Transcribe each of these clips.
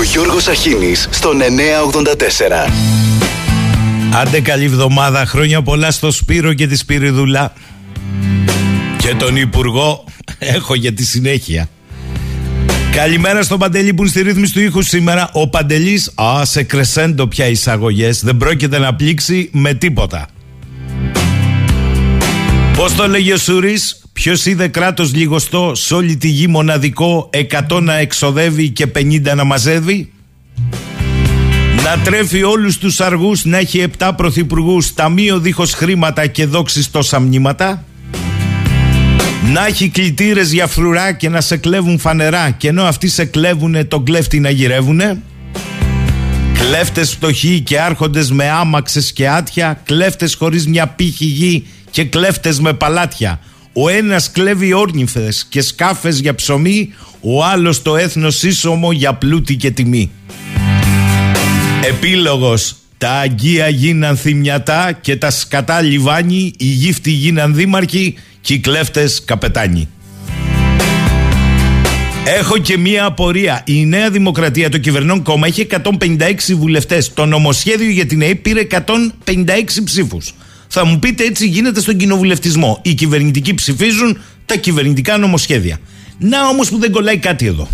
Ο Γιώργος Αχίνης στον 984. Άντε καλή εβδομάδα, χρόνια πολλά στο Σπύρο και τη Σπυριδούλα και τον Υπουργό έχω για τη συνέχεια. Καλημέρα στον Παντελή που είναι στη ρύθμιση του ήχου σήμερα. Ο Παντελής, α, σε κρεσέντο πια εισαγωγές. Δεν πρόκειται να πλήξει με τίποτα. Πώς το λέγει ο Σούρης, Ποιος είδε κράτος λιγοστό σε όλη τη γη μοναδικό, 100 να εξοδεύει και 50 να μαζεύει. Να τρέφει όλους τους αργούς, να έχει 7 πρωθυπουργούς, ταμείο δίχως χρήματα και δόξεις τόσα μνήματα. Να έχει κλητήρες για φρουρά και να σε κλέβουν φανερά και ενώ αυτοί σε κλέβουνε τον κλέφτη να γυρεύουνε. Κλέφτες φτωχοί και άρχοντες με άμαξες και άτια, κλέφτες χωρίς μια πύχη γη και κλέφτες με παλάτια. Ο ένας κλέβει όρνηθες και σκάφες για ψωμί, ο άλλος το έθνος ίσωμο για πλούτη και τιμή. Επίλογος τα αγγεία γίναν θυμιατά και τα σκατά λιβάνι, οι γύφτοι γίναν δήμαρχοι και οι κλέφτες καπετάνοι. Έχω και μία απορία. Η Νέα Δημοκρατία, το κυβερνών κόμμα, είχε 156 βουλευτές. Το νομοσχέδιο για την ΑΕΠ πήρε 156 ψήφους. Θα μου πείτε έτσι γίνεται στον κοινοβουλευτισμό. Οι κυβερνητικοί ψηφίζουν τα κυβερνητικά νομοσχέδια. Να όμως που δεν κολλάει κάτι εδώ.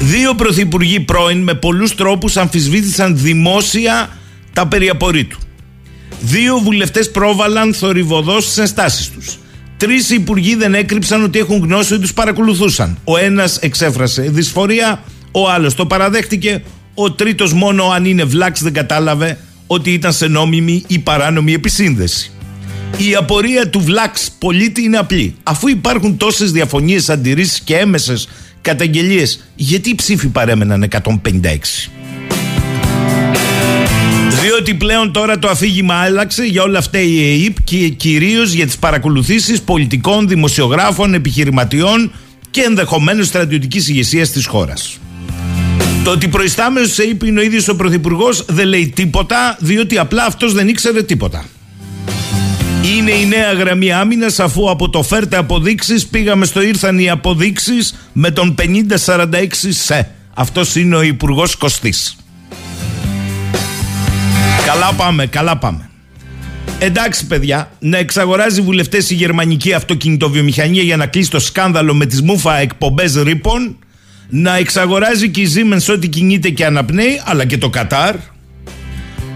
Δύο πρωθυπουργοί πρώην με πολλούς τρόπους αμφισβήτησαν δημόσια τα περί απορρίτου. Δύο βουλευτές πρόβαλαν θορυβοδός στις ενστάσεις τους. Τρεις υπουργοί δεν έκρυψαν ότι έχουν γνώση ότι τους παρακολουθούσαν. Ο ένας εξέφρασε δυσφορία, ο άλλος το παραδέχτηκε, ο τρίτος μόνο αν είναι βλάξ δεν κατάλαβε ότι ήταν σε νόμιμη ή παράνομη επισύνδεση. Η απορία του Βλάξ πολίτη είναι απλή. Αφού υπάρχουν τόσες διαφωνίες, αντιρρήσεις και έμεσες καταγγελίες, γιατί οι ψήφοι παρέμεναν 156. Διότι πλέον τώρα το αφήγημα άλλαξε για όλα αυτά η ΕΕΠ και κυρίως για τις παρακολουθήσεις πολιτικών, δημοσιογράφων, επιχειρηματιών και ενδεχομένως στρατιωτικής ηγεσίας της χώρας. Το ότι προϊστάμενος σε είπε είναι ο ίδιος ο Πρωθυπουργός δεν λέει τίποτα, διότι απλά αυτός δεν ήξερε τίποτα. Είναι η νέα γραμμή άμυνας, αφού από το φέρτε αποδείξεις πήγαμε στο ήρθαν οι αποδείξεις με τον 5046 σε. Αυτός είναι ο Υπουργός Κωστής. Καλά πάμε, καλά πάμε. Εντάξει, παιδιά, να εξαγοράζει βουλευτές η γερμανική αυτοκινητοβιομηχανία για να κλείσει το σκάνδαλο με τις μούφα εκπομπές ρήπων να εξαγοράζει και η Siemens ό,τι κινείται και αναπνέει, αλλά και το Κατάρ.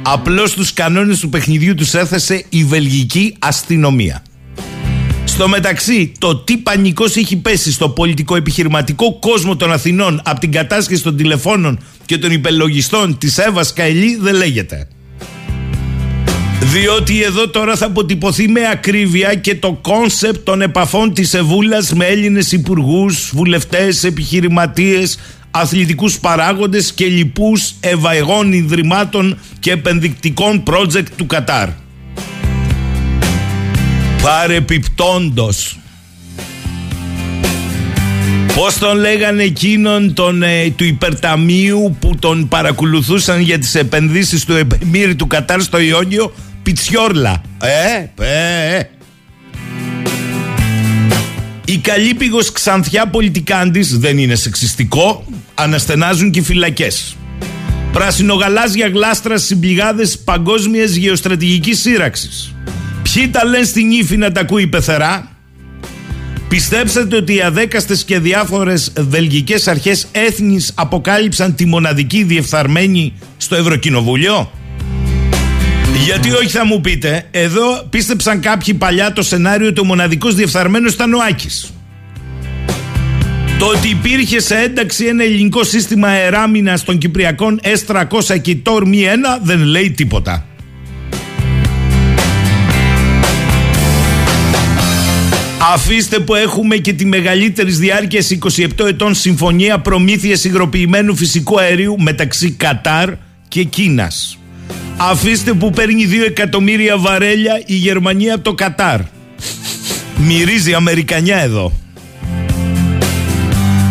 Απλώς τους κανόνες του παιχνιδιού τους έθεσε η βελγική αστυνομία. Στο μεταξύ, το τι πανικός έχει πέσει στο πολιτικό επιχειρηματικό κόσμο των Αθηνών από την κατάσχεση των τηλεφώνων και των υπολογιστών της Εύας Καηλή δεν λέγεται. Διότι εδώ τώρα θα αποτυπωθεί με ακρίβεια και το concept των επαφών της Ευούλας με Έλληνες υπουργούς, βουλευτές, επιχειρηματίες, αθλητικούς παράγοντες και λοιπούς ευαεγών ιδρυμάτων και επενδυτικών project του Κατάρ. Παρεπιπτόντος Πώς τον λέγανε εκείνον τον, ε, του υπερταμείου που τον παρακολουθούσαν για τις επενδύσεις του Επεμίρη του Κατάρ στο Ιόνιο; Πιτσιόρλα. Ε, ε, ε. Η καλύπηγος ξανθιά πολιτικάντης δεν είναι σεξιστικό, αναστενάζουν και οι φυλακές. Πράσινογαλάζια γλάστρα συμπληγάδες παγκόσμιας γεωστρατηγικής σύραξης. Ποιοι τα λένε στην ύφη να τα ακούει πεθερά; Πιστέψατε ότι οι αδέκαστες και διάφορες βελγικές αρχές έθνης αποκάλυψαν τη μοναδική διεφθαρμένη στο Ευρωκοινοβούλιο; Γιατί όχι θα μου πείτε, εδώ πίστεψαν κάποιοι παλιά το σενάριο ότι ο μοναδικός διεφθαρμένος ήταν ο Άκης. Το ότι υπήρχε σε ένταξη ένα ελληνικό σύστημα αεράμινας των Κυπριακών S300 και τόρ 1 δεν λέει τίποτα. Αφήστε που έχουμε και τη μεγαλύτερη διάρκεια 27 ετών συμφωνία προμήθειας υγροποιημένου φυσικού αερίου μεταξύ Κατάρ και Κίνας. Αφήστε που παίρνει 2 εκατομμύρια βαρέλια η Γερμανία από το Κατάρ. Μυρίζει Αμερικανιά εδώ.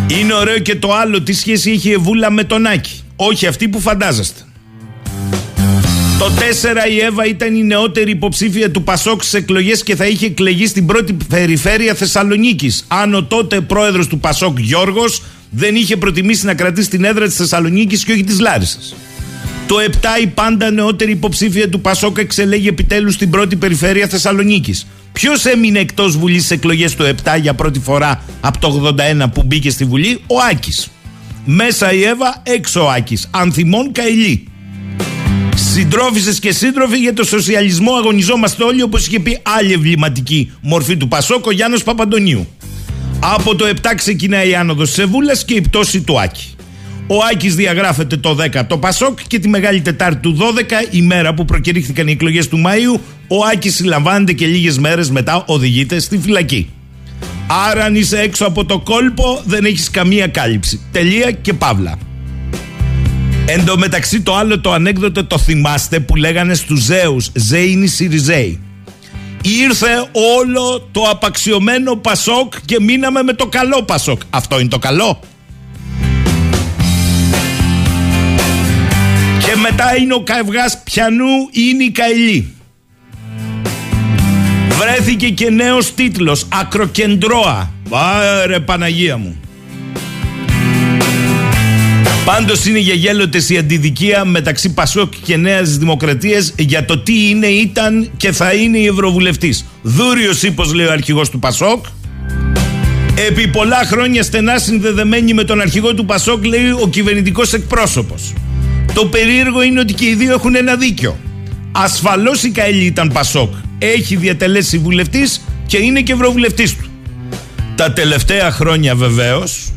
Είναι ωραίο και το άλλο τι σχέση έχει η Εβούλα με τον Άκη. Όχι αυτή που φαντάζεστε. Το 4 η Εύα ήταν η νεότερη υποψήφια του Πασόκ στις εκλογές και θα είχε εκλεγεί στην πρώτη περιφέρεια Θεσσαλονίκης. Αν ο τότε πρόεδρος του Πασόκ Γιώργος δεν είχε προτιμήσει να κρατήσει την έδρα της Θεσσαλονίκης και όχι της Λάρισας. Το 7 η πάντα νεότερη υποψήφια του Πασόκ εξελέγει επιτέλους στην πρώτη περιφέρεια Θεσσαλονίκης. Ποιος έμεινε εκτός Βουλής στις εκλογές του 7 για πρώτη φορά από το 81 που μπήκε στη Βουλή, ο Άκης. Μέσα η Εύα, έξω ο Άκης. Ανθιμών Καηλή. Συντρόφισε και σύντροφοι για το σοσιαλισμό αγωνιζόμαστε όλοι όπως είχε πει άλλη εμβληματική μορφή του Πασόκ, ο Γιάννος Παπαντονίου. Από το 7 ξεκινάει η άνοδος τη Σεβούλα και η πτώση του Άκη. Ο Άκης διαγράφεται το 10 το Πασόκ και τη Μεγάλη Τετάρτη του 12, η μέρα που προκηρύχθηκαν οι εκλογές του Μαΐου, ο Άκης συλλαμβάνεται και λίγες μέρες μετά οδηγείται στη φυλακή. Άρα, αν είσαι έξω από το κόλπο, δεν έχεις καμία κάλυψη. Τελεία και παύλα. Εν τω μεταξύ, το άλλο το ανέκδοτο το θυμάστε που λέγανε στους Ζέους, Ζέινι Σιριζέι. Ήρθε όλο το απαξιωμένο Πασόκ και μείναμε με το καλό Πασόκ. Αυτό είναι το καλό. Και μετά είναι ο καυγάς πιανού είναι η καηλή. Βρέθηκε και νέος τίτλος Ακροκεντρώα Βάρε Παναγία μου Πάντως είναι για γέλοτες η αντιδικία μεταξύ Πασόκ και Νέας Δημοκρατίας για το τι είναι, ήταν και θα είναι η Ευρωβουλευτής. Δούριος ύπος λέει ο αρχηγός του Πασόκ. Επί πολλά χρόνια στενά συνδεδεμένη με τον αρχηγό του Πασόκ λέει ο κυβερνητικός εκπρόσωπος. Το περίεργο είναι ότι και οι δύο έχουν ένα δίκιο. Ασφαλώς η Καηλή ήταν Πασόκ. Έχει διατελέσει βουλευτής και είναι και ευρωβουλευτής του. Τα τελευταία χρόνια βεβαίως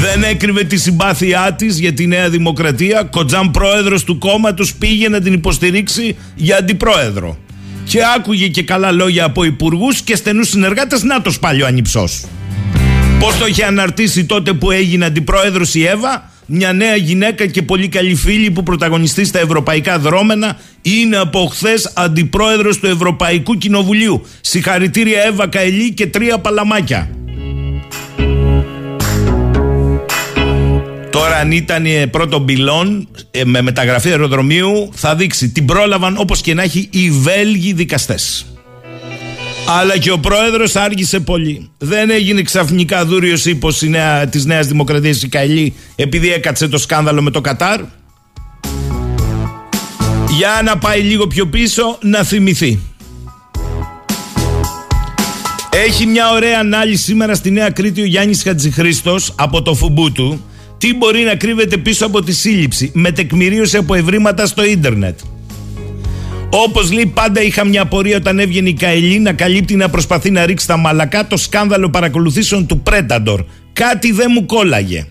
δεν έκρυβε τη συμπάθειά της για τη Νέα Δημοκρατία. Κοτζάν πρόεδρος του κόμματος πήγε να την υποστηρίξει για αντιπρόεδρο. Και άκουγε και καλά λόγια από υπουργούς και στενούς συνεργάτες. Να το πάλι ο ανυψός. Πώς το είχε αναρτήσει τότε που έγινε αντιπρόεδρος η Εύα, μια νέα γυναίκα και πολύ καλή φίλη που πρωταγωνιστεί στα ευρωπαϊκά δρόμενα, είναι από χθες αντιπρόεδρος του Ευρωπαϊκού Κοινοβουλίου. Συγχαρητήρια Εύα Καελή και τρία παλαμάκια. Τώρα αν ήταν πρώτο μπιλόν ε, με μεταγραφή αεροδρομίου θα δείξει την πρόλαβαν όπως και να έχει οι Βέλγοι δικαστές. Αλλά και ο πρόεδρος άργησε πολύ. Δεν έγινε ξαφνικά δούριος ύπος νέα, της Νέας Δημοκρατίας η Καηλή επειδή έκατσε το σκάνδαλο με το Κατάρ. Για να πάει λίγο πιο πίσω να θυμηθεί. Έχει μια ωραία ανάλυση σήμερα στη Νέα Κρήτη ο Γιάννης Χατζηχρήστος από το φουμπού του τι μπορεί να κρύβεται πίσω από τη σύλληψη με τεκμηρίωση από ευρήματα στο ίντερνετ. Όπως λέει, πάντα είχα μια απορία όταν έβγαινε η Καηλή να καλύπτει να προσπαθεί να ρίξει τα μαλακά το σκάνδαλο παρακολουθήσεων του Πρέταντορ. Κάτι δεν μου κόλλαγε.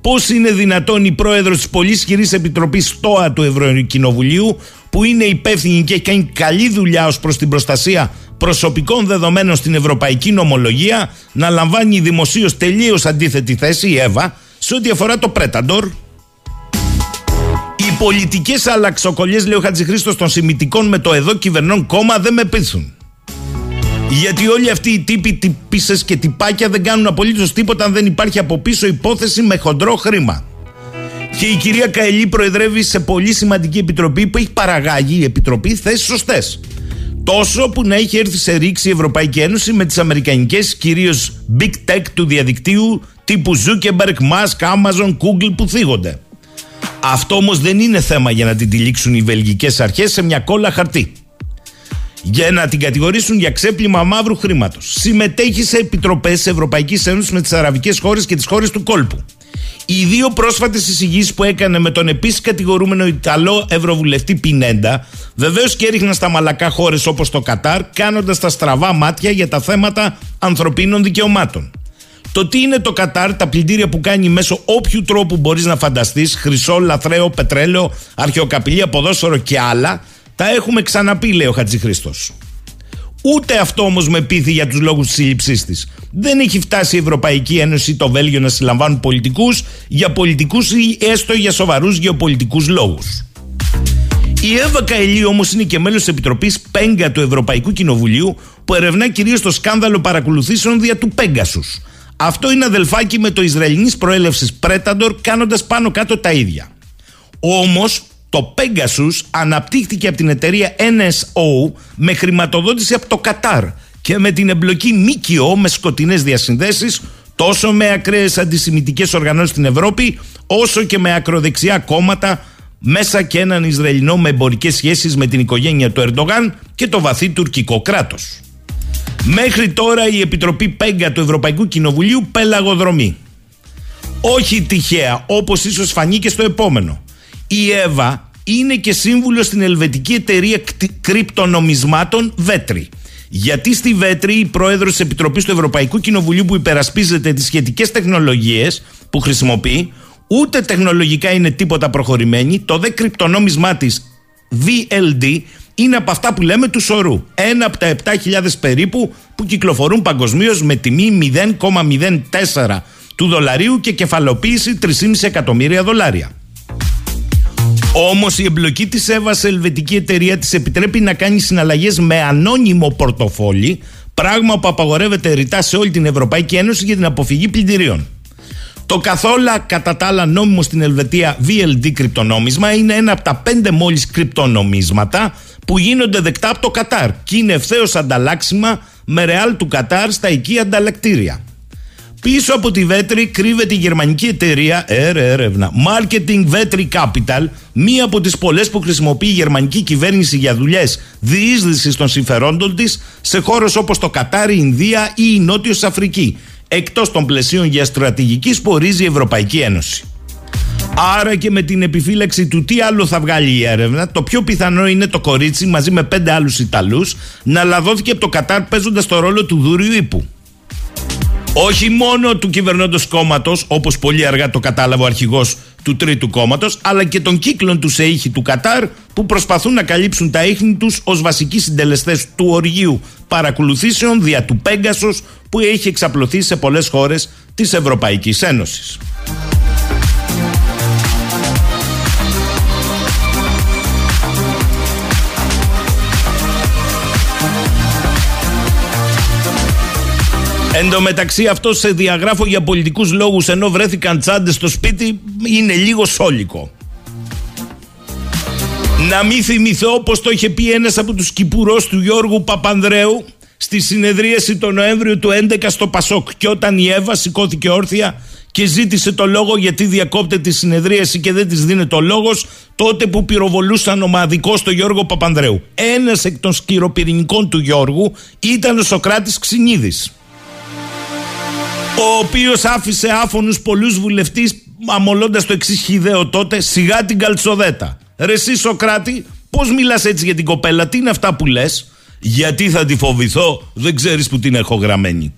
Πώς είναι δυνατόν η πρόεδρος της πολύ ισχυρής επιτροπής ΣΤΟΑ του Ευρωκοινοβουλίου, που είναι υπεύθυνη και έχει κάνει καλή δουλειά ως προς την προστασία προσωπικών δεδομένων στην ευρωπαϊκή νομολογία, να λαμβάνει δημοσίως τελείως αντίθετη θέση η ΕΒΑ, σε ό,τι αφορά το Πρέταντορ, οι πολιτικές αλλαξοκολλιές, λέει ο Χατζηχρήστος των Σημητικών με το εδώ κυβερνών κόμμα δεν με πείθουν. Γιατί όλοι αυτοί οι τύποι τυπίσες και τυπάκια δεν κάνουν απολύτως τίποτα αν δεν υπάρχει από πίσω υπόθεση με χοντρό χρήμα. Και η κυρία Καηλή προεδρεύει σε πολύ σημαντική επιτροπή που έχει παραγάγει η επιτροπή θέσεις σωστές. Τόσο που να έχει έρθει σε ρήξη η Ευρωπαϊκή Ένωση με τις αμερικανικές κυρίως big tech του διαδικτύου τύπου Zuckerberg, Musk, Amazon, Google που θίγονται. Αυτό όμως δεν είναι θέμα για να την τυλίξουν οι βελγικές αρχές σε μια κόλλα χαρτί. Για να την κατηγορήσουν για ξέπλυμα μαύρου χρήματος. Συμμετέχει σε επιτροπές τη Ευρωπαϊκής Ένωσης με τις αραβικές χώρες και τις χώρες του κόλπου. Οι δύο πρόσφατες εισηγήσεις που έκανε με τον επίσης κατηγορούμενο Ιταλό Ευρωβουλευτή Πινέντα, βεβαίως και έριχναν στα μαλακά χώρες όπως το Κατάρ, κάνοντας τα στραβά μάτια για τα θέματα ανθρωπίνων δικαιωμάτων. Το τι είναι το Κατάρ, τα πλυντήρια που κάνει μέσω όποιου τρόπου μπορείς να φανταστείς, χρυσό, λαθρέο, πετρέλαιο, αρχαιοκαπηλεία, ποδόσφαιρο και άλλα, τα έχουμε ξαναπεί, λέει ο Χατζηχρήστος. Ούτε αυτό όμως με πείθει για τους λόγους της σύλληψής της. Δεν έχει φτάσει η Ευρωπαϊκή Ένωση ή το Βέλγιο να συλλαμβάνουν πολιτικούς για πολιτικούς ή έστω για σοβαρούς γεωπολιτικούς λόγους. Η Εύα Καηλή όμως είναι και μέλος της Επιτροπής Πέγκα του Ευρωπαϊκού Κοινοβουλίου που ερευνά κυρίως το σκάνδαλο παρακολουθήσεων δια του Πέγκασους. Αυτό είναι αδελφάκι με το Ισραηλινής προέλευσης Πρέταντορ κάνοντας πάνω κάτω τα ίδια. Όμως το Pegasus αναπτύχθηκε από την εταιρεία NSO με χρηματοδότηση από το Κατάρ και με την εμπλοκή ΜΚΟ με σκοτεινές διασυνδέσεις τόσο με ακραίες αντισημιτικές οργανώσεις στην Ευρώπη, όσο και με ακροδεξιά κόμματα μέσα και έναν Ισραηλινό με εμπορικές σχέσεις με την οικογένεια του Ερντογάν και το βαθύ τουρκικό κράτος. Μέχρι τώρα η Επιτροπή Πέγκα του Ευρωπαϊκού Κοινοβουλίου πελαγοδρομεί. Όχι τυχαία, όπως ίσως φανεί και στο επόμενο. Η ΕΒΑ είναι και σύμβουλο στην ελβετική εταιρεία κρυπτονομισμάτων Βέτρη. Γιατί στη Βέτρη η πρόεδρος της Επιτροπής του Ευρωπαϊκού Κοινοβουλίου που υπερασπίζεται τις σχετικές τεχνολογίες που χρησιμοποιεί, ούτε τεχνολογικά είναι τίποτα προχωρημένη, το δε κρυπτονόμισμά της VLD είναι από αυτά που λέμε του σωρού. Ένα από τα 7.000 περίπου που κυκλοφορούν παγκοσμίως με τιμή 0,04 του δολαρίου και κεφαλοποίηση 3,5 εκατομμύρια δολάρια. Όμως η εμπλοκή της ΕΒΑ σε ελβετική εταιρεία της επιτρέπει να κάνει συναλλαγές με ανώνυμο πορτοφόλι, πράγμα που απαγορεύεται ρητά σε όλη την Ευρωπαϊκή Ένωση για την αποφυγή πλυντηρίων. Το καθόλου κατά τα άλλα νόμιμο στην Ελβετία VLD κρυπτονόμισμα είναι ένα από τα πέντε μόλις κρυπτονομίσματα που γίνονται δεκτά από το Κατάρ και είναι ευθέως ανταλλάξιμα με ρεάλ του Κατάρ στα οικία ανταλλακτήρια. Πίσω από τη Βέτρη κρύβεται η γερμανική εταιρεία έρευνα Marketing Vetri Capital, μία από τις πολλές που χρησιμοποιεί η γερμανική κυβέρνηση για δουλειές διείσδυσης των συμφερόντων της σε χώρες όπως το Κατάρ, η Ινδία ή η Νότιος Αφρική, εκτός των πλαισίων για στρατηγική που ορίζει η Ευρωπαϊκή Ένωση. Άρα και με την επιφύλαξη του τι άλλο θα βγάλει η έρευνα, το πιο πιθανό είναι το κορίτσι μαζί με πέντε άλλους Ιταλούς να λαδώθηκε από το Κατάρ παίζοντας το ρόλο του δούριου ύπου. Όχι μόνο του κυβερνώντος κόμματος, όπως πολύ αργά το κατάλαβε ο αρχηγός του τρίτου κόμματος, αλλά και των κύκλων τους ΣΕΙΧΙ του Κατάρ που προσπαθούν να καλύψουν τα ίχνη τους ως βασικοί συντελεστές του οργείου παρακολουθήσεων δια του Πέγκασος που έχει εξαπλωθεί σε πολλές χώρες της Ευρωπαϊκής Ένωσης. Εν τω μεταξύ αυτό σε διαγράφω για πολιτικούς λόγους ενώ βρέθηκαν τσάντες στο σπίτι είναι λίγο σόλικο. Να μην θυμηθώ πως το είχε πει ένας από τους κυπουρός του Γιώργου Παπανδρέου στη συνεδρίαση το Νοέμβριο του 11 στο Πασόκ και όταν η Εύα σηκώθηκε όρθια και ζήτησε το λόγο γιατί διακόπτε τη συνεδρίαση και δεν της δίνει το λόγος τότε που πυροβολούσαν ομαδικό στο Γιώργο Παπανδρέου. Ένας εκ των σκυροπυρηνικών του Γιώργου ήταν ο Σοκράτης Ξινίδης ο οποίος άφησε άφωνου πολλούς βουλευτή, αμολώντας το εξής χιδαίο τότε, σιγά την καλτσοδέτα. Ρε εσύ Σοκράτη, πώς μιλάς έτσι για την κοπέλα, τι είναι αυτά που λες, Γιατί θα τη φοβηθώ, δεν ξέρεις που την έχω γραμμένη.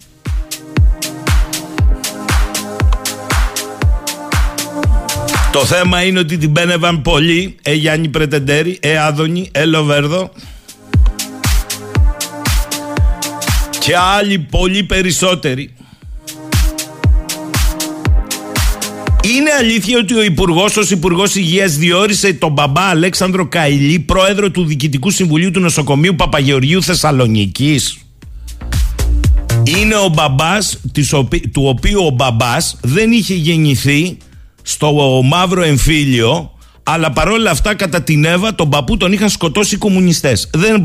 Το θέμα είναι ότι την πένευαν πολλοί, ε Γιάννη Πρετεντέρη, ε Άδωνη, ε Λοβέρδο. Και άλλοι πολύ περισσότεροι. Είναι αλήθεια ότι ο Υπουργός, ως Υπουργός Υγείας, διόρισε τον μπαμπά Αλέξανδρο Καηλή, πρόεδρο του Διοικητικού Συμβουλίου του Νοσοκομείου Παπαγεωργίου Θεσσαλονίκης; Είναι ο μπαμπάς, του οποίου ο μπαμπάς δεν είχε γεννηθεί στο μαύρο εμφύλιο, αλλά παρόλα αυτά κατά την Εύα τον παππού τον είχαν σκοτώσει οι κομμουνιστές. Δεν,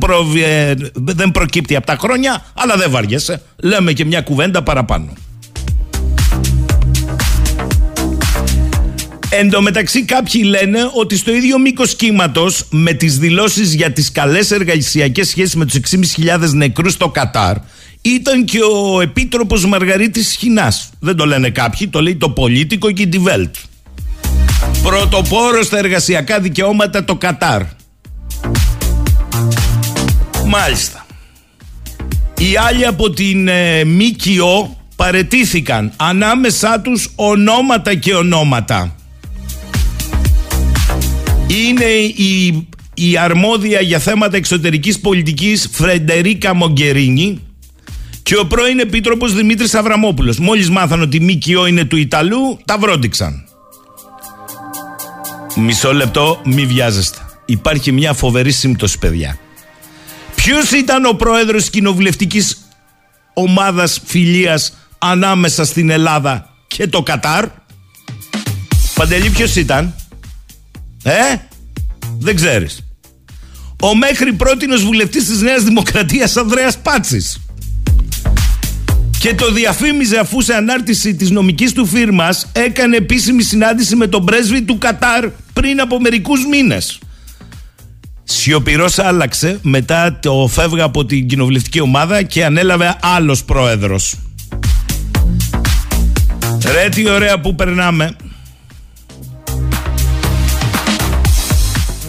δεν προκύπτει από τα χρόνια, αλλά δεν βαριέσαι. Λέμε και μια κουβέντα παραπάνω. Εν τω μεταξύ, κάποιοι λένε ότι στο ίδιο μήκος κύματος με τις δηλώσεις για τις καλές εργασιακές σχέσεις με τους 6.500 νεκρούς στο Κατάρ ήταν και ο επίτροπος Μαργαρίτης Χινά. Δεν το λένε κάποιοι, το λέει το πολίτικο και η Die Πρωτοπόρος στα εργασιακά δικαιώματα το Κατάρ. Μάλιστα. Οι άλλοι από την ε, ΜΚΟ παρετήθηκαν ανάμεσά τους ονόματα και ονόματα είναι η, η αρμόδια για θέματα εξωτερικής πολιτικής Φρεντερίκα Μογκερίνη και ο πρώην επίτροπος Δημήτρης Αβραμόπουλος. Μόλις μάθαν ότι η ΜΚΟ είναι του Ιταλού, τα βρόντιξαν. Μισό λεπτό, μη βιάζεστε. Υπάρχει μια φοβερή σύμπτωση, παιδιά. Ποιος ήταν ο πρόεδρος κοινοβουλευτικής ομάδας φιλίας ανάμεσα στην Ελλάδα και το Κατάρ; Παντελή ποιος ήταν; Ε, δεν ξέρεις. Ο μέχρι πρότινος βουλευτής της Νέας Δημοκρατίας Ανδρέας Πάτσης. Και το διαφήμιζε αφού σε ανάρτηση της νομικής του φίρμας έκανε επίσημη συνάντηση με τον πρέσβη του Κατάρ πριν από μερικούς μήνες. Σιωπηρός άλλαξε μετά το φεύγα από την κοινοβουλευτική ομάδα και ανέλαβε άλλος πρόεδρος. Ρε τι ωραία που περνάμε.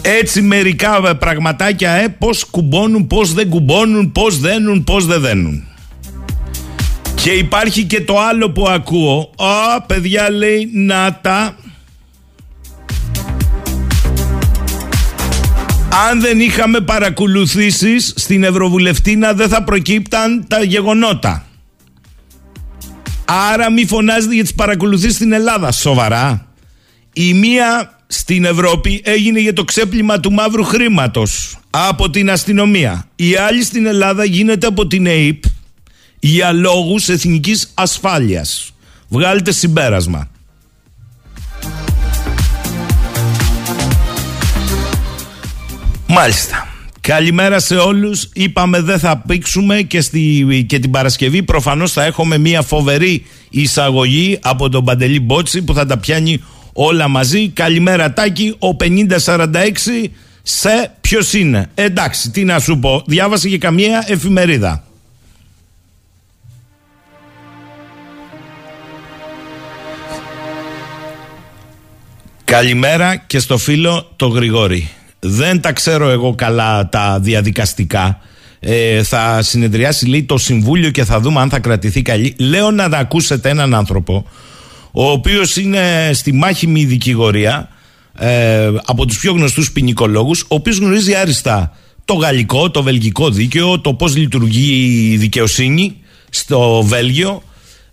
Έτσι μερικά πραγματάκια ε, πώς κουμπώνουν, πώς δεν κουμπώνουν, πώς δένουν, πώς δεν δένουν. Και υπάρχει και το άλλο που ακούω. Α, παιδιά λέει, να τα. Αν δεν είχαμε παρακολουθήσεις στην Ευρωβουλευτήνα δεν θα προκύπταν τα γεγονότα. Άρα μη φωνάζετε για τις παρακολουθήσεις στην Ελλάδα. Σοβαρά. Η μία στην Ευρώπη έγινε για το ξέπλυμα του μαύρου χρήματος από την αστυνομία. Η άλλη στην Ελλάδα γίνεται από την ΑΕΠ για λόγους εθνικής ασφάλειας. Βγάλετε συμπέρασμα. Μάλιστα. Καλημέρα σε όλους. Είπαμε δεν θα πήξουμε και, στη, και την Παρασκευή προφανώς θα έχουμε μια φοβερή εισαγωγή από τον Παντελή Μπότση που θα τα πιάνει όλα μαζί. Καλημέρα Τάκη, ο 5046 σε ποιος είναι. Εντάξει, τι να σου πω. Διάβασε και καμία εφημερίδα. Καλημέρα και στο φίλο το Γρηγόρη. Δεν τα ξέρω εγώ καλά τα διαδικαστικά. Ε, θα συνεδριάσει λέει το Συμβούλιο και θα δούμε αν θα κρατηθεί καλή. Λέω να ακούσετε έναν άνθρωπο ο οποίος είναι στη μάχημη δικηγορία ε, από τους πιο γνωστούς ποινικολόγους ο οποίος γνωρίζει άριστα το γαλλικό, το βελγικό δίκαιο, το πώς λειτουργεί η δικαιοσύνη στο Βέλγιο.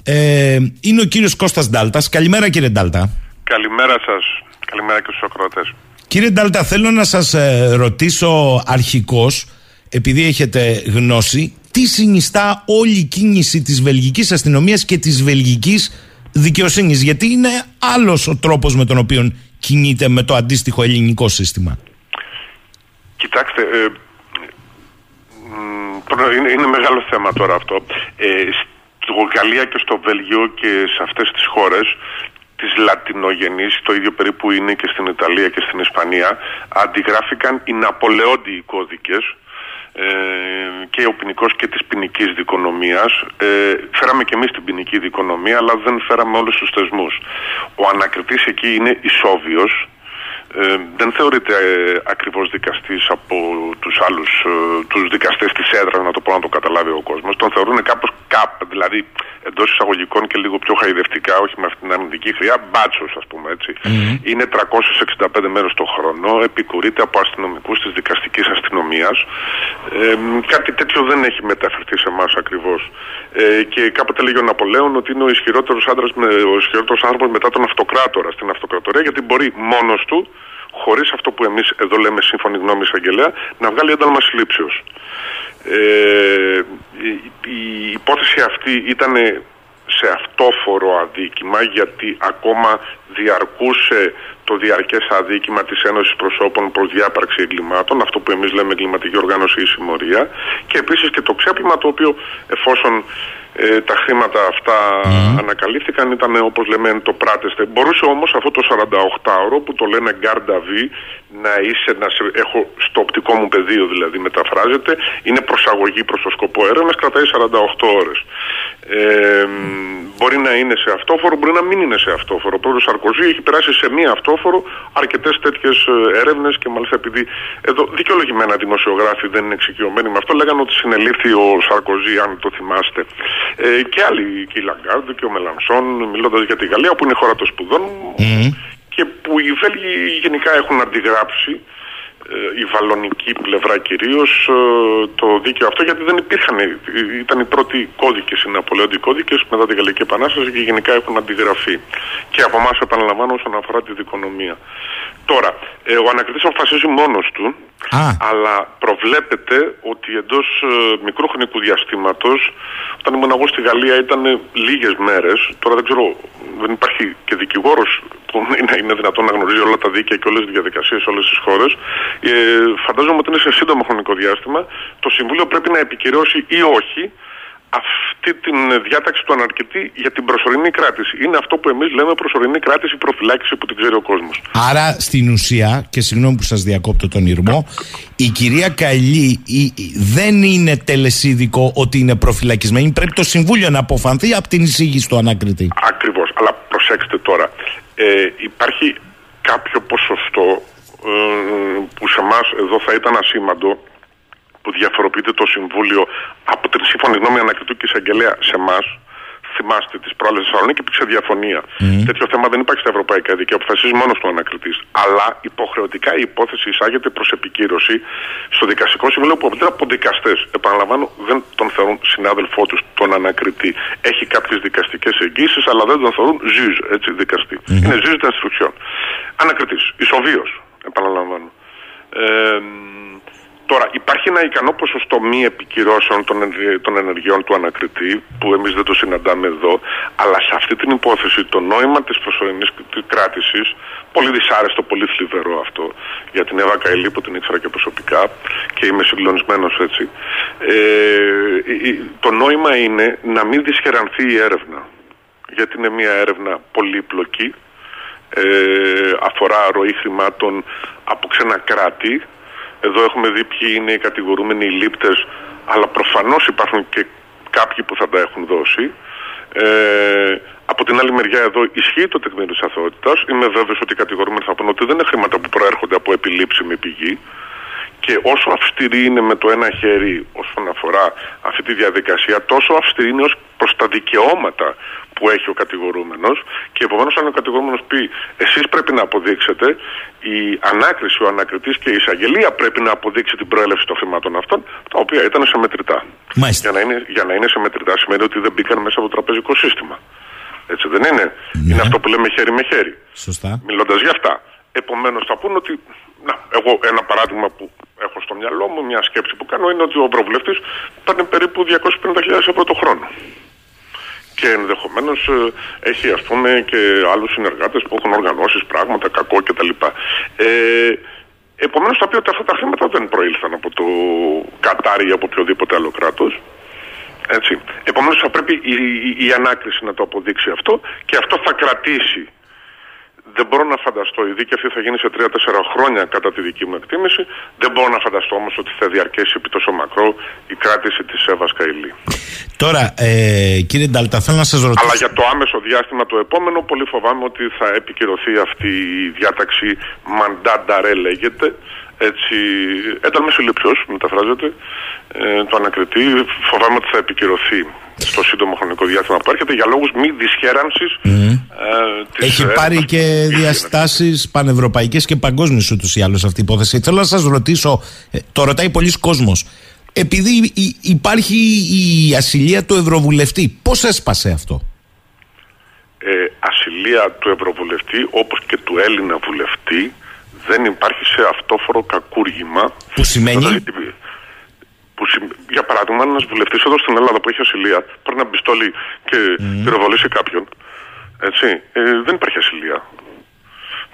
Ε, είναι ο κύριος Κώστας Ντάλτας. Καλημέρα κύριε Ντάλτα. Καλημέρα σας. Καλημέρα και στους ακροατές. Κύριε Ντάλτα, θέλω να σας ε, ρωτήσω αρχικώς, επειδή έχετε γνώση, τι συνιστά όλη η κίνηση της βελγικής αστυνομίας και της βελγικής δικαιοσύνης, γιατί είναι άλλος ο τρόπος με τον οποίο κινείται με το αντίστοιχο ελληνικό σύστημα. Κοιτάξτε, ε, είναι, είναι μεγάλο θέμα τώρα αυτό. Ε, στο Γαλλία και στο Βέλγιο και σε αυτές τις χώρες της λατινογενής, το ίδιο περίπου είναι και στην Ιταλία και στην Ισπανία, αντιγράφηκαν οι Ναπολεόντιοι κώδικες ε, και ο ποινικός και της ποινικής δικονομίας. Ε, φέραμε και εμείς την ποινική δικονομία, αλλά δεν φέραμε όλους τους θεσμούς. Ο ανακριτής εκεί είναι ισόβιος, ε, δεν θεωρείται ε, ακριβώς δικαστής από τους άλλους ε, τους δικαστές της έδρας να το πω να το καταλάβει ο κόσμος. Τον θεωρούν κάπως κάπ δηλαδή εντός εισαγωγικών και λίγο πιο χαϊδευτικά όχι με αυτήν την αμυντική χρειά μπάτσος ας πούμε έτσι. Είναι 365 μέρες το χρόνο επικουρείται από αστυνομικούς της δικαστικής αστυνομίας. Ε, κάτι τέτοιο δεν έχει μεταφερθεί σε εμάς ακριβώς. Ε, και κάποτε λέγει ο Ναπολέον ότι είναι ο ισχυρότερος, άντρας, ο ισχυρότερος άνθρωπος μετά τον αυτοκράτορα στην αυτοκρατορία γιατί μπορεί μόνος του χωρίς αυτό που εμείς εδώ λέμε σύμφωνη γνώμη εισαγγελέα, να βγάλει ένταλμα συλλήψεως. Ε, η, η υπόθεση αυτή ήταν σε αυτόφορο αδίκημα γιατί ακόμα διαρκούσε το διαρκές αδίκημα της Ένωσης Προσώπων προς διάπαρξη εγκλημάτων, αυτό που εμείς λέμε εγκληματική οργάνωση ή συμμορία και επίσης και το ξέπλυμα το οποίο εφόσον ε, τα χρήματα αυτά mm. ανακαλύφθηκαν ήταν όπως λέμε το πράτεστε. Μπορούσε όμως αυτό το 48ωρο που το λένε Γκάρντα V να είσαι, να σε, έχω στο οπτικό μου πεδίο δηλαδή μεταφράζεται, είναι προσαγωγή προς το σκοπό έρευνας, κρατάει 48 ώρες. Ε, μπορεί να είναι σε αυτόφορο, μπορεί να μην είναι σε αυτόφορο. Ο πρόεδρος Σαρκοζή έχει περάσει σε μία αυτόφορο αρκετές τέτοιες έρευνες και μάλιστα επειδή εδώ δικαιολογημένα δημοσιογράφοι δεν είναι εξοικειωμένοι με αυτό, λέγανε ότι συνελήφθη ο Σαρκοζή, αν το θυμάστε. Ε, και άλλοι, και η Λαγκάρντ και ο Μελανσόν, μιλώντας για τη Γαλλία, που είναι χώρα των σπουδών και που οι Βέλγοι γενικά έχουν αντιγράψει ε, η βαλονική πλευρά κυρίως ε, το δίκαιο αυτό γιατί δεν υπήρχαν. Ήταν οι πρώτοι κώδικες, οι Ναπολεόντιοι κώδικες μετά την Γαλλική Επανάσταση και γενικά έχουν αντιγραφεί. Και από εμάς, επαναλαμβάνω, όσον αφορά τη δικονομία. Τώρα, ε, ο ανακριτής αποφασίζει μόνος του, αλλά προβλέπεται ότι εντός μικρού χρονικού διαστήματος, όταν ήμουν εγώ στη Γαλλία ήταν λίγες μέρες, τώρα δεν ξέρω, δεν υπάρχει και δικηγόρος που είναι, είναι δυνατόν να γνωρίζει όλα τα δίκαια και όλες τις διαδικασίες σε όλες τις χώρες. Ε, φαντάζομαι ότι είναι σε σύντομο χρονικό διάστημα. Το Συμβούλιο πρέπει να επικυρώσει ή όχι αυτή την διάταξη του αναρκητή για την προσωρινή κράτηση. Είναι αυτό που εμείς λέμε προσωρινή κράτηση προφυλάκηση που την ξέρει ο κόσμος. Άρα στην ουσία, και συγγνώμη που σας διακόπτω τον Ήρμο, η κυρία Καλλή δεν είναι τελεσίδικο ότι είναι προφυλακισμένη. Πρέπει το Συμβούλιο να αποφανθεί από την εισήγηση του ανακριτή. Ακριβώς. Αλλά προσέξτε τώρα. Ε, υπάρχει κάποιο ποσοστό ε, που σε εμάς εδώ θα ήταν ασήμαντο που διαφοροποιείται το Συμβούλιο από την σύμφωνη γνώμη ανακριτού και εισαγγελέα σε εμάς, θυμάστε τι προάλλε Θεσσαλονίκη υπήρξε διαφωνία. Mm. Τέτοιο θέμα δεν υπάρχει στα ευρωπαϊκά δίκαια, αποφασίζει μόνος του ανακριτή. Αλλά υποχρεωτικά η υπόθεση εισάγεται προς επικύρωση στο δικαστικό συμβούλιο που αποτελεί από δικαστές. Επαναλαμβάνω, δεν τον θεωρούν συνάδελφό τους τον ανακριτή. Έχει κάποιες δικαστικές εγγύσεις, αλλά δεν τον θεωρούν ζύζ, έτσι, δικαστή. Mm. Είναι ζύζ d'instruction. Ανακριτής, ισοβίως, επαναλαμβάνω. Ε, Τώρα, υπάρχει ένα ικανό ποσοστό μη επικυρώσεων των, των ενεργειών του ανακριτή, που εμείς δεν το συναντάμε εδώ, αλλά σε αυτή την υπόθεση το νόημα της προσωρινής κράτησης, πολύ δυσάρεστο, πολύ θλιβερό αυτό, για την Εύα Καηλή που την ήξερα και προσωπικά και είμαι συγκλονισμένος έτσι. Ε, το νόημα είναι να μην δυσχερανθεί η έρευνα. Γιατί είναι μια έρευνα πολύπλοκη, ε, αφορά ροή χρημάτων από ξένα κράτη εδώ έχουμε δει ποιοι είναι οι κατηγορούμενοι οι λήπτες, αλλά προφανώς υπάρχουν και κάποιοι που θα τα έχουν δώσει. Ε, από την άλλη μεριά εδώ ισχύει το τεκμήριο της αθωότητας. Είμαι βέβαιος ότι οι κατηγορούμενοι θα πούνε ότι δεν είναι χρήματα που προέρχονται από επιλήψιμη πηγή. Και όσο αυστηρή είναι με το ένα χέρι όσον αφορά αυτή τη διαδικασία, τόσο αυστηρή είναι ως προς τα δικαιώματα που έχει ο κατηγορούμενος και επομένως, αν ο κατηγορούμενος πει εσείς πρέπει να αποδείξετε, η ανάκριση, ο ανακριτής και η εισαγγελία πρέπει να αποδείξει την προέλευση των χρημάτων αυτών, τα οποία ήταν σε μετρητά. Για να, είναι, για να είναι σε μετρητά σημαίνει ότι δεν μπήκαν μέσα από το τραπεζικό σύστημα. Έτσι δεν είναι. Ναι. Είναι αυτό που λέμε χέρι με χέρι. Σωστά. Μιλώντας για αυτά. Επομένως θα πούνε ότι. Να, εγώ ένα παράδειγμα που έχω στο μυαλό μου, μια σκέψη που κάνω είναι ότι ο Ευρωβουλευτή παίρνει περίπου 250.000 ευρώ το χρόνο και ενδεχομένως ε, έχει ας πούμε και άλλους συνεργάτες που έχουν οργανώσεις πράγματα, κακό κτλ. Ε, Επομένως θα πει ότι αυτά τα χρήματα δεν προήλθαν από το Κατάρι ή από οποιοδήποτε άλλο κράτος. Έτσι. Επομένως θα πρέπει η, η, η ανάκριση να το αποδείξει αυτό και αυτό θα κρατήσει δεν μπορώ να φανταστώ, η δίκη αυτή θα γίνει σε 3-4 χρόνια κατά τη δική μου εκτίμηση. Δεν μπορώ να φανταστώ όμως ότι θα διαρκέσει επί τόσο μακρό η κράτηση της Εύα Καηλή. Τώρα, ε, κύριε Ντάλτα, θέλω να σας ρωτήσω. Αλλά για το άμεσο διάστημα το επόμενο, πολύ φοβάμαι ότι θα επικυρωθεί αυτή η διάταξη μαντάνταρε λέγεται. Έτσι, ένταλμες συλληψιό, μεταφράζεται, ε, το ανακριτή. Φοβάμαι ότι θα επικυρωθεί στο σύντομο χρονικό διάστημα που έρχεται για λόγους μη δυσχέρανσης ε, Έχει πάρει και διαστάσεις πανευρωπαϊκές και παγκόσμιες ούτως ή άλλως αυτή η υπόθεση. Θέλω να σας ρωτήσω, ε, το ρωτάει πολλοί κόσμος, επειδή υπάρχει η ασυλία του Ευρωβουλευτή, πώς έσπασε αυτό; Ε, ασυλία του Ευρωβουλευτή όπως και του Έλληνα βουλευτή δεν υπάρχει σε αυτόφορο κακούργημα. Που σημαίνει που, για παράδειγμα, ένας βουλευτής εδώ στην Ελλάδα που έχει ασυλία παίρνει ένα πιστόλι και mm. πυροβολήσει κάποιον. Έτσι. Ε, δεν υπάρχει ασυλία.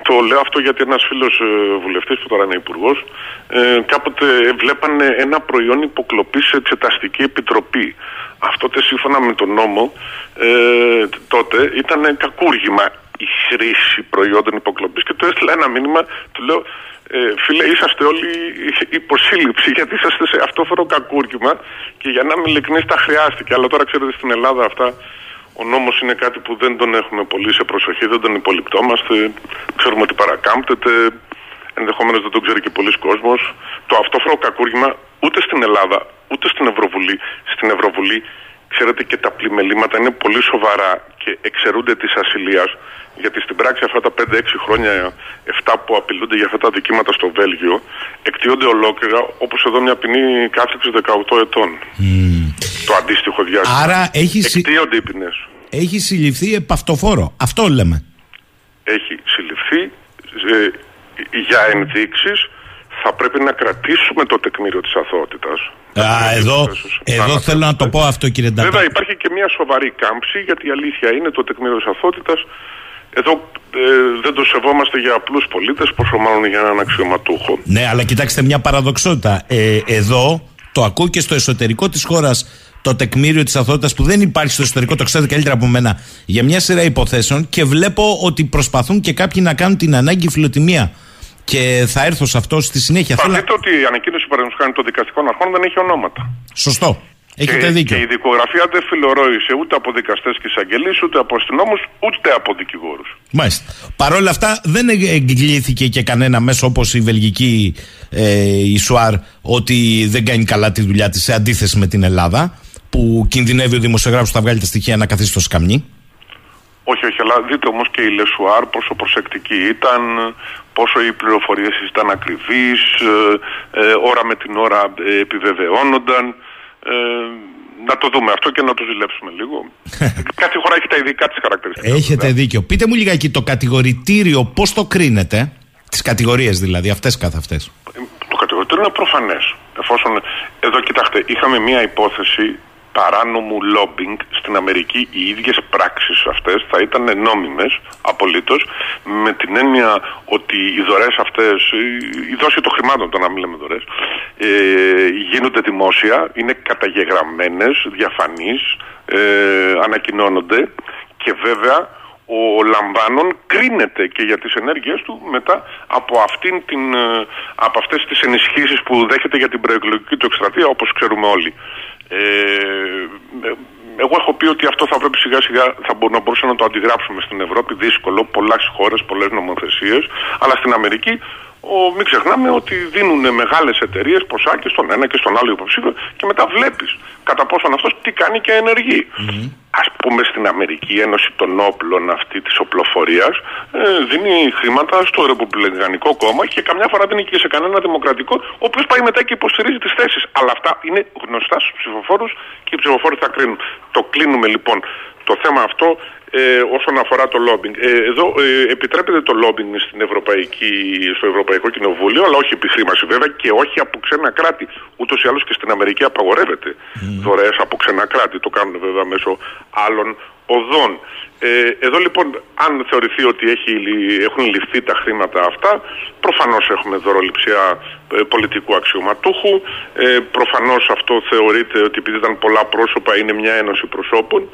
Το λέω αυτό γιατί ένας φίλος ε, βουλευτής που τώρα είναι υπουργός, ε, κάποτε βλέπανε ένα προϊόν υποκλοπής σε εξεταστική επιτροπή. Αυτό σύμφωνα με τον νόμο ε, τότε ήταν κακούργημα η χρήση προϊόντων υποκλοπής και του έστειλα ένα μήνυμα, του λέω ε, φίλε, είσαστε όλοι υποσύλληψη γιατί είσαστε σε αυτόφορο κακούργημα και για να μην ειλικρινείς τα χρειάστηκε. Αλλά τώρα ξέρετε στην Ελλάδα αυτά ο νόμος είναι κάτι που δεν τον έχουμε πολύ σε προσοχή, δεν τον υπολοιπτόμαστε, ξέρουμε ότι παρακάμπτεται, ενδεχομένως δεν τον ξέρει και πολλοί κόσμος. Το αυτόφορο κακούργημα ούτε στην Ελλάδα, ούτε στην Ευρωβουλή, στην Ευρωβουλή ξέρετε και τα πλημελήματα είναι πολύ σοβαρά και εξαιρούνται της ασυλίας γιατί στην πράξη αυτά τα 5-6 χρόνια, 7 που απειλούνται για αυτά τα δικήματα στο Βέλγιο, εκτιώνται ολόκληρα, όπως εδώ μια ποινή κάθεξη 18 ετών. Το αντίστοιχο διάστημα. Άρα έχει, εκτιώνται οι ποινές. Έχει συλληφθεί επαυτοφόρο. Αυτό λέμε. Έχει συλληφθεί ε, για ενδείξεις θα πρέπει να κρατήσουμε το τεκμήριο της αθωότητας. Α, εδώ, εδώ θέλω να το πω αυτό κύριε Ντάτα. Βέβαια υπάρχει και μια σοβαρή κάμψη γιατί η αλήθεια είναι το τεκμήριο της αθωότητας εδώ ε, δεν το σεβόμαστε για απλούς πολίτες, πόσο μάλλον για έναν αξιωματούχο. Ναι, αλλά κοιτάξτε μια παραδοξότητα. Ε, εδώ το ακούω και στο εσωτερικό της χώρας το τεκμήριο της αθότητα που δεν υπάρχει στο εσωτερικό, το ξέρετε καλύτερα από μένα, για μια σειρά υποθέσεων και βλέπω ότι προσπαθούν και κάποιοι να κάνουν την ανάγκη φιλοτιμία. Και θα έρθω σε αυτό στη συνέχεια. Θα δείτε ότι η ανακοίνωση παραδείγματος χάρη των δικαστικών αρχών δεν έχει ονόματα. Σωστό. Έχετε και, δίκιο. Και η δικογραφία δεν φιλορόησε ούτε από δικαστές και εισαγγελείς, ούτε από αστυνόμους, ούτε από δικηγόρους. Μάλιστα. Παρ' όλα αυτά, δεν εγκλήθηκε και κανένα μέσο όπως η βελγική ε, η Soir ότι δεν κάνει καλά τη δουλειά της σε αντίθεση με την Ελλάδα, που κινδυνεύει ο δημοσιογράφος που θα βγάλει τα στοιχεία να καθίσει στο σκαμνί; Όχι, όχι, αλλά δείτε όμως και η Le Soir πόσο προσεκτική ήταν, πόσο οι πληροφορίες ήταν ακριβείς, ε, ε, ώρα με την ώρα ε, επιβεβαιώνονταν. Ε, να το δούμε αυτό και να το ζηλέψουμε λίγο. Κάθε χώρα έχει τα ειδικά της χαρακτηριστικά. Έχετε βέβαια. δίκιο. Πείτε μου λιγάκι το κατηγορητήριο πώς το κρίνετε, τις κατηγορίες δηλαδή, αυτές καθ' αυτές. Το κατηγορητήριο είναι προφανές. Εφόσον. Εδώ κοιτάξτε, είχαμε μία υπόθεση παράνομου lobbying στην Αμερική οι ίδιες πράξεις αυτές θα ήταν νόμιμες απολύτως με την έννοια ότι οι δωρές αυτές, η δόση των χρημάτων, το να μην λέμε δωρές, ε, γίνονται δημόσια, είναι καταγεγραμμένες, διαφανείς, ε, ανακοινώνονται και βέβαια ο Λαμβάνων κρίνεται και για τις ενέργειες του μετά από, αυτήν την, ε, από αυτές τις ενισχύσεις που δέχεται για την προεκλογική του εκστρατεία όπως ξέρουμε όλοι. Ε, εγώ έχω πει ότι αυτό θα πρέπει σιγά σιγά θα να μπορούσαμε να το αντιγράψουμε στην Ευρώπη. Δύσκολο, πολλές χώρες, πολλές νομοθεσίες. Αλλά στην Αμερική ο, μην ξεχνάμε ότι δίνουν μεγάλες εταιρείες ποσά και στον ένα και στον άλλο υποψήφιο και μετά βλέπεις κατά πόσον αυτός τι κάνει και ενεργεί. Mm-hmm. Α πούμε στην Αμερική η Ένωση των Όπλων αυτή της οπλοφορίας ε, δίνει χρήματα στο Ρεπουμπλικανικό κόμμα και καμιά φορά δίνει και σε κανένα δημοκρατικό, ο οποίος πάει μετά και υποστηρίζει τις θέσεις. Αλλά αυτά είναι γνωστά στους ψηφοφόρους και οι ψηφοφόροι θα κρίνουν. Το κλείνουμε λοιπόν το θέμα αυτό ε, όσον αφορά το lobbying. Ε, εδώ ε, επιτρέπεται το lobbying στην Ευρωπαϊκή, στο Ευρωπαϊκό Κοινοβούλιο, αλλά όχι επιχρήμαση βέβαια και όχι από ξένα κράτη. Ούτως ή άλλως και στην Αμερική απαγορεύεται mm. δωρεές από ξένα κράτη. Το κάνουν βέβαια μέσω άλλων οδών. Ε, εδώ λοιπόν, αν θεωρηθεί ότι έχει, έχουν ληφθεί τα χρήματα αυτά, προφανώς έχουμε δωροληψία ε, πολιτικού αξιωματούχου. Ε, προφανώς αυτό θεωρείται ότι επειδή ήταν πολλά πρόσωπα είναι μια ένωση προσώπων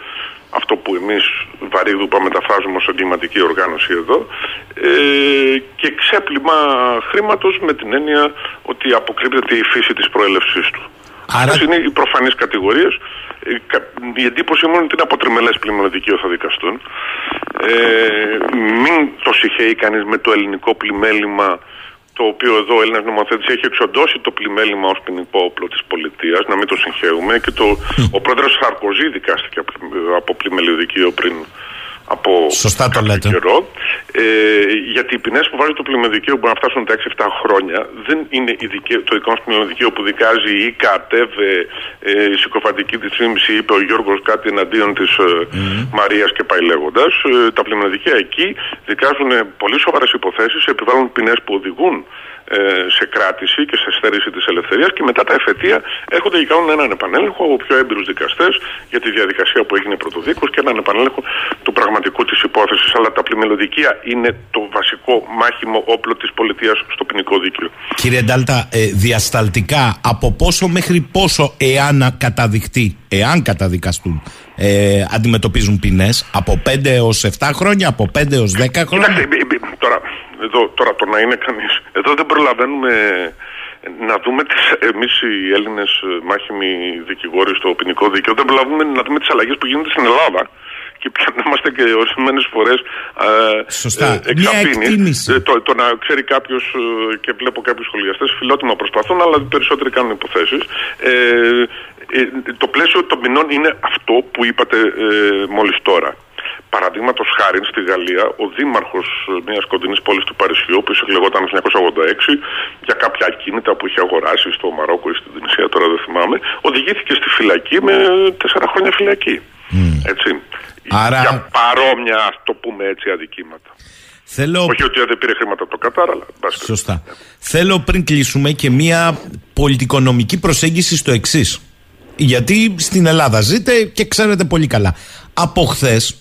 αυτό που εμείς βαρύδουπα μεταφράζουμε ως εγκληματική οργάνωση εδώ ε, και ξέπλυμα χρήματος με την έννοια ότι αποκρύπτεται η φύση της προέλευσής του. Άρα... Αυτές είναι οι προφανείς κατηγορίες. Ε, η εντύπωση μου είναι ότι είναι από τριμελές πλημελοδικείο θα δικαστούν. Ε, μην το συχαίει κανείς με το ελληνικό πλημέλημα το οποίο εδώ ο Έλληνας νομοθέτης έχει εξοντώσει το πλημέλημα ως ποινικό όπλο της πολιτείας, να μην το συγχαίουμε. Και το, ο πρόεδρος Σαρκοζή δικάστηκε από πλημελιωδικείο πριν από Σωστά το λέτε. καιρό. Ε, γιατί οι ποινές που βάζει το πλημελιωδικείο μπορεί να φτάσουν τα 6-7 χρόνια. Δεν είναι η δικαί, το δικό μας πλημελιωδικείο που δικάζει ή κατέβε ε, η συκοφαντική τη θύμηση, είπε ο Γιώργος κάτι εναντίον της ε, mm. Μαρίας και πάει λέγοντας. Ε, τα πλημελιωδικεία εκεί δικάζουν πολύ σοβαρές υποθέσεις, επιβάλλουν ποινές που οδηγούν ε, σε κράτηση και σε στέρηση της ελευθερίας και μετά τα εφετεία έρχονται και κάνουν έναν επανέλεγχο από πιο έμπειρους δικαστές για τη διαδικασία που έγινε πρωτοδίκως και έναν επανέλεγχο του πραγματικού της υπόθεσης. Αλλά τα πλημελωδικεία είναι το βασικό μάχημο όπλο της πολιτείας στο ποινικό δίκαιο. Κύριε Ντάλτα, ε, διασταλτικά από πόσο μέχρι πόσο εάν καταδειχτεί, εάν καταδικαστούν, ε, αντιμετωπίζουν ποινές; Από 5 έως 7 χρόνια, από 5 έως 10 χρόνια; Κοιτάξτε, τώρα εδώ, τώρα το να είναι κανείς. Εδώ δεν προλαβαίνουμε να δούμε τις. Εμείς οι Έλληνες μάχημοι δικηγόροι στο ποινικό δίκαιο, δεν προλαβαίνουμε να δούμε τις αλλαγές που γίνονται στην Ελλάδα και πιανόμαστε και ορισμένες φορές ε, εξαπίνει. Ε, το, το να ξέρει κάποιος ε, και βλέπω κάποιους σχολιαστές φιλότιμα προσπαθούν, αλλά περισσότεροι κάνουν υποθέσεις. Ε, ε, το πλαίσιο των ποινών είναι αυτό που είπατε ε, μόλις τώρα. Παραδείγματος χάρη στη Γαλλία, ο δήμαρχος μιας κοντινής πόλης του Παρισιού, που εκλεγόταν το 1986, για κάποια ακίνητα που είχε αγοράσει στο Μαρόκο ή στην Τινησία, τώρα δεν θυμάμαι, οδηγήθηκε στη φυλακή με τέσσερα χρόνια φυλακή. Έτσι. Άρα... Για παρόμοια, ας το πούμε έτσι, αδικήματα. Θέλω... Όχι ότι δεν πήρε χρήματα από το Κατάρ, αλλά. Σωστά. Θέλω πριν κλείσουμε και μία πολιτικονομική προσέγγιση στο εξής. Γιατί στην Ελλάδα ζείτε και ξέρετε πολύ καλά. Από χθες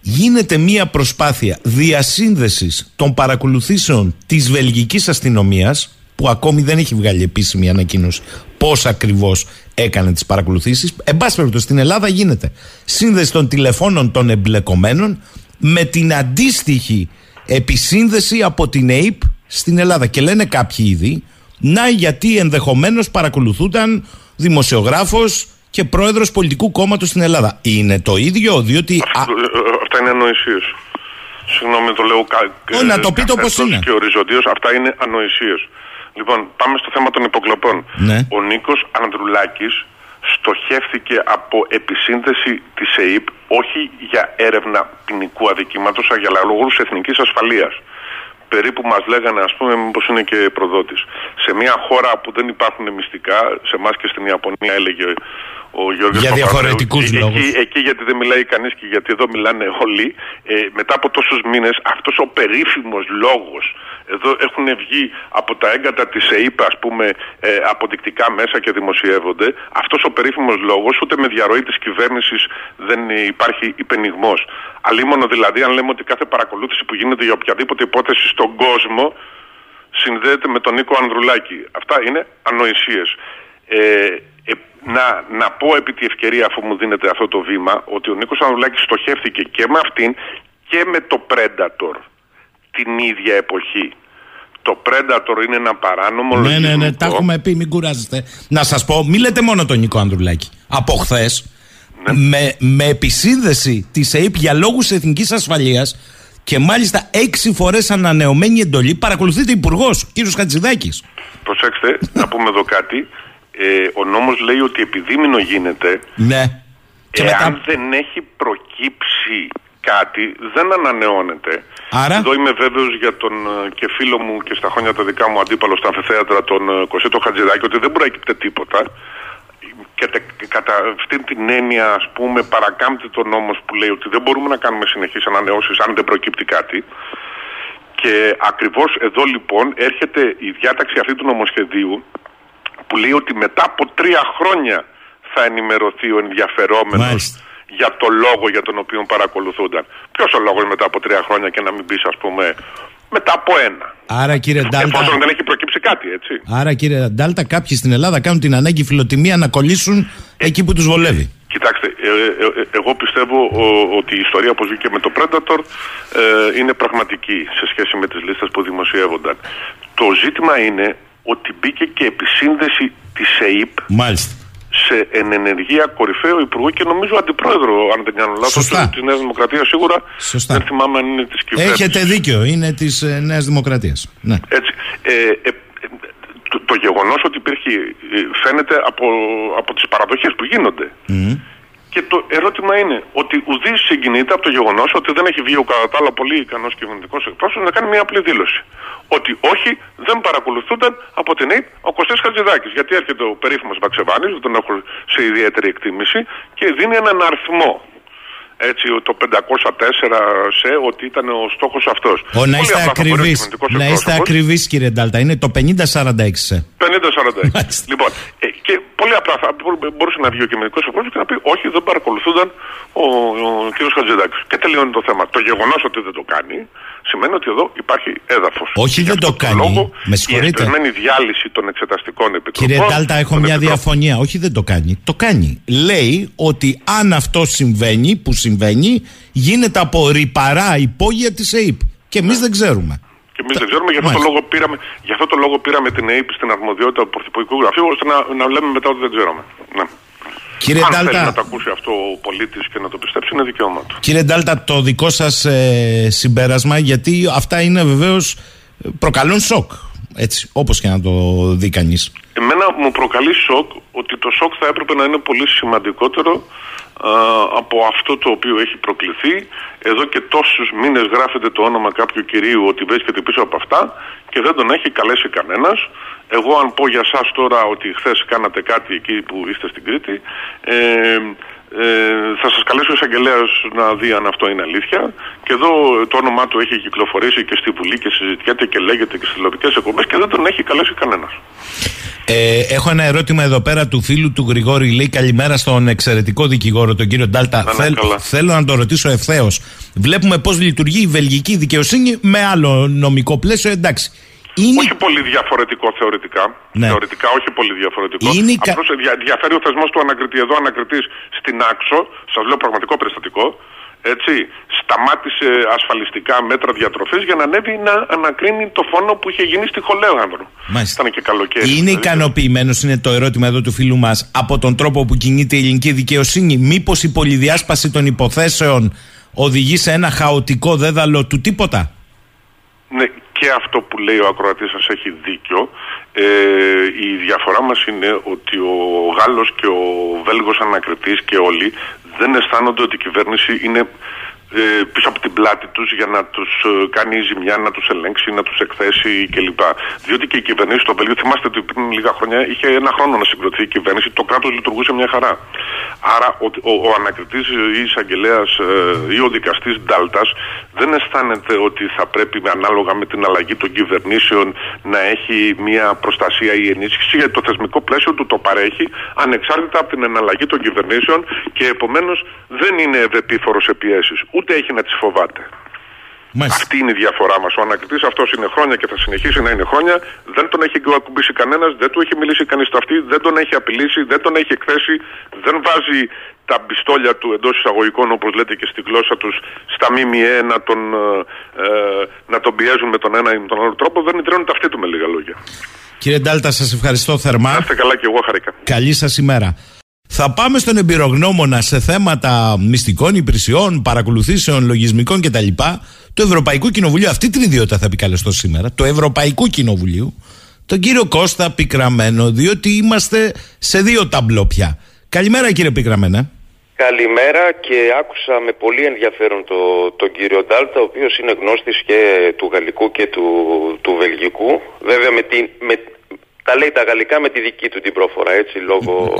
γίνεται μία προσπάθεια διασύνδεσης των παρακολουθήσεων της βελγικής αστυνομίας που ακόμη δεν έχει βγάλει επίσημη ανακοίνωση πώς ακριβώς έκανε τις παρακολουθήσεις. Εν πάση περιπτώσει, στην Ελλάδα γίνεται σύνδεση των τηλεφώνων των εμπλεκομένων με την αντίστοιχη επισύνδεση από την ΑΕΠ στην Ελλάδα. Και λένε κάποιοι ήδη, να γιατί ενδεχομένως παρακολουθούνταν δημοσιογράφος και πρόεδρος πολιτικού κόμματος στην Ελλάδα. Είναι το ίδιο, διότι. Αυτό, ε, αυτά είναι ανοησίες. Συγγνώμη, το λέω Όχι, να το πείτε όπως είναι. Και οριζοντίως, αυτά είναι ανοησίες. Λοιπόν, πάμε στο θέμα των υποκλοπών. Ναι. Ο Νίκος Ανδρουλάκης στοχεύθηκε από επισύνδεση της ΕΕΠ όχι για έρευνα ποινικού αδικήματος, αλλά για λόγους εθνικής ασφαλείας. Περίπου μας λέγανε, ας πούμε, μήπως είναι και προδότης. Σε μια χώρα που δεν υπάρχουν μυστικά, σε εμάς και στην Ιαπωνία έλεγε ο Γιώργος Για διαφορετικούς λόγους. Εκεί, εκεί γιατί δεν μιλάει κανείς και γιατί εδώ μιλάνε όλοι. Ε, μετά από τόσους μήνες, αυτός ο περίφημος λόγος. Εδώ έχουν βγει από τα έγκατα της ΕΕΠ, ας πούμε, ε, αποδεικτικά μέσα και δημοσιεύονται. Αυτός ο περίφημος λόγος, ούτε με διαρροή της κυβέρνησης δεν υπάρχει υπενιγμός. Αλλήμον δηλαδή, αν λέμε ότι κάθε παρακολούθηση που γίνεται για οποιαδήποτε υπόθεση στον κόσμο συνδέεται με τον Νίκο Ανδρουλάκη. Αυτά είναι ανοησίες. Ε, ε, να, να πω επί τη ευκαιρία αφού μου δίνεται αυτό το βήμα ότι ο Νίκος Ανδρουλάκης στοχεύθηκε και με αυτήν και με το Predator την ίδια εποχή. Το Predator είναι ένα παράνομο Ναι, ναι, ναι, τα έχουμε πει, μην κουράζεστε. Να σας πω, μην λέτε μόνο τον Νίκο Ανδρουλάκη. Από χθες, Ναι. με, με επισύνδεση της ΑΕΠ για λόγους εθνικής ασφαλείας και μάλιστα έξι φορές ανανεωμένη εντολή παρακολουθείται υπουργός, κύριος Χατζηδάκης. Προσέξτε, να πούμε εδώ κάτι. Ε, ο νόμος λέει ότι επιδίμηνο γίνεται Ναι. Και εάν μετά... δεν έχει προκύψει κάτι, δεν ανανεώνεται. Άρα; Εδώ είμαι βέβαιος για τον ε, και φίλο μου και στα χρόνια τα δικά μου αντίπαλο στα αμφιθέατρα, τον ε, Κωσίτο Χατζηδάκη, ότι δεν προέκυπτε τίποτα. Και τε- κατά αυτή την έννοια, ας πούμε, παρακάμπτει τον νόμος που λέει ότι δεν μπορούμε να κάνουμε συνεχείς ανανεώσεις αν δεν προκύπτει κάτι. Και ακριβώς εδώ λοιπόν έρχεται η διάταξη αυτή του νομοσχεδίου που λέει ότι μετά από τρία χρόνια θα ενημερωθεί ο ενδιαφερόμενος Μάλιστα. για το λόγο για τον οποίο παρακολουθούνταν. Ποιος ο λόγος μετά από τρία χρόνια και να μην πεις, ας πούμε, μετά από ένα; Άρα κύριε Ντάλτα... Εφόσον δεν έχει προκύψει κάτι, έτσι. Άρα κύριε Ντάλτα, κάποιοι στην Ελλάδα κάνουν την ανάγκη φιλοτιμία να κολλήσουν εκεί που τους βολεύει. Κοιτάξτε, ε, ε, ε, εγώ πιστεύω ο, ότι η ιστορία όπως βγήκε με το Predator ε, είναι πραγματική σε σχέση με τις λίστες που δημοσιεύονταν. Το ζήτημα είναι ότι μπήκε και επισύνδεση της ΕΕΠ Μάλιστα. σε εν ενεργεία κορυφαίο υπουργό και νομίζω αντιπρόεδρο, αν δεν κάνω λάθος, Σωστά. της Νέας Δημοκρατίας σίγουρα. Σωστά. Δεν θυμάμαι αν είναι της κυβέρνησης. Έχετε δίκιο, είναι της ε, Νέας Δημοκρατίας. Ναι. Έτσι. Ε, ε, ε, το, το γεγονός ότι υπήρχε ε, φαίνεται από, από τις παραδοχές που γίνονται. Και το ερώτημα είναι ότι ουδής συγκινείται από το γεγονός ότι δεν έχει βγει ο κατά τα άλλα πολύ ικανός κυβερνητικός εκπρόσωπος να κάνει μια απλή δήλωση. Ότι όχι, δεν παρακολουθούνταν από την ΑΕΠ ο Κωστή Χατζηδάκης. Γιατί έρχεται ο περίφημος Μπαξεβάνη, που τον έχω σε ιδιαίτερη εκτίμηση, και δίνει έναν αριθμό. Έτσι, το 504 σε ότι ήταν ο στόχος αυτός. Ο, να είστε ακριβείς, να είστε ακριβείς κύριε Ντάλτα, είναι το 5046 σε. 50-46. Μάλιστα. Λοιπόν, ε, και πολύ απλά θα μπο- μπορούσε να βγει ο κυβερνητικός εκπρόσωπος και να πει Όχι, δεν παρακολουθούνταν ο, ο κ. Χατζηδάκης. Και τελειώνει το θέμα. Το γεγονός ότι δεν το κάνει σημαίνει ότι εδώ υπάρχει έδαφος. Όχι, δεν το κάνει. Με συγχωρείτε. Η εσπερμένη διάλυση των εξεταστικών επιτροπών. Κύριε Ντάλτα, έχω των μια επιτροπών- διαφωνία. Όχι, δεν το κάνει. Το κάνει. Λέει ότι αν αυτό συμβαίνει, που συμβαίνει, γίνεται από ρηπαρά υπόγεια της ΑΕΠ. Και εμείς δεν ξέρουμε. Και εμείς δεν ξέρουμε, γι' αυτό, το Μάλιστα. λόγο πήραμε, γι' αυτό το λόγο πήραμε την ΑΕΠ στην αρμοδιότητα του Πρωθυπουργικού Γραφείου, ώστε να, να λέμε μετά ότι δεν ξέρουμε. Ναι. Κύριε Αν θέλει Ντάλτα, να το ακούσει αυτό ο πολίτης και να το πιστέψει, είναι δικαίωμα του. Κύριε Ντάλτα, το δικό σας ε, συμπέρασμα, γιατί αυτά είναι βεβαίως ε, προκαλούν σοκ. Έτσι, όπως και να το δει κανείς. Εμένα μου προκαλεί σοκ ότι το σοκ θα έπρεπε να είναι πολύ σημαντικότερο α, από αυτό το οποίο έχει προκληθεί. Εδώ και τόσους μήνες γράφεται το όνομα κάποιου κυρίου ότι βρίσκεται πίσω από αυτά και δεν τον έχει καλέσει κανένας. Εγώ αν πω για σας τώρα ότι χθες κάνατε κάτι εκεί που είστε στην Κρήτη, ε, ε, θα σας καλέσει ο εισαγγελέας να δει αν αυτό είναι αλήθεια. Και εδώ το όνομά του έχει κυκλοφορήσει και στη Βουλή και συζητιέται και λέγεται και στις τηλεοπτικές εκπομπές και δεν τον έχει καλέσει κανένας. Ε, έχω ένα ερώτημα εδώ πέρα του φίλου του Γρηγόρη. Λέει καλημέρα στον εξαιρετικό δικηγόρο, τον κύριο Ντάλτα. Να είναι καλά. θέλω να το ρωτήσω ευθέως. Βλέπουμε πώς λειτουργεί η βελγική δικαιοσύνη με άλλο νομικό πλαίσιο. Εντάξει. Είναι... Όχι πολύ διαφορετικό θεωρητικά. Ναι. Θεωρητικά όχι πολύ διαφορετικό. Είναι η κα- Απλώς δια, διαφέρει ο θεσμός του ανακριτή. Εδώ ο ανακριτής στην Άξο, σας λέω πραγματικό περιστατικό, έτσι, σταμάτησε ασφαλιστικά μέτρα διατροφής για να ανέβει να ανακρίνει το φόνο που είχε γίνει στη Χολέγανδρο. Μάλιστα. Ήταν και καλοκαίρι. Είναι δηλαδή. ικανοποιημένος, είναι το ερώτημα εδώ του φίλου μας, από τον τρόπο που κινείται η ελληνική δικαιοσύνη. Μήπως η πολυδιάσπαση των υποθέσεων οδηγεί σε ένα χαοτικό δέδαλο του τίποτα; Ναι, και αυτό που λέει ο ακροατής σας έχει δίκιο. Ε, η διαφορά μας είναι ότι ο Γάλλος και ο Βέλγος ανακριτής και όλοι δεν αισθάνονται ότι η κυβέρνηση είναι ε, πίσω από την πλάτη τους για να τους ε, κάνει ζημιά, να τους ελέγξει, να τους εκθέσει κλπ. Διότι και η κυβέρνηση στο Βέλγιο, θυμάστε ότι πριν λίγα χρόνια είχε ένα χρόνο να συγκροτηθεί η κυβέρνηση, το κράτος λειτουργούσε μια χαρά. Άρα ο, ο, ο ανακριτής ή εισαγγελέας ε, ή ο δικαστής Ντάλτας δεν αισθάνεται ότι θα πρέπει με ανάλογα με την αλλαγή των κυβερνήσεων να έχει μια προστασία ή ενίσχυση γιατί το θεσμικό πλαίσιο του το παρέχει ανεξάρτητα από την εναλλαγή των κυβερνήσεων και επομένως δεν είναι ευεπίφορος σε πιέσεις ούτε έχει να τις φοβάται. Μάλιστα. Αυτή είναι η διαφορά μας. Ο ανακριτή αυτός είναι χρόνια και θα συνεχίσει να είναι χρόνια. Δεν τον έχει ακουμπήσει κανένας, δεν του έχει μιλήσει κανείς στο αυτή, δεν τον έχει απειλήσει, δεν τον έχει εκθέσει, δεν βάζει τα πιστόλια του εντός εισαγωγικών, όπως λέτε και στη γλώσσα τους, στα ΜΜΕ να τον, ε, ε, να τον πιέζουν με τον ένα ή με τον άλλο τρόπο. Δεν ιδρύνουν τα αυτή του με λίγα λόγια. Κύριε Ντάλτα, σας ευχαριστώ θερμά. Να είστε καλά και εγώ χαρικά. Καλή σας ημέρα. Θα πάμε στον εμπειρογνώμονα σε θέματα μυστικών υπηρεσιών, παρακολουθήσεων, λογισμικών κτλ. του Ευρωπαϊκού Κοινοβουλίου. Αυτή την ιδιότητα θα επικαλεστώ σήμερα. Το Ευρωπαϊκού Κοινοβουλίου. Τον κύριο Κώστα Πικραμένο, διότι είμαστε σε δύο ταμπλό πια. Καλημέρα κύριε Πικραμένα. Καλημέρα και άκουσα με πολύ ενδιαφέρον το, τον κύριο Ντάλτα, ο οποίος είναι γνώστης και του γαλλικού και του, του βελγικού. Βέβαια με την, με, τα λέει τα γαλλικά με τη δική του την πρόφορα, έτσι, λόγω,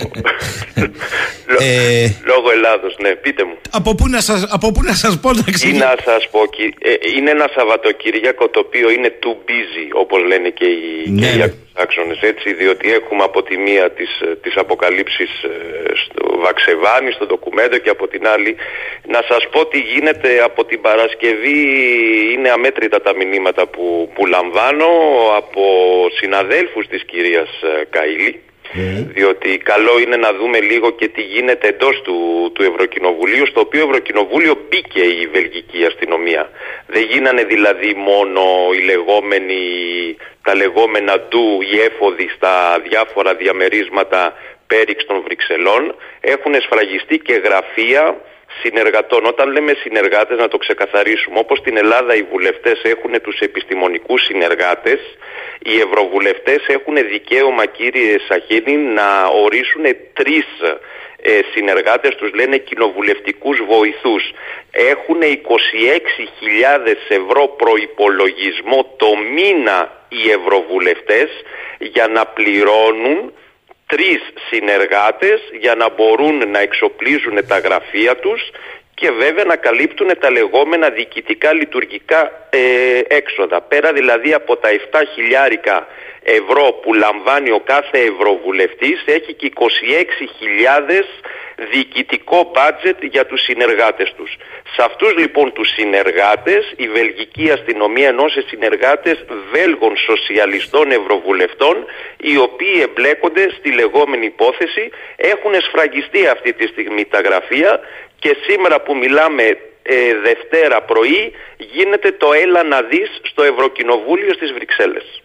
Ε. λόγω Ελλάδος. Ναι, πείτε μου. Από πού να σας, από πού να σας πω να Ή ξεκινήσω. να σας πω, κυ- ε, είναι ένα Σαββατοκύριακο το οποίο είναι too busy, όπως λένε και οι, Ναι, και οι ναι. Αγγλοσάξονες, έτσι, διότι έχουμε από τη μία τις, ε, τις αποκαλύψεις ε, στο Βαξεβάνι, στο ντοκουμέντο και από την άλλη να σας πω τι γίνεται από την Παρασκευή είναι αμέτρητα τα μηνύματα που, που λαμβάνω από συναδέλφους της κυρίας ε, Καηλή διότι καλό είναι να δούμε λίγο και τι γίνεται εντός του, του Ευρωκοινοβουλίου στο οποίο Ευρωκοινοβούλιο μπήκε η βελγική αστυνομία. Δεν γίνανε δηλαδή μόνο οι λεγόμενοι τα λεγόμενα ντου οι έφοδοι στα διάφορα διαμερίσματα πέριξ των Βρυξελών. Έχουν σφραγιστεί και γραφεία συνεργατών. Όταν λέμε συνεργάτες να το ξεκαθαρίσουμε, όπως στην Ελλάδα οι βουλευτές έχουν τους επιστημονικούς συνεργάτες, οι ευρωβουλευτές έχουν δικαίωμα κύριε Σαχίνη να ορίσουν τρεις ε, συνεργάτες, τους λένε κοινοβουλευτικούς βοηθούς. Έχουν 26.000 ευρώ προϋπολογισμό το μήνα οι ευρωβουλευτές για να πληρώνουν τρεις συνεργάτες για να μπορούν να εξοπλίζουν τα γραφεία τους και βέβαια να καλύπτουν τα λεγόμενα διοικητικά λειτουργικά ε, έξοδα. Πέρα δηλαδή από τα 7 χιλιάρικα ευρώ που λαμβάνει ο κάθε ευρωβουλευτής έχει και 26.000 διοικητικό μπάτζετ για τους συνεργάτες τους. Σε αυτούς λοιπόν τους συνεργάτες η βελγική αστυνομία ενώσε συνεργάτες Βέλγων σοσιαλιστών ευρωβουλευτών οι οποίοι εμπλέκονται στη λεγόμενη υπόθεση έχουν σφραγιστεί αυτή τη στιγμή τα γραφεία και σήμερα που μιλάμε ε, Δευτέρα πρωί γίνεται το έλα να δεις στο Ευρωκοινοβούλιο στις Βρυξέλλες.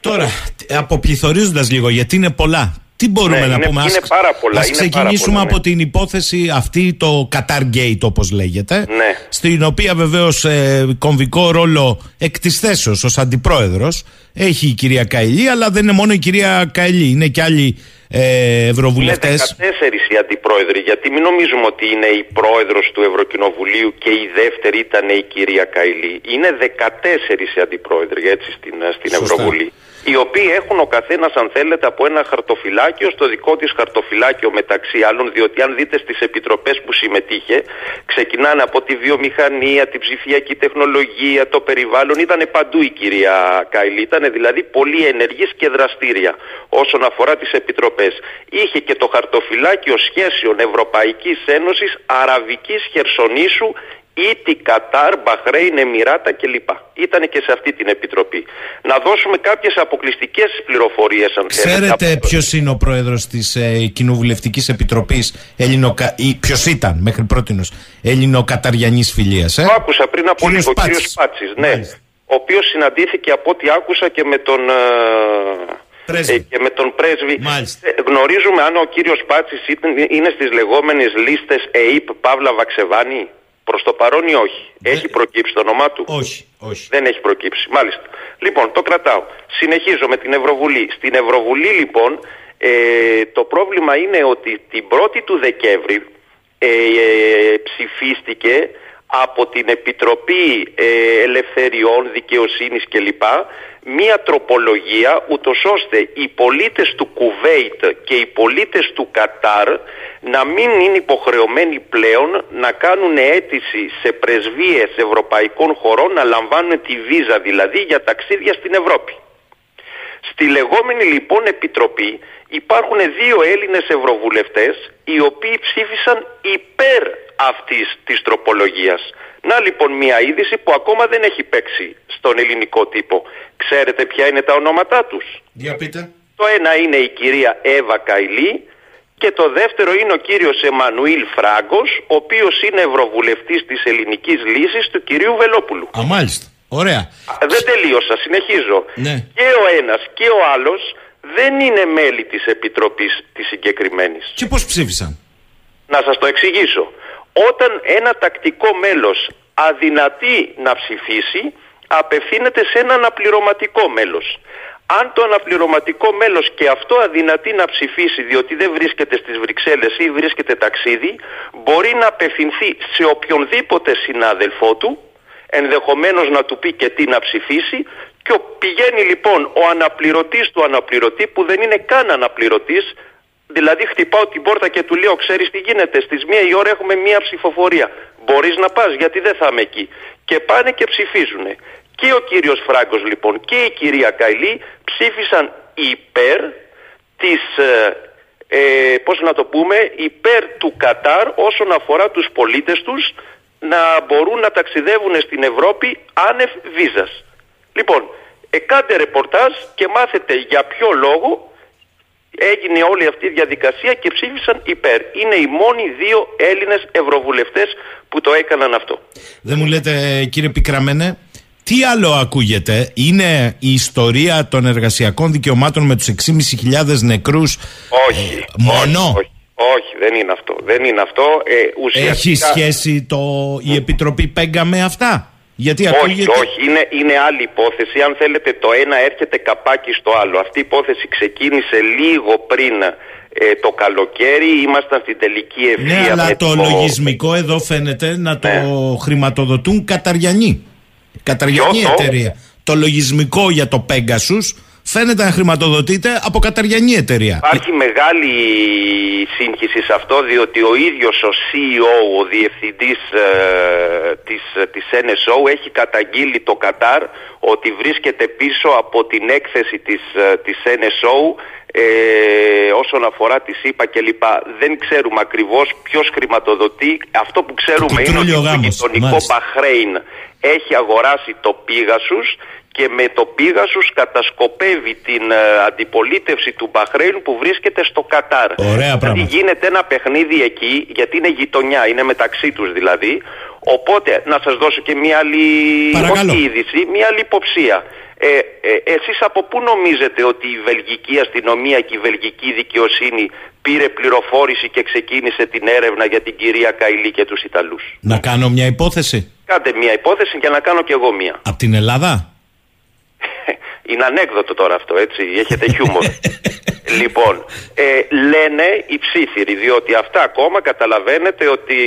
Τώρα, αποπληθωρίζοντας λίγο, γιατί είναι πολλά. Τι μπορούμε Ναι, να είναι- πούμε, είναι ας, πάρα πολλά, ας είναι πάρα ξεκινήσουμε πολλά, ναι. από την υπόθεση αυτή, το Qatar Gate όπως λέγεται, Ναι. στην οποία βεβαίως ε, κομβικό ρόλο εκ της θέσεως ως αντιπρόεδρος έχει η κυρία Καηλή, αλλά δεν είναι μόνο η κυρία Καηλή, είναι και άλλοι ε, Είναι ευρωβουλευτές. 14 οι αντιπρόεδροι, γιατί μην νομίζουμε ότι είναι η πρόεδρος του Ευρωκοινοβουλίου και η δεύτερη ήταν η κυρία Καηλή. Είναι 14 οι αντιπρόεδροι έτσι στην, στην Σωστά. Ευρωβουλή. Οι οποίοι έχουν ο καθένας, αν θέλετε, από ένα χαρτοφυλάκιο στο δικό της χαρτοφυλάκιο μεταξύ άλλων, διότι αν δείτε στις επιτροπές που συμμετείχε, ξεκινάνε από τη βιομηχανία, την ψηφιακή τεχνολογία, το περιβάλλον. Ήταν παντού η κυρία Καηλή. Ήταν δηλαδή πολύ ενεργής και δραστήρια όσον αφορά τις επιτροπές. Είχε και το χαρτοφυλάκιο σχέσεων Ευρωπαϊκής Ένωσης, Αραβικής Χερσονήσου Ήτι, Κατάρ, Μπαχρέιν, Εμμυράτα κλπ. Ήταν και σε αυτή την επιτροπή. Να δώσουμε κάποιες αποκλειστικές πληροφορίες, αν θέλετε. Ξέρετε ποιος είναι ο πρόεδρος της ε, Κοινοβουλευτικής Επιτροπής, Ελληνοκα... ποιος ήταν μέχρι πρώτη Ελληνοκαταριανής φιλίας. Ε; Το άκουσα πριν από λίγο, ο κύριο Πάτση. Ναι. Ο οποίος συναντήθηκε από ό,τι άκουσα και με τον. Ε, πρέσβη. Ε, και με τον πρέσβη. Μάλιστα. Ε, γνωρίζουμε αν ο κύριος Πάτσης είναι στις λεγόμενες λίστες ΕΙΠ Παύλα Βαξεβάνη; Προς το παρόν ή όχι. Έχει προκύψει το όνομά του; Όχι, όχι. Δεν έχει προκύψει. Μάλιστα. Λοιπόν, το κρατάω. Συνεχίζω με την Ευρωβουλή. Στην Ευρωβουλή λοιπόν ε, το πρόβλημα είναι ότι την 1η του Δεκέμβρη ε, ψηφίστηκε από την Επιτροπή Ελευθεριών, Δικαιοσύνης κλπ μία τροπολογία ούτως ώστε οι πολίτες του Κουβέιτ και οι πολίτες του Κατάρ να μην είναι υποχρεωμένοι πλέον να κάνουν αίτηση σε πρεσβείες ευρωπαϊκών χωρών να λαμβάνουν τη βίζα δηλαδή για ταξίδια στην Ευρώπη. Στη λεγόμενη λοιπόν επιτροπή υπάρχουν δύο Έλληνες ευρωβουλευτές οι οποίοι ψήφισαν υπέρ αυτής της τροπολογίας. Να λοιπόν μια είδηση που ακόμα δεν έχει παίξει στον ελληνικό τύπο. Ξέρετε ποια είναι τα ονόματά τους; Για πείτε. Το ένα είναι η κυρία Εύα Καϊλή και το δεύτερο είναι ο κύριος Εμμανουήλ Φράγκος, ο οποίος είναι ευρωβουλευτής της ελληνικής λύσης του κυρίου Βελόπουλου. Α, μάλιστα. Ωραία. Δεν τελείωσα, συνεχίζω. Ναι. Και ο ένας και ο άλλος δεν είναι μέλη της Επιτροπής της συγκεκριμένης. Και πώς ψήφισαν; Να σας το εξηγήσω. Όταν ένα τακτικό μέλος αδυνατεί να ψηφίσει, απευθύνεται σε ένα αναπληρωματικό μέλος. Αν το αναπληρωματικό μέλος και αυτό αδυνατεί να ψηφίσει διότι δεν βρίσκεται στις Βρυξέλλες ή βρίσκεται ταξίδι, μπορεί να απευθυνθεί σε οποιονδήποτε συνάδελφό του, ενδεχομένως να του πει και τι να ψηφίσει και πηγαίνει λοιπόν ο αναπληρωτής του αναπληρωτή που δεν είναι καν αναπληρωτής, Δηλαδή χτυπάω την πόρτα και του λέω ξέρεις τι γίνεται στις μία η ώρα έχουμε μία ψηφοφορία. Μπορείς να πας γιατί δεν θα είμαι εκεί. Και πάνε και ψηφίζουν. Και ο κύριος Φράγκος λοιπόν και η κυρία Καϊλή ψήφισαν υπέρ της, ε, ε, πώς να το πούμε, υπέρ του Κατάρ όσον αφορά τους πολίτες τους να μπορούν να ταξιδεύουν στην Ευρώπη άνευ βίζας. Λοιπόν, ε, κάντε ρεπορτάζ και μάθετε για ποιο λόγο έγινε όλη αυτή η διαδικασία και ψήφισαν υπέρ. Είναι οι μόνοι δύο Έλληνες ευρωβουλευτές που το έκαναν αυτό. Δεν μου λέτε κύριε Πικραμένε, τι άλλο ακούγεται, είναι η ιστορία των εργασιακών δικαιωμάτων με τους 6.500 νεκρούς όχι, ε, μόνο; Όχι, όχι, δεν είναι αυτό. Δεν είναι αυτό. Ε, ουσιαστικά... Έχει σχέση το, η Επιτροπή Πέγκα με αυτά; Γιατί όχι, όχι, είναι, είναι άλλη υπόθεση. Αν θέλετε το ένα έρχεται καπάκι στο άλλο. Αυτή η υπόθεση ξεκίνησε λίγο πριν ε, το καλοκαίρι. Ήμασταν στην τελική ευθεία. Ναι, αλλά το, λογισμικό εδώ φαίνεται να το ναι. χρηματοδοτούν Καταριανοί. Καταριανή εταιρεία. Το λογισμικό για το Pegasus φαίνεται να χρηματοδοτείται από καταριανή εταιρεία. Υπάρχει μεγάλη σύγχυση σε αυτό διότι ο ίδιος ο CEO, ο διευθυντής ε, της, της NSO έχει καταγγείλει το Κατάρ ότι βρίσκεται πίσω από την έκθεση της, ε, της NSO ε, όσον αφορά τη ΣΥΠΑ κλπ. Δεν ξέρουμε ακριβώς ποιος χρηματοδοτεί. Αυτό που ξέρουμε είναι ότι το γειτονικό Μπαχρέιν έχει αγοράσει το Πίγασους και με το Πίγασους κατασκοπεύει την ε, αντιπολίτευση του Μπαχρέιν που βρίσκεται στο Κατάρ. Ωραία δηλαδή γίνεται ένα παιχνίδι εκεί, γιατί είναι γειτονιά, είναι μεταξύ τους δηλαδή. Οπότε να σας δώσω και μια άλλη είδηση, μια άλλη υποψία. Ε, ε, εσείς από πού νομίζετε ότι η βελγική αστυνομία και η βελγική δικαιοσύνη πήρε πληροφόρηση και ξεκίνησε την έρευνα για την κυρία Καϊλή και τους Ιταλούς; Να κάνω μια υπόθεση. Κάντε μια υπόθεση και να κάνω κι εγώ μια. Από την Ελλάδα; Είναι ανέκδοτο τώρα αυτό, έτσι. Έχετε χιούμορ. λοιπόν, ε, λένε οι ψήφιροι, διότι αυτά ακόμα καταλαβαίνετε ότι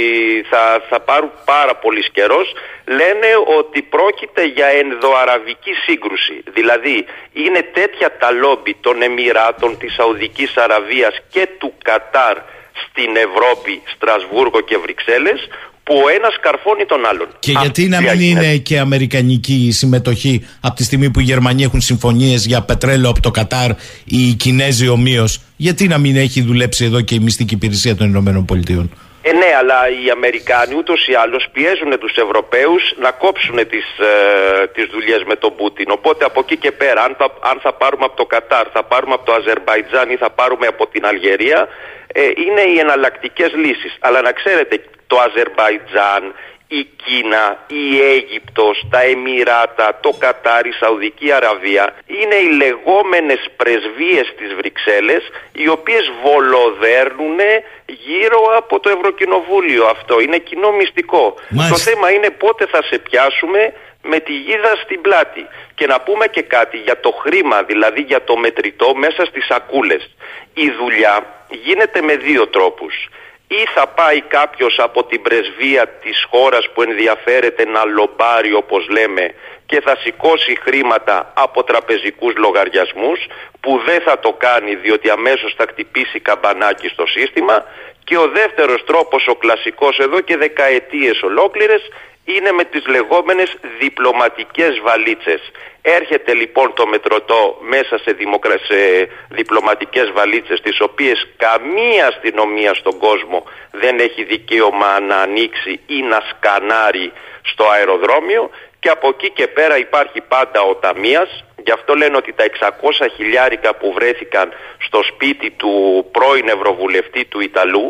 θα, θα πάρουν πάρα πολύ καιρός. Λένε ότι πρόκειται για ενδοαραβική σύγκρουση. Δηλαδή, είναι τέτοια τα λόμπι των Εμμυράτων, της Σαουδικής Αραβίας και του Κατάρ στην Ευρώπη, Στρασβούργο και Βρυξέλλες που ο ένας καρφώνει τον άλλον. Και γιατί να μην είναι και αμερικανική συμμετοχή από τη στιγμή που οι Γερμανοί έχουν συμφωνίες για πετρέλαιο από το Κατάρ, οι Κινέζοι ομοίως, γιατί να μην έχει δουλέψει εδώ και η μυστική υπηρεσία των Ηνωμένων Πολιτειών; Ε, ναι, αλλά οι Αμερικάνοι ούτως ή άλλως πιέζουν τους Ευρωπαίους να κόψουν τις ε, τις δουλειές με τον Πούτιν. Οπότε από εκεί και πέρα, αν, αν θα πάρουμε από το Κατάρ, θα πάρουμε από το Αζερβαϊτζάν ή θα πάρουμε από την Αλγερία, ε, είναι οι εναλλακτικές λύσεις. Αλλά να ξέρετε, το Αζερβαϊτζάν η Κίνα, η Αίγυπτος, τα Εμμυράτα, το Κατάρ, η Σαουδική Αραβία είναι οι λεγόμενες πρεσβείες της Βρυξέλλες οι οποίες βολοδέρνουν γύρω από το Ευρωκοινοβούλιο αυτό. Είναι κοινό μυστικό. Το θέμα είναι πότε θα σε πιάσουμε με τη γίδα στην πλάτη. Και να πούμε και κάτι για το χρήμα, δηλαδή για το μετρητό μέσα στις σακούλες. Η δουλειά γίνεται με δύο τρόπους ή θα πάει κάποιος από την πρεσβεία της χώρας που ενδιαφέρεται να λομπάρει όπως λέμε και θα σηκώσει χρήματα από τραπεζικούς λογαριασμούς που δεν θα το κάνει διότι αμέσως θα χτυπήσει καμπανάκι στο σύστημα και ο δεύτερος τρόπος ο κλασικός εδώ και δεκαετίες ολόκληρες είναι με τις λεγόμενες διπλωματικές βαλίτσες. Έρχεται λοιπόν το μετροτό μέσα σε, δημοκρα... σε διπλωματικές βαλίτσες τις οποίες καμία αστυνομία στον κόσμο δεν έχει δικαίωμα να ανοίξει ή να σκανάρει στο αεροδρόμιο και από εκεί και πέρα υπάρχει πάντα ο ταμείας Γι' αυτό λένε ότι τα 600 χιλιάρικα που βρέθηκαν στο σπίτι του πρώην Ευρωβουλευτή του Ιταλού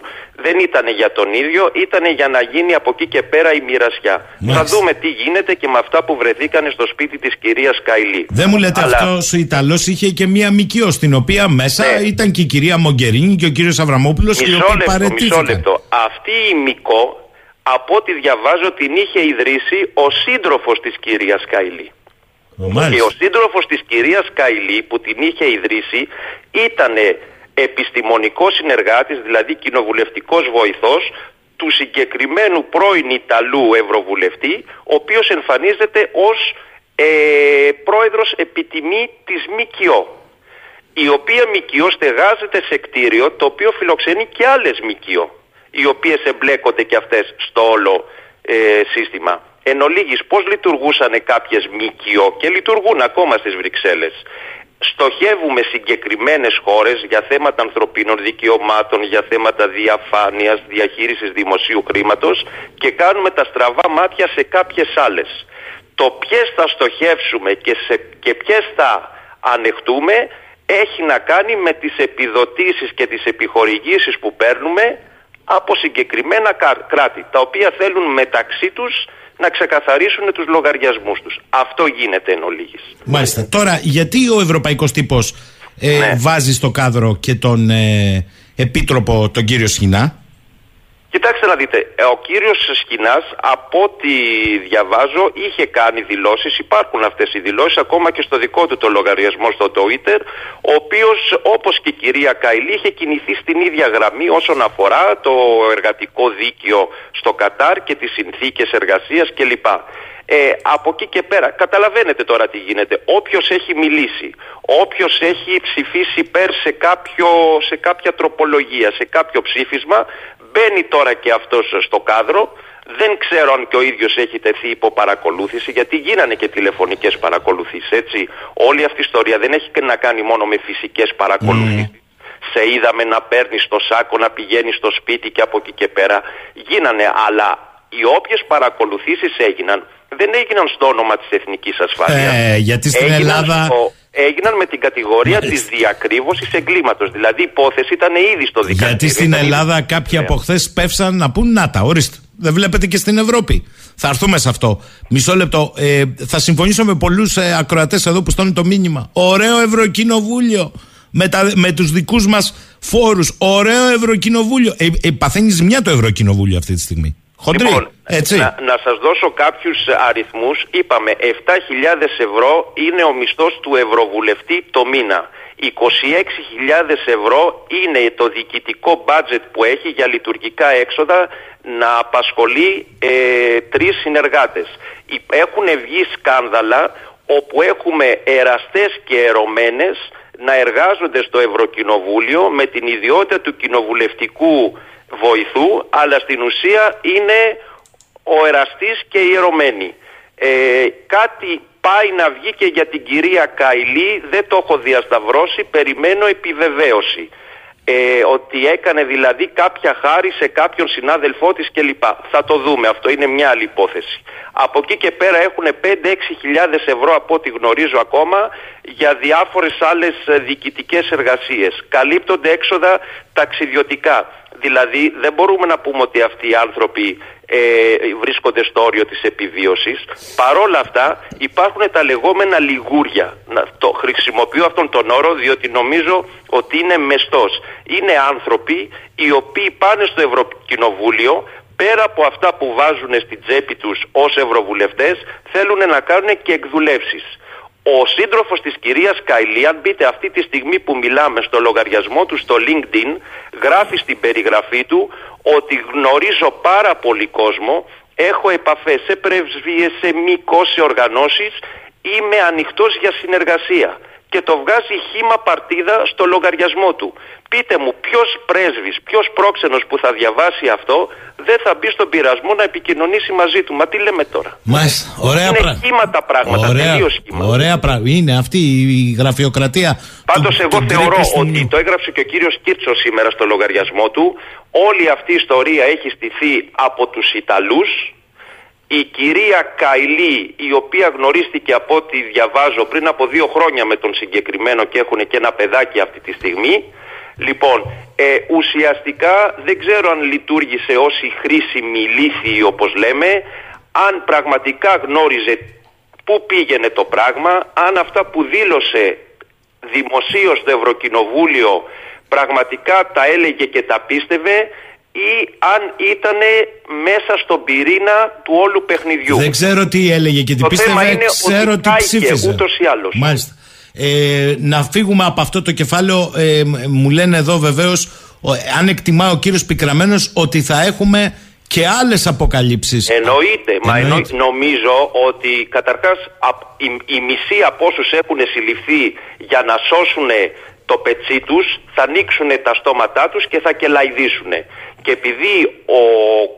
δεν ήταν για τον ίδιο, ήταν για να γίνει από εκεί και πέρα η μοιρασιά. Θα δούμε τι γίνεται και με αυτά που βρεθήκαν στο σπίτι της κυρίας Καϊλή. Δεν μου λέτε Αλλά... αυτός ο Ιταλός είχε και μία μικιό στην οποία μέσα ναι. ήταν και η κυρία Μογκερίνη και ο κύριος Αβραμόπουλος μισό λεπτό, μισό λεπτό. Αυτή η μικό από ό,τι διαβάζω την είχε ιδρύσει ο σύντροφος της κυρίας Καϊλή. Και ο σύντροφος της κυρίας Καϊλή που την είχε ιδρύσει ήταν επιστημονικός συνεργάτης, δηλαδή κοινοβουλευτικός βοηθός του συγκεκριμένου πρώην Ιταλού Ευρωβουλευτή, ο οποίος εμφανίζεται ως ε, πρόεδρος επιτιμή της ΜΚΟ η οποία ΜΚΟ στεγάζεται σε κτίριο το οποίο φιλοξενεί και άλλες ΜΚΟ οι οποίες εμπλέκονται και αυτές στο όλο ε, σύστημα. Εν ολίγης, πώς λειτουργούσαν κάποιες ΜΚΟ και λειτουργούν ακόμα στις Βρυξέλλες; Στοχεύουμε συγκεκριμένες χώρες για θέματα ανθρωπίνων δικαιωμάτων, για θέματα διαφάνειας, διαχείρισης δημοσίου χρήματος και κάνουμε τα στραβά μάτια σε κάποιες άλλες. Το ποιες θα στοχεύσουμε και, σε, και ποιες θα ανεχτούμε έχει να κάνει με τις επιδοτήσεις και τις επιχορηγήσεις που παίρνουμε από συγκεκριμένα κράτη, τα οποία θέλουν μεταξύ τους να ξεκαθαρίσουν τους λογαριασμούς τους. Αυτό γίνεται εν ολίγης. Μάλιστα. Τώρα, γιατί ο ευρωπαϊκός τύπος ε, ναι. βάζει στο κάδρο και τον ε, επίτροπο τον κύριο Σχοινά; Κοιτάξτε να δείτε, ε, ο κύριος Σκινάς από ό,τι διαβάζω είχε κάνει δηλώσεις, υπάρχουν αυτές οι δηλώσεις ακόμα και στο δικό του το λογαριασμό στο Twitter, ο οποίος όπως και η κυρία Καϊλή είχε κινηθεί στην ίδια γραμμή όσον αφορά το εργατικό δίκαιο στο Κατάρ και τις συνθήκες εργασίας κλπ. Ε, από εκεί και πέρα, καταλαβαίνετε τώρα τι γίνεται. Όποιος έχει μιλήσει, όποιος έχει ψηφίσει υπέρ σε, κάποιο, σε κάποια τροπολογία, σε κάποιο ψήφισμα, Μπαίνει τώρα και αυτός στο κάδρο. Δεν ξέρω αν και ο ίδιος έχει τεθεί υπό παρακολούθηση γιατί γίνανε και τηλεφωνικές παρακολουθήσεις έτσι. Όλη αυτή η ιστορία δεν έχει να κάνει μόνο με φυσικές παρακολουθήσεις. Mm. Σε είδαμε να παίρνεις το σάκο, να πηγαίνεις στο σπίτι και από εκεί και πέρα. Γίνανε, αλλά οι όποιες παρακολουθήσεις έγιναν δεν έγιναν στο όνομα της εθνικής ασφάλειας. Ε, γιατί στην έγιναν Ελλάδα... Στο, έγιναν με την κατηγορία της διακρύβωσης εγκλήματος. Δηλαδή η υπόθεση ήταν ήδη στο δικαστήριο. Γιατί στην Ελλάδα κάποιοι από χθες πέφσαν να πούν να τα, ορίστε. Δεν βλέπετε και στην Ευρώπη. Θα έρθουμε σε αυτό. Μισό λεπτό. Ε, θα συμφωνήσω με πολλούς ε, ακροατές εδώ που στέλνουν το μήνυμα. Ωραίο Ευρωκοινοβούλιο. Με, τα, με τους δικούς μας φόρους. Ωραίο Ευρωκοινοβούλιο. Ε, ε, παθαίνεις ζημιά το Ευρωκοινοβούλιο αυτή τη στιγμή. Χοντρή, λοιπόν, έτσι. Να, να σας δώσω κάποιους αριθμούς. Είπαμε 7.000 ευρώ είναι ο μισθός του Ευρωβουλευτή το μήνα. 26.000 ευρώ είναι το διοικητικό μπάτζετ που έχει για λειτουργικά έξοδα να απασχολεί ε, τρεις συνεργάτες. Έχουν βγει σκάνδαλα όπου έχουμε εραστές και ερωμένες να εργάζονται στο Ευρωκοινοβούλιο με την ιδιότητα του κοινοβουλευτικού βοηθού, αλλά στην ουσία είναι ο εραστής και η ερωμένη. Ε, κάτι πάει να βγει και για την κυρία Καϊλή, δεν το έχω διασταυρώσει, περιμένω επιβεβαίωση. ε, ότι έκανε δηλαδή κάποια χάρη σε κάποιον συνάδελφό της κλπ. Θα το δούμε, αυτό είναι μια άλλη υπόθεση. Από εκεί και πέρα έχουν 5-6 χιλιάδες ευρώ από ό,τι γνωρίζω ακόμα για διάφορες άλλες διοικητικές εργασίες. Καλύπτονται έξοδα ταξιδιωτικά. Δηλαδή δεν μπορούμε να πούμε ότι αυτοί οι άνθρωποι ε, βρίσκονται στο όριο της επιβίωσης. Παρόλα αυτά υπάρχουν τα λεγόμενα λιγούρια. Να, το χρησιμοποιώ αυτόν τον όρο διότι νομίζω ότι είναι μεστός. Είναι άνθρωποι οι οποίοι πάνε στο Ευρωκοινοβούλιο πέρα από αυτά που βάζουν στην τσέπη τους ως ευρωβουλευτές θέλουν να κάνουν και εκδουλεύσεις. Ο σύντροφος της κυρίας Καϊλή, αν μπείτε αυτή τη στιγμή που μιλάμε στο λογαριασμό του στο LinkedIn, γράφει στην περιγραφή του ότι γνωρίζω πάρα πολύ κόσμο, έχω επαφές σε πρεσβείες, σε μήκος, σε οργανώσεις, είμαι ανοιχτός για συνεργασία και το βγάζει χήμα παρτίδα στο λογαριασμό του. Πείτε μου ποιος πρέσβης, ποιος πρόξενος που θα διαβάσει αυτό δεν θα μπει στον πειρασμό να επικοινωνήσει μαζί του. Μα τι λέμε τώρα; Μάλιστα. Ωραία Είναι χήμα τα πράγματα. Ωραία, τελείως χήμα. ωραία πράγματα. Είναι αυτή η γραφειοκρατία. Πάντως, του- εγώ του θεωρώ Γκρέκης ότι Στιγμιού. το έγραψε και ο κύριος Κίρτσος σήμερα στο λογαριασμό του. Όλη αυτή η ιστορία έχει στηθεί από τους Ιταλούς. Η κυρία Καϊλή, η οποία γνωρίστηκε από ό,τι διαβάζω πριν από δύο χρόνια με τον συγκεκριμένο και έχουν και ένα παιδάκι αυτή τη στιγμή. Λοιπόν, ε, ουσιαστικά δεν ξέρω αν λειτουργήσε ως η χρήσιμη λύθη όπως λέμε, αν πραγματικά γνώριζε πού πήγαινε το πράγμα, αν αυτά που δήλωσε δημοσίως στο Ευρωκοινοβούλιο πραγματικά τα έλεγε και τα πίστευε ή αν ήταν μέσα στον πυρήνα του όλου παιχνιδιού. Δεν ξέρω τι έλεγε και τι Το πίστευε, θέμα είναι ξέρω ότι τι κάηκε ψήφιζε. ούτως ή άλλως. Μάλιστα. Ε, να φύγουμε από αυτό το κεφάλαιο. Ε, μου λένε εδώ βεβαίως, αν εκτιμά ο κύριος Πικραμένος, ότι θα έχουμε και άλλες αποκαλύψεις. Εννοείται, μα Εννοείται. εννο- νομίζω ότι καταρχάς απ- οι, οι μισοί από όσους έχουν συλληφθεί για να σώσουν το πετσί τους θα ανοίξουν τα στόματά τους και θα κελαϊδίσουν. Και επειδή ο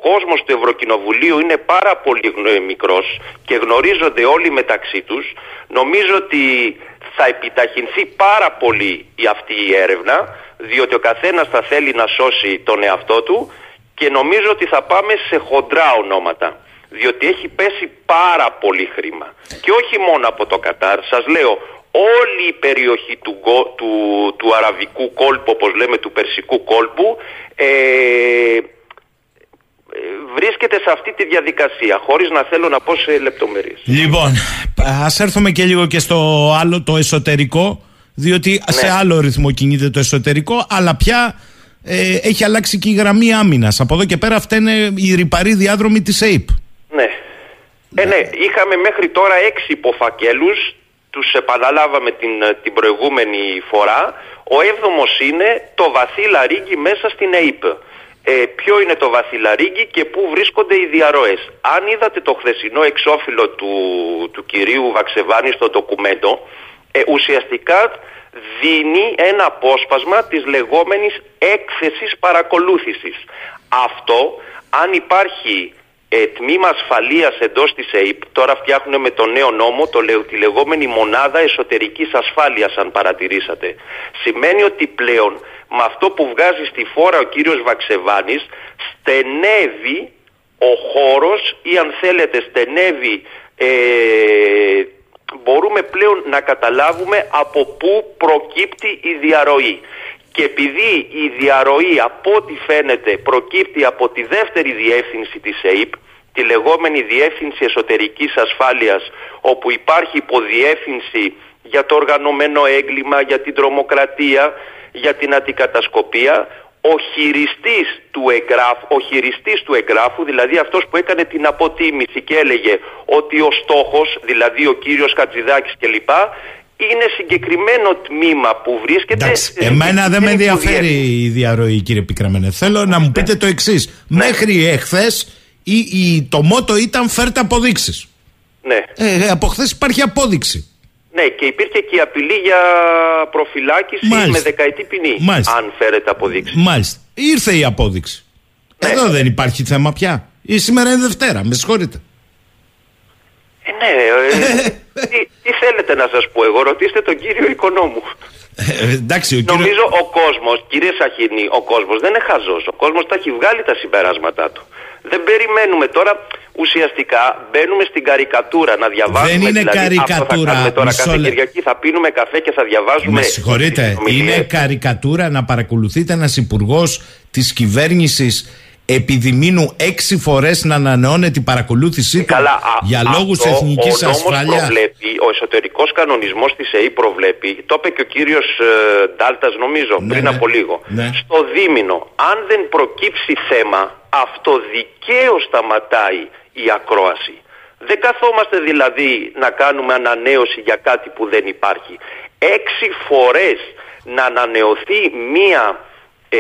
κόσμος του Ευρωκοινοβουλίου είναι πάρα πολύ γνω- μικρός και γνωρίζονται όλοι μεταξύ τους, νομίζω ότι θα επιταχυνθεί πάρα πολύ η αυτή η έρευνα, διότι ο καθένας θα θέλει να σώσει τον εαυτό του και νομίζω ότι θα πάμε σε χοντρά ονόματα. Διότι έχει πέσει πάρα πολύ χρήμα. Και όχι μόνο από το Κατάρ. Σας λέω, όλη η περιοχή του, γκο- του, του αραβικού κόλπου, όπως λέμε, του περσικού κόλπου, ε, ε, βρίσκεται σε αυτή τη διαδικασία, χωρίς να θέλω να πω σε λεπτομέρειες. Λοιπόν, ας έρθουμε και λίγο και στο άλλο, το εσωτερικό. Διότι σε Ναι. άλλο ρυθμό κινείται το εσωτερικό, αλλά πια ε, έχει αλλάξει και η γραμμή άμυνας. Από εδώ και πέρα αυτά είναι οι ρηπαροί διάδρομοι της ΑΕΠ. Ναι. Ε, ναι, είχαμε μέχρι τώρα έξι υποφακέλους, τους επαναλάβαμε την, την προηγούμενη φορά. Ο έβδομος είναι το βαθύ λαρίγκι μέσα στην ΑΕΠ. Ε, ποιο είναι το βαθύ λαρίγκι και πού βρίσκονται οι διαρροές. Αν είδατε το χθεσινό εξώφυλλο του, του κυρίου Βαξεβάνη στο ντοκουμέντο, ε, ουσιαστικά δίνει ένα απόσπασμα της λεγόμενης έκθεσης παρακολούθησης. Αυτό, αν υπάρχει ε, τμήμα ασφαλείας εντός της ΕΕΠ, τώρα φτιάχνουν με το νέο νόμο το, λε- τη λεγόμενη μονάδα εσωτερικής ασφάλειας αν παρατηρήσατε. Σημαίνει ότι πλέον με αυτό που βγάζει στη φόρα ο κύριος Βαξεβάνης στενεύει ο χώρος ή αν θέλετε στενεύει ε, μπορούμε πλέον να καταλάβουμε από πού προκύπτει η διαρροή. Και επειδή η διαρροή από ό,τι φαίνεται προκύπτει από τη δεύτερη διεύθυνση της ΕΕΠ, τη λεγόμενη Διεύθυνση Εσωτερικής Ασφάλειας, όπου υπάρχει υποδιεύθυνση για το οργανωμένο έγκλημα, για την τρομοκρατία, για την αντικατασκοπία, ο χειριστής του εγγράφου, ο χειριστής του εγγράφου, δηλαδή αυτός που έκανε την αποτίμηση και έλεγε ότι ο στόχος, δηλαδή ο κύριος Χατζηδάκης κλπ, είναι συγκεκριμένο τμήμα που βρίσκεται... Εντάξει, σε εμένα δεν με συγκεκριμένη ενδιαφέρει υποδιεύθυνση. η διαρροή, κύριε Πικραμένε. Θέλω να μου πείτε το εξής. Μέχρι εχθές το μότο ήταν φέρτε αποδείξεις. Ναι. Ε, από χθες υπάρχει απόδειξη. ναι, και υπήρχε και η απειλή για προφυλάκηση Μάλιστα. με δεκαετή ποινή, Μάλιστα. αν φέρετε αποδείξεις. Μάλιστα. Ήρθε η απόδειξη. Ναι. Εδώ δεν υπάρχει θέμα πια. Ή σήμερα είναι Δευτέρα, με συγχωρείτε. Ε, ναι, ε, τι, τι Τι θέλετε να σας πω εγώ, ρωτήστε τον κύριο οικονόμου. Ε, εντάξει, ο κύριο... Νομίζω ο κόσμος, κύριε Σαχίνη, ο κόσμος δεν είναι χαζός. Ο κόσμος τα έχει βγάλει τα συμπεράσματά του. Δεν περιμένουμε τώρα, ουσιαστικά μπαίνουμε στην καρικατούρα να διαβάζουμε. Δεν είναι δηλαδή, καρικατούρα. Αυτό θα τώρα Μισό κάθε λε- Κυριακή θα πίνουμε καφέ και θα διαβάζουμε. Με συγχωρείτε, συνομιλίες. είναι καρικατούρα να παρακολουθείτε ένας υπουργός της κυβέρνησης επιδημήνου έξι φορές να ανανεώνει την παρακολούθησή του Καλά, α- για λόγους αυτό εθνικής ο νόμος ασφάλειας. Προβλέπει, ο εσωτερικός κανονισμός της ΕΕ προβλέπει, το είπε και ο κύριος Ντάλτας, νομίζω, Ναι, πριν ναι. από λίγο. Ναι. Στο δίμηνο, αν δεν προκύψει θέμα, αυτοδικαίω σταματάει η ακρόαση. Δεν καθόμαστε δηλαδή να κάνουμε ανανέωση για κάτι που δεν υπάρχει. Έξι φορές να ανανεωθεί μία ε,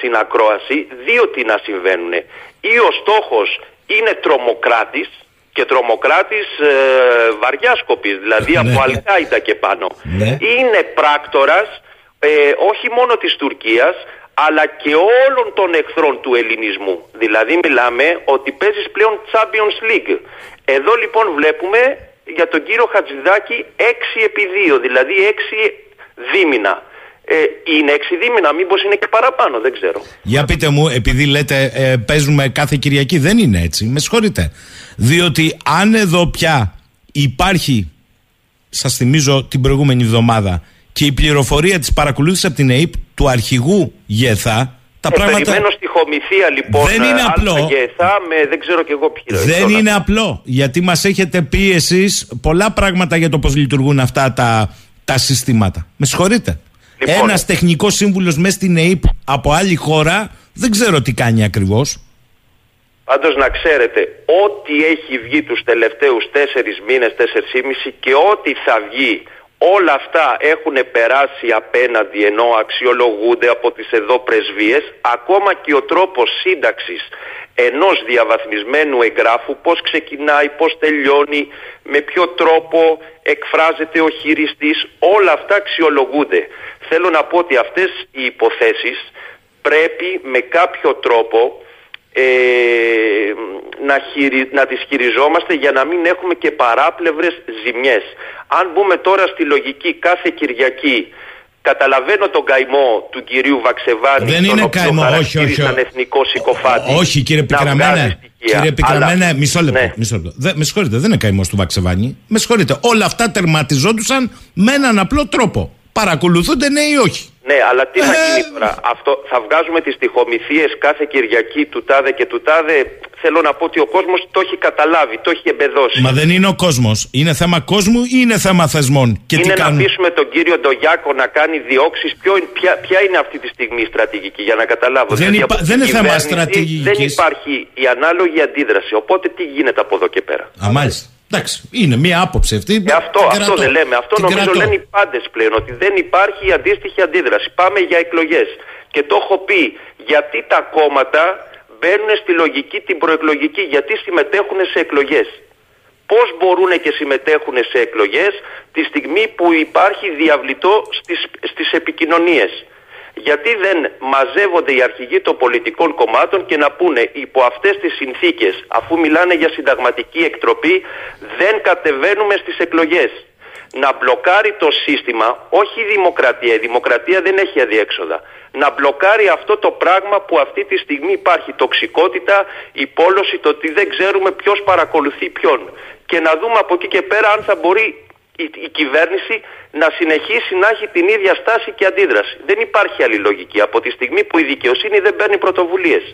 συνακρόαση, δύο τι να συμβαίνουν. Ή ο στόχος είναι τρομοκράτης και τρομοκράτης ε, βαριάσκοπης, δηλαδή Ναι. από Αλκάιντα και πάνω. Ναι. Είναι πράκτορας ε, όχι μόνο της Τουρκίας, αλλά και όλων των εχθρών του ελληνισμού. Δηλαδή μιλάμε ότι παίζεις πλέον Champions League. Εδώ λοιπόν βλέπουμε για τον κύριο Χατζηδάκη 6 επί 2, δηλαδή 6 δίμηνα. Ε, είναι 6 δίμηνα, μήπως είναι και παραπάνω, δεν ξέρω. Για πείτε μου, επειδή λέτε ε, παίζουμε κάθε Κυριακή, δεν είναι έτσι. Με συγχωρείτε. Διότι αν εδώ πια υπάρχει, σας θυμίζω την προηγούμενη εβδομάδα, και η πληροφορία της παρακολούθησης από την ΕΕΠ του αρχηγού ΓΕΘΑ, τα Ε, πράγματα περιμένω στη χομηθεία λοιπόν Δεν είναι ε, απλό. Αλφα και Εθά με δεν ξέρω και εγώ ποιοι δεν είναι απλό. Γιατί μας έχετε πει εσείς πολλά πράγματα για το πώς λειτουργούν αυτά τα, τα συστήματα. Με συγχωρείτε. Λοιπόν. Ένας τεχνικός σύμβουλος μέσα στην ΕΕΠ από άλλη χώρα δεν ξέρω τι κάνει ακριβώς. Πάντως να ξέρετε, ό,τι έχει βγει τους τελευταίους τέσσερις μήνες, τέσσερις ήμιση και ό,τι θα βγει, όλα αυτά έχουν περάσει απέναντι ενώ αξιολογούνται από τις εδώ πρεσβείες, ακόμα και ο τρόπος σύνταξης ενός διαβαθμισμένου εγγράφου, πώς ξεκινάει, πώς τελειώνει, με ποιο τρόπο εκφράζεται ο χειριστής, όλα αυτά αξιολογούνται. Θέλω να πω ότι αυτές οι υποθέσεις πρέπει με κάποιο τρόπο ε, να, χειρι, να τις χειριζόμαστε για να μην έχουμε και παράπλευρες ζημιές. Αν μπούμε τώρα στη λογική κάθε Κυριακή, καταλαβαίνω τον καημό του κυρίου Βαξεβάνη, Δεν τον είναι οποίο καημό, όχι, όχι, χαρακτήρισαν όχι. εθνικό συκοφάτη. Όχι, κύριε να βγάζει Πικραμένε. στοιχεία. Κύριε Πικραμένε, Αλλά- μισό λεπτό. Ναι. Μισό λεπτό. Δε- με συγχωρείτε, δεν είναι καημός του Βαξεβάνη. Με συγχωρείτε. Όλα αυτά τερματιζόντουσαν με έναν απλό τρόπο. Παρακολουθούνται ναι ή όχι. Ναι, αλλά τι θα Ε, γίνει τώρα; Αυτό, θα βγάζουμε τις τυχομηθίες κάθε Κυριακή του τάδε και του τάδε. Θέλω να πω ότι ο κόσμος το έχει καταλάβει, το έχει εμπεδώσει. Μα δεν είναι ο κόσμος. Είναι θέμα κόσμου ή είναι θέμα θεσμών; Και τι είναι να κάνουν; πείσουμε τον κύριο Ντογιάκο να κάνει διώξεις. Ποια, ποια είναι αυτή τη στιγμή η στρατηγική, για να καταλάβω; Δεν Δηλαδή, υπά- από την δεν είναι θέμα κυβέρνηση στρατηγικής. Δεν υπάρχει η ανάλογη αντίδραση. Οπότε τι γίνεται από εδώ και πέρα; Α, μάλιστα. Εντάξει, είναι μία άποψη αυτή. Και αυτό, Την αυτό κρατώ. δεν λέμε. Αυτό Την νομίζω κρατώ. λένε οι πάντες πλέον. Ότι δεν υπάρχει η αντίστοιχη αντίδραση. Πάμε για εκλογές. Και το έχω πει. Γιατί τα κόμματα μπαίνουν στη λογική την προεκλογική. Γιατί συμμετέχουν σε εκλογές. Πώς μπορούν και συμμετέχουν σε εκλογές τη στιγμή που υπάρχει διαβλητό στις, στις επικοινωνίες. Γιατί δεν μαζεύονται οι αρχηγοί των πολιτικών κομμάτων και να πούνε υπό αυτές τις συνθήκες, αφού μιλάνε για συνταγματική εκτροπή, δεν κατεβαίνουμε στις εκλογές. Να μπλοκάρει το σύστημα, όχι η δημοκρατία, η δημοκρατία δεν έχει αδιέξοδα. Να μπλοκάρει αυτό το πράγμα που αυτή τη στιγμή υπάρχει, τοξικότητα, η πόλωση, το ότι δεν ξέρουμε ποιος παρακολουθεί ποιον. Και να δούμε από εκεί και πέρα αν θα μπορεί η, η κυβέρνηση να συνεχίσει να έχει την ίδια στάση και αντίδραση. Δεν υπάρχει άλλη λογική. Από τη στιγμή που η δικαιοσύνη δεν παίρνει πρωτοβουλίες.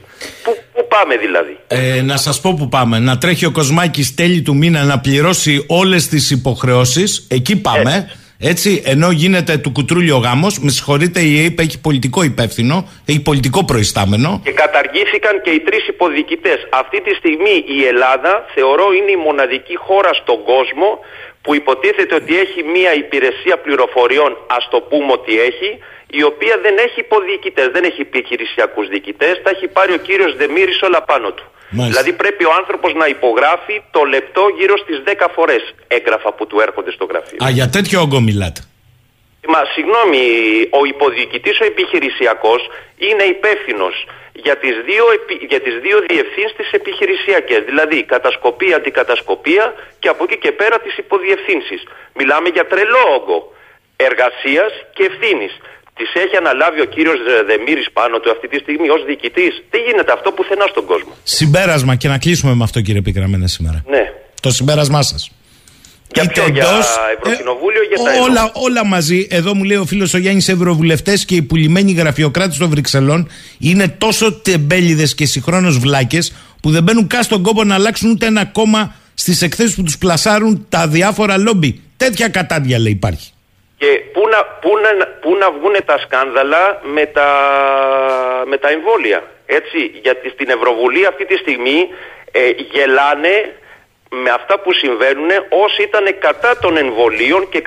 Πού, πού πάμε δηλαδή; Ε, να σας πω που πάμε. Να τρέχει ο Κοσμάκης τέλη του μήνα να πληρώσει όλες τις υποχρεώσεις. Εκεί πάμε. Έτσι, ενώ γίνεται του κουτρούλιο γάμος, με συγχωρείτε, η ΑΕΠ έχει πολιτικό υπεύθυνο, έχει πολιτικό προϊστάμενο. Και καταργήθηκαν και οι τρεις υποδιοικητές. Αυτή τη στιγμή η Ελλάδα θεωρώ είναι η μοναδική χώρα στον κόσμο που υποτίθεται ότι έχει μία υπηρεσία πληροφοριών, ας το πούμε ότι έχει, η οποία δεν έχει υποδιοικητές, δεν έχει επιχειρησιακούς διοικητές, τα έχει πάρει ο κύριος Δεμήρης όλα πάνω του. Μάλιστα. Δηλαδή πρέπει ο άνθρωπος να υπογράφει το λεπτό γύρω στις 10 φορές έγγραφα που του έρχονται στο γραφείο. Α, για τέτοιο όγκο μιλάτε. Μα συγγνώμη, ο υποδιοικητής ο επιχειρησιακός είναι υπεύθυνος για τις δύο, για τις δύο διευθύνσεις επιχειρησιακές, δηλαδή κατασκοπία, αντικατασκοπία και από εκεί και πέρα τις υποδιευθύνσεις. Μιλάμε για τρελό όγκο εργασίας και ευθύνης. Τις έχει αναλάβει ο κύριος Δεμήρης πάνω του αυτή τη στιγμή ως διοικητής. Δεν γίνεται αυτό πουθενά στον κόσμο. Συμπέρασμα και να κλείσουμε με αυτό κύριε Πικραμένα σήμερα. Ναι. Το συμπέρασμά σας. Για ποιο, για Ευρωκοινοβούλιο ε, για τα όλα, όλα μαζί. Εδώ μου λέει ο φίλος ο Γιάννης Ευρωβουλευτές και οι πουλημένοι γραφειοκράτες των Βρυξελών είναι τόσο τεμπέληδες και συγχρόνως βλάκες που δεν μπαίνουν καν στον κόπο να αλλάξουν ούτε ένα κόμμα στις εκθέσεις που τους πλασάρουν τα διάφορα λόμπι. Τέτοια κατάδια λέει υπάρχει. Και πού να, πού να, πού να βγουν τα σκάνδαλα με τα, με τα εμβόλια. Έτσι, γιατί στην Ευρωβουλή αυτή τη στιγμή ε, γελάνε με αυτά που συμβαίνουν όσοι ήταν κατά των εμβολίων και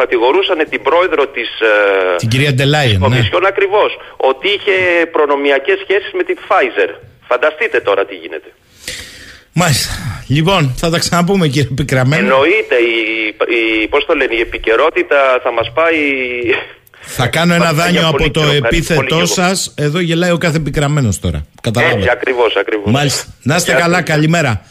κατηγορούσαν την πρόεδρο της ε, την κυρία Ντελάιεν, ναι. Κομισιόν ακριβώς ότι είχε προνομιακές σχέσεις με την Pfizer. Φανταστείτε τώρα τι γίνεται. Μάλιστα. Λοιπόν, θα τα ξαναπούμε κύριε Πικραμένο. Εννοείται, η, η, πώς το λένε, η επικαιρότητα θα μας πάει... Θα κάνω ένα δάνειο από το επίθετό σας. Εδώ γελάει ο κάθε πικραμένος τώρα. Καταλάβατε. Έτσι, ακριβώς, ακριβώς. Μάλιστα. Να είστε καλά, καλημέρα.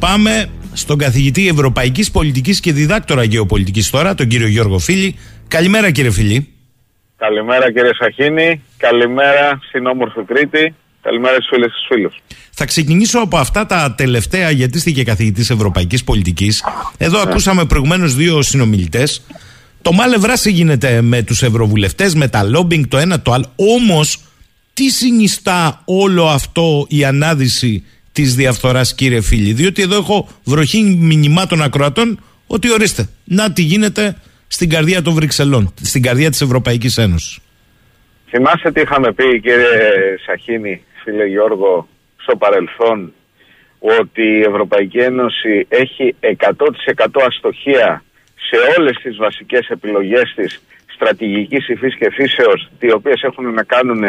Πάμε στον καθηγητή Ευρωπαϊκής Πολιτικής και διδάκτορα Γεωπολιτικής τώρα, τον κύριο Γιώργο Φίλη. Καλημέρα κύριε Φίλη. Καλημέρα κύριε Σαχίνη, καλημέρα στην όμορφη Κρήτη, καλημέρα στους φίλες και φίλους. Θα ξεκινήσω από αυτά τα τελευταία, γιατί είστε και καθηγητής Ευρωπαϊκής Πολιτικής. Εδώ ναι. ακούσαμε προηγουμένως δύο συνομιλητές. Το μάλε βράση γίνεται με τους ευρωβουλευτές, με τα λόμπινγκ, το ένα το άλλο. Όμως, τι συνιστά όλο αυτό η ανάδυση της διαφθοράς, κύριε φίλοι. Διότι εδώ έχω βροχή μηνυμάτων ακροατών ότι ορίστε, να τι γίνεται στην καρδιά των Βρυξελών, στην καρδιά της Ευρωπαϊκής Ένωσης. Θυμάστε τι είχαμε πει, κύριε Σαχίνη, φίλε Γιώργο, στο παρελθόν, ότι η Ευρωπαϊκή Ένωση έχει 100% αστοχία σε όλες τις βασικές επιλογές της στρατηγικής υφής και φύσεως, οι οποίες έχουν να κάνουν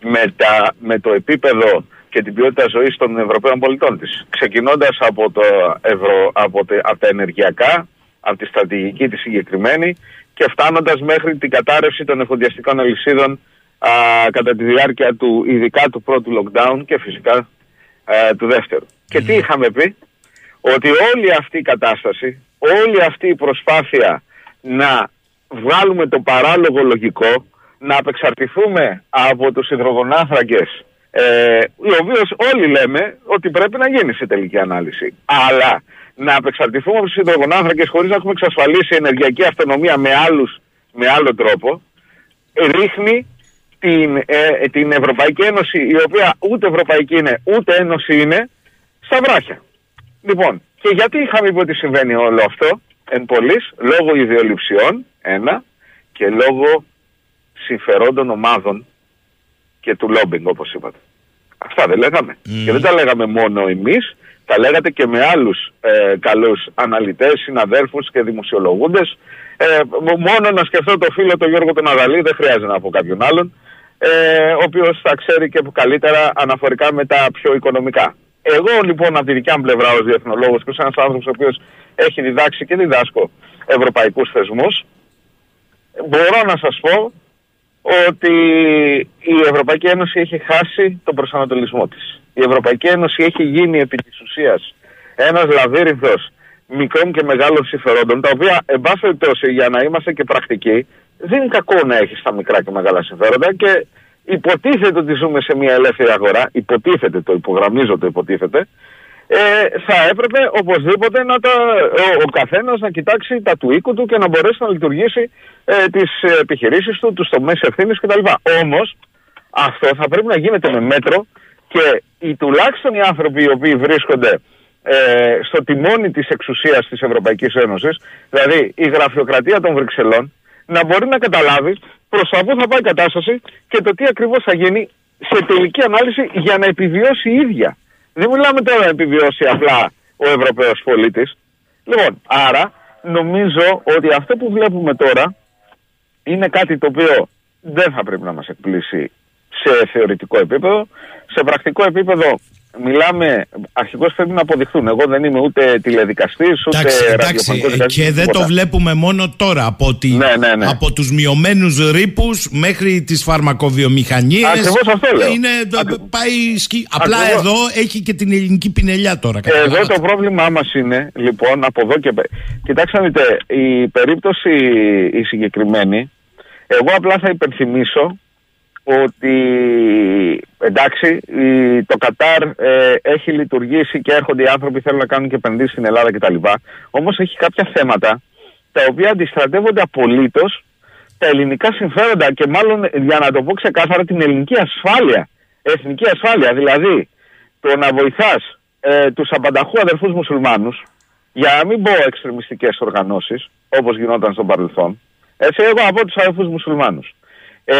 με, τα, με το επίπεδο και την ποιότητα ζωής των Ευρωπαίων πολιτών της. Ξεκινώντας από, το ευρω, από, από τα ενεργειακά, από τη στρατηγική τη συγκεκριμένη και φτάνοντας μέχρι την κατάρρευση των εφοδιαστικών αλυσίδων κατά τη διάρκεια του, ειδικά του πρώτου lockdown και φυσικά του δεύτερου. Και τι είχαμε πει, ότι όλη αυτή η κατάσταση, όλη αυτή η προσπάθεια να βγάλουμε το παράλογο λογικό, να απεξαρτηθούμε από τους υδρογονάθρακες ε, ο οποίο όλοι λέμε ότι πρέπει να γίνει σε τελική ανάλυση. Αλλά να απεξαρτηθούμε από τους υδρογονάνθρακε χωρίς να έχουμε εξασφαλίσει ενεργειακή αυτονομία με, άλλους, με άλλο τρόπο, ρίχνει την, ε, την Ευρωπαϊκή Ένωση, η οποία ούτε Ευρωπαϊκή είναι, ούτε Ένωση είναι, στα βράχια. Λοιπόν, και γιατί είχαμε πει ότι συμβαίνει όλο αυτό, εν πολλής, λόγω ιδεολειψιών, ένα, και λόγω συμφερόντων ομάδων και του λόμπινγκ όπως είπατε. Αυτά δεν λέγαμε. Και δεν τα λέγαμε μόνο εμείς, τα λέγατε και με άλλους ε, καλούς αναλυτές, συναδέλφους και δημοσιολογούντες. Ε, μόνο να σκεφτώ το φίλο τον Γιώργο τον Αδαλή, δεν χρειάζεται να πω κάποιον άλλον, ε, ο οποίος θα ξέρει και καλύτερα αναφορικά με τα πιο οικονομικά. Εγώ λοιπόν από τη δικιά μου πλευρά ως διεθνολόγος και ως ένας άνθρωπος ο οποίος έχει διδάξει και διδάσκω ευρωπαϊκούς θεσμούς, μπορώ να σας πω ότι η Ευρωπαϊκή Ένωση έχει χάσει τον προσανατολισμό της. Η Ευρωπαϊκή Ένωση έχει γίνει επί της ουσίας ένας λαβύρινθος μικρών και μεγάλων συμφερόντων, τα οποία, εν πάση περιπτώσει, για να είμαστε και πρακτικοί, δεν είναι κακό να έχεις τα μικρά και μεγάλα συμφέροντα και υποτίθεται ότι ζούμε σε μια ελεύθερη αγορά, υποτίθεται, το υπογραμμίζω το υποτίθεται, ε, θα έπρεπε οπωσδήποτε να τα, ο, ο καθένας να κοιτάξει τα του οίκου του και να μπορέσει να λειτουργήσει ε, τις επιχειρήσεις του, τους τομείς ευθύνης κτλ. Όμως αυτό θα πρέπει να γίνεται με μέτρο και οι, τουλάχιστον οι άνθρωποι οι οποίοι βρίσκονται ε, στο τιμόνι της εξουσίας της Ευρωπαϊκής Ένωσης, δηλαδή η γραφειοκρατία των Βρυξελών, να μπορεί να καταλάβει προς τα πού θα πάει η κατάσταση και το τι ακριβώς θα γίνει σε τελική ανάλυση για να επιβιώσει η ίδια. Δεν μιλάμε τώρα να επιβιώσει απλά ο Ευρωπαίος πολίτης. Λοιπόν, άρα νομίζω ότι αυτό που βλέπουμε τώρα είναι κάτι το οποίο δεν θα πρέπει να μας εκπλήσει σε θεωρητικό επίπεδο. Σε πρακτικό επίπεδο μιλάμε, αρχικώς πρέπει να αποδειχθούν. Εγώ δεν είμαι ούτε τηλεδικαστής, ούτε Εντάξει, εντάξει, ραδιοφωνικός δικαστής, και δεν τίποτα. το βλέπουμε μόνο τώρα από, τη, Ναι, ναι, ναι. από τους μειωμένους ρήπους μέχρι τις φαρμακοβιομηχανίες Ακριβώς αυτό λέω. Είναι, το- Ακρι- πάει σκι... Απλά Ακριβώς. εδώ έχει και την ελληνική πινελιά τώρα Εδώ καταλάβατε. το πρόβλημά μας είναι, λοιπόν, από εδώ και... πε- Κοιτάξτε να δείτε, η περίπτωση η συγκεκριμένη, εγώ απλά θα υπενθυμίσω ότι, εντάξει, η- το Κατάρ ε, έχει λειτουργήσει και έρχονται οι άνθρωποι θέλουν να κάνουν και επενδύσεις στην Ελλάδα κτλ. Όμως έχει κάποια θέματα τα οποία αντιστρατεύονται απολύτως τα ελληνικά συμφέροντα και μάλλον για να το πω ξεκάθαρα την ελληνική ασφάλεια. Εθνική ασφάλεια. Δηλαδή το να βοηθάς ε, τους απανταχού αδερφούς μουσουλμάνους για να μην πω εξτρεμιστικές οργανώσεις όπως γινόταν στο παρελθόν. Έτσι εγώ από τους αδερφούς μουσουλμάνους. Ε,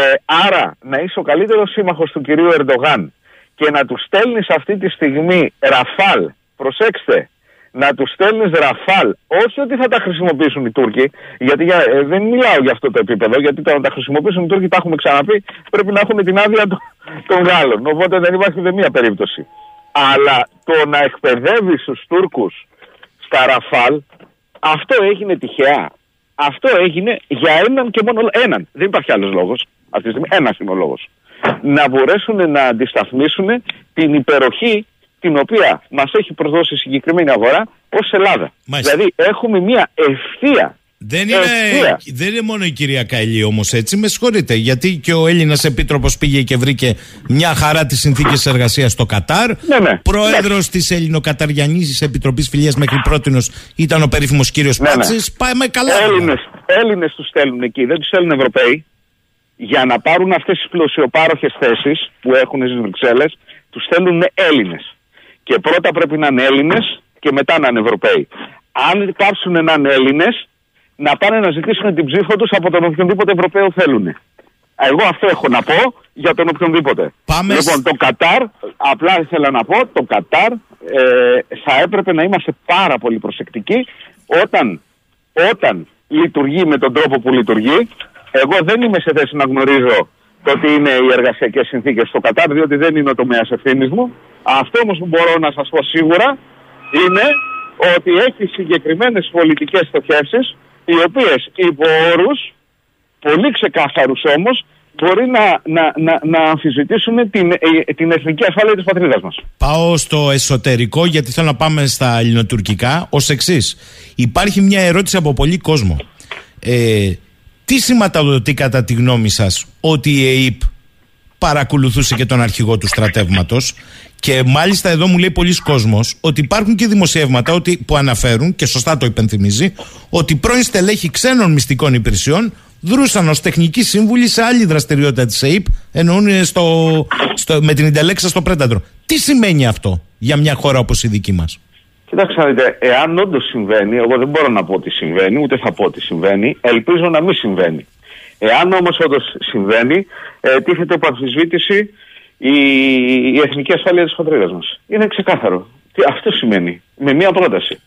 άρα να είσαι ο καλύτερος σύμμαχος του κυρίου Ερντογάν και να τους στέλνεις αυτή τη στιγμή ραφάλ, προσέξτε, να τους στέλνεις ραφάλ, όχι ότι θα τα χρησιμοποιήσουν οι Τούρκοι, γιατί για, ε, δεν μιλάω για αυτό το επίπεδο, γιατί το να τα χρησιμοποιήσουν οι Τούρκοι, τα έχουμε ξαναπεί, πρέπει να έχουν την άδεια των, των Γάλλων. Οπότε δεν υπάρχει ούτε μία περίπτωση. Αλλά το να εκπαιδεύεις τους Τούρκους στα ραφάλ, αυτό έγινε τυχαία. Αυτό έγινε για έναν και μόνο έναν. Δεν υπάρχει άλλος λόγος. Αυτή τη στιγμή ένας είναι ο λόγος. Να μπορέσουν να αντισταθμίσουν την υπεροχή την οποία μας έχει προσδώσει η συγκεκριμένη αγορά ως Ελλάδα. Μάλιστα. Δηλαδή έχουμε μια ευθεία. Δεν είναι, ευθεία. δεν είναι μόνο η κυρία Καηλή όμως έτσι, με συγχωρείτε. Γιατί και ο Έλληνας Επίτροπος πήγε και βρήκε μια χαρά τις συνθήκες εργασίας στο Κατάρ. Ναι, ναι. Πρόεδρος της Ελληνοκαταριανής Επιτροπής Φιλίας μέχρι πρώτη ήταν ο περίφημος κύριος Ναι, ναι. Πάτση. Πάμε καλά. Έλληνες, Έλληνες τους στέλνουν εκεί, δεν τους στέλνουν Ευρωπαίοι για να πάρουν αυτές τις πλουσιοπάροχες θέσεις που έχουν στις Βρυξέλλες, τους στέλνουν Έλληνες. Και πρώτα πρέπει να είναι Έλληνες και μετά να είναι Ευρωπαίοι. Αν κάψουν να είναι Έλληνες, να πάνε να ζητήσουν την ψήφο τους από τον οποιονδήποτε Ευρωπαίο θέλουν. Εγώ αυτό έχω να πω για τον οποιονδήποτε. Πάμε λοιπόν, σ- το Κατάρ, απλά ήθελα να πω, το Κατάρ ε, θα έπρεπε να είμαστε πάρα πολύ προσεκτικοί όταν, όταν λειτουργεί με τον τρόπο που λειτουργεί. Εγώ δεν είμαι σε θέση να γνωρίζω το τι είναι οι εργασιακές συνθήκες στο Κατάρ, διότι δεν είναι ο τομέας ευθύνης μου. Αυτό όμως που μπορώ να σας πω σίγουρα είναι ότι έχει συγκεκριμένες πολιτικές στοχεύσεις, οι οποίες υπό όρους πολύ ξεκάθαρους όμως μπορεί να, να, να, να αμφισβητήσουν την, ε, την εθνική ασφάλεια της πατρίδας μας. Πάω στο εσωτερικό γιατί θέλω να πάμε στα ελληνοτουρκικά ως εξής. Υπάρχει μια ερώτηση από πολύ κόσμο. Ε, τι σηματοδοτεί κατά τη γνώμη σας ότι η ΕΕΠ παρακολουθούσε και τον αρχηγό του στρατεύματος και μάλιστα εδώ μου λέει πολλοί κόσμος ότι υπάρχουν και δημοσιεύματα ότι, που αναφέρουν και σωστά το υπενθυμίζει ότι πρώην στελέχη ξένων μυστικών υπηρεσιών δρούσαν ως τεχνικοί σύμβουλοι σε άλλη δραστηριότητα της ΕΕΠ εννοούν στο, στο, με την Ιντελέξα στο Πρένταντρο. Τι σημαίνει αυτό για μια χώρα όπως η δική μας; Κοιτάξτε να δείτε, εάν όντως συμβαίνει, εγώ δεν μπορώ να πω ότι συμβαίνει, ούτε θα πω ότι συμβαίνει, ελπίζω να μην συμβαίνει. Εάν όμως όντως συμβαίνει, ε, τίθεται υπό αμφισβήτηση η, η εθνική ασφάλεια της πατρίδας μας. Είναι ξεκάθαρο. Τι, αυτό σημαίνει. Με μία πρόταση.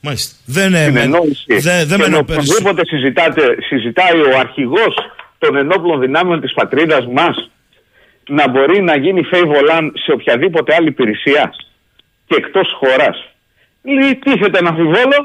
Μάλιστα. Δεν, ε, με, συνεννόηση. δεν, δεν και με με ενωπέρασε. οποιονδήποτε συζητάτε, συζητάει ο αρχηγός των ενόπλων δυνάμεων της πατρίδας μας να μπορεί να γίνει φέιβολαν σε οποιαδήποτε άλλη υπηρεσία και εκτός χώρας. Λύ- Τίθεται ένα αμφιβόλο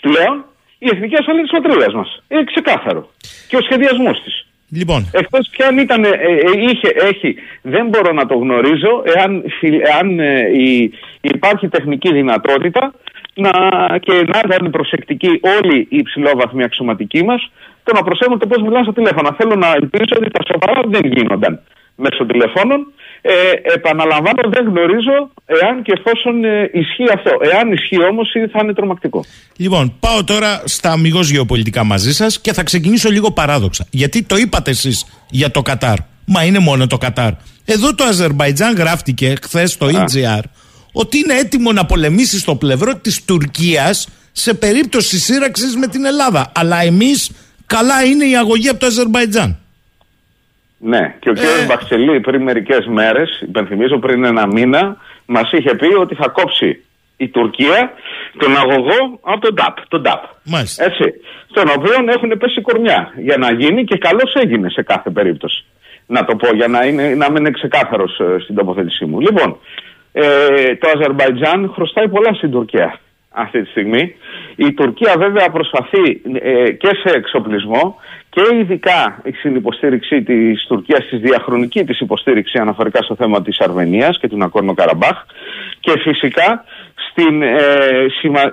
πλέον η εθνική ασφαλεία της πατρίδας μας. Είναι ξεκάθαρο. Και ο σχεδιασμός της. Λοιπόν, Εκτός πια αν ήταν, ε, ε, είχε, έχει, δεν μπορώ να το γνωρίζω εάν, φι- εάν ε, η- υπάρχει τεχνική δυνατότητα να, και να ήταν προσεκτικοί όλοι οι υψηλόβαθμοι αξιωματικοί μας το να προσέχουν το πώς μιλάνε στο τηλέφωνο. Θέλω να ελπίζω ότι τα σοβαρά δεν γίνονταν μέσω τηλεφώνων. Ε, επαναλαμβάνω, δεν γνωρίζω εάν και εφόσον ε, ισχύει αυτό. Εάν ισχύει όμως θα είναι τρομακτικό. Λοιπόν, πάω τώρα στα αμυγός γεωπολιτικά μαζί σας και θα ξεκινήσω λίγο παράδοξα. Γιατί το είπατε εσείς για το Κατάρ. Μα είναι μόνο το Κατάρ. Εδώ το Αζερβαϊτζάν γράφτηκε χθες στο EGR ότι είναι έτοιμο να πολεμήσει στο πλευρό της Τουρκίας σε περίπτωση σύραξης με την Ελλάδα. Αλλά εμείς καλά είναι η αγωγή από το Αζερβαϊτζάν. Ναι, και ο κ. Ε. Μπαξελή πριν μερικές μέρες, υπενθυμίζω πριν ένα μήνα, μας είχε πει ότι θα κόψει η Τουρκία τον αγωγό από τον ΤΑΠ. Τον ΤΑΠ. Μάλιστα. Έτσι. Στον οποίο έχουν πέσει κορμιά για να γίνει και καλώ έγινε σε κάθε περίπτωση. Να το πω για να, είναι, να μην είναι ξεκάθαρος στην τοποθέτησή μου. Λοιπόν, Ε, το Αζερμπαϊτζάν χρωστάει πολλά στην Τουρκία αυτή τη στιγμή. Η Τουρκία βέβαια προσπαθεί ε, και σε εξοπλισμό και ειδικά στην υποστήριξη της Τουρκίας, στη διαχρονική της υποστήριξη αναφορικά στο θέμα της Αρμενίας και του Νακόρνο Καραμπάχ και φυσικά στην, ε,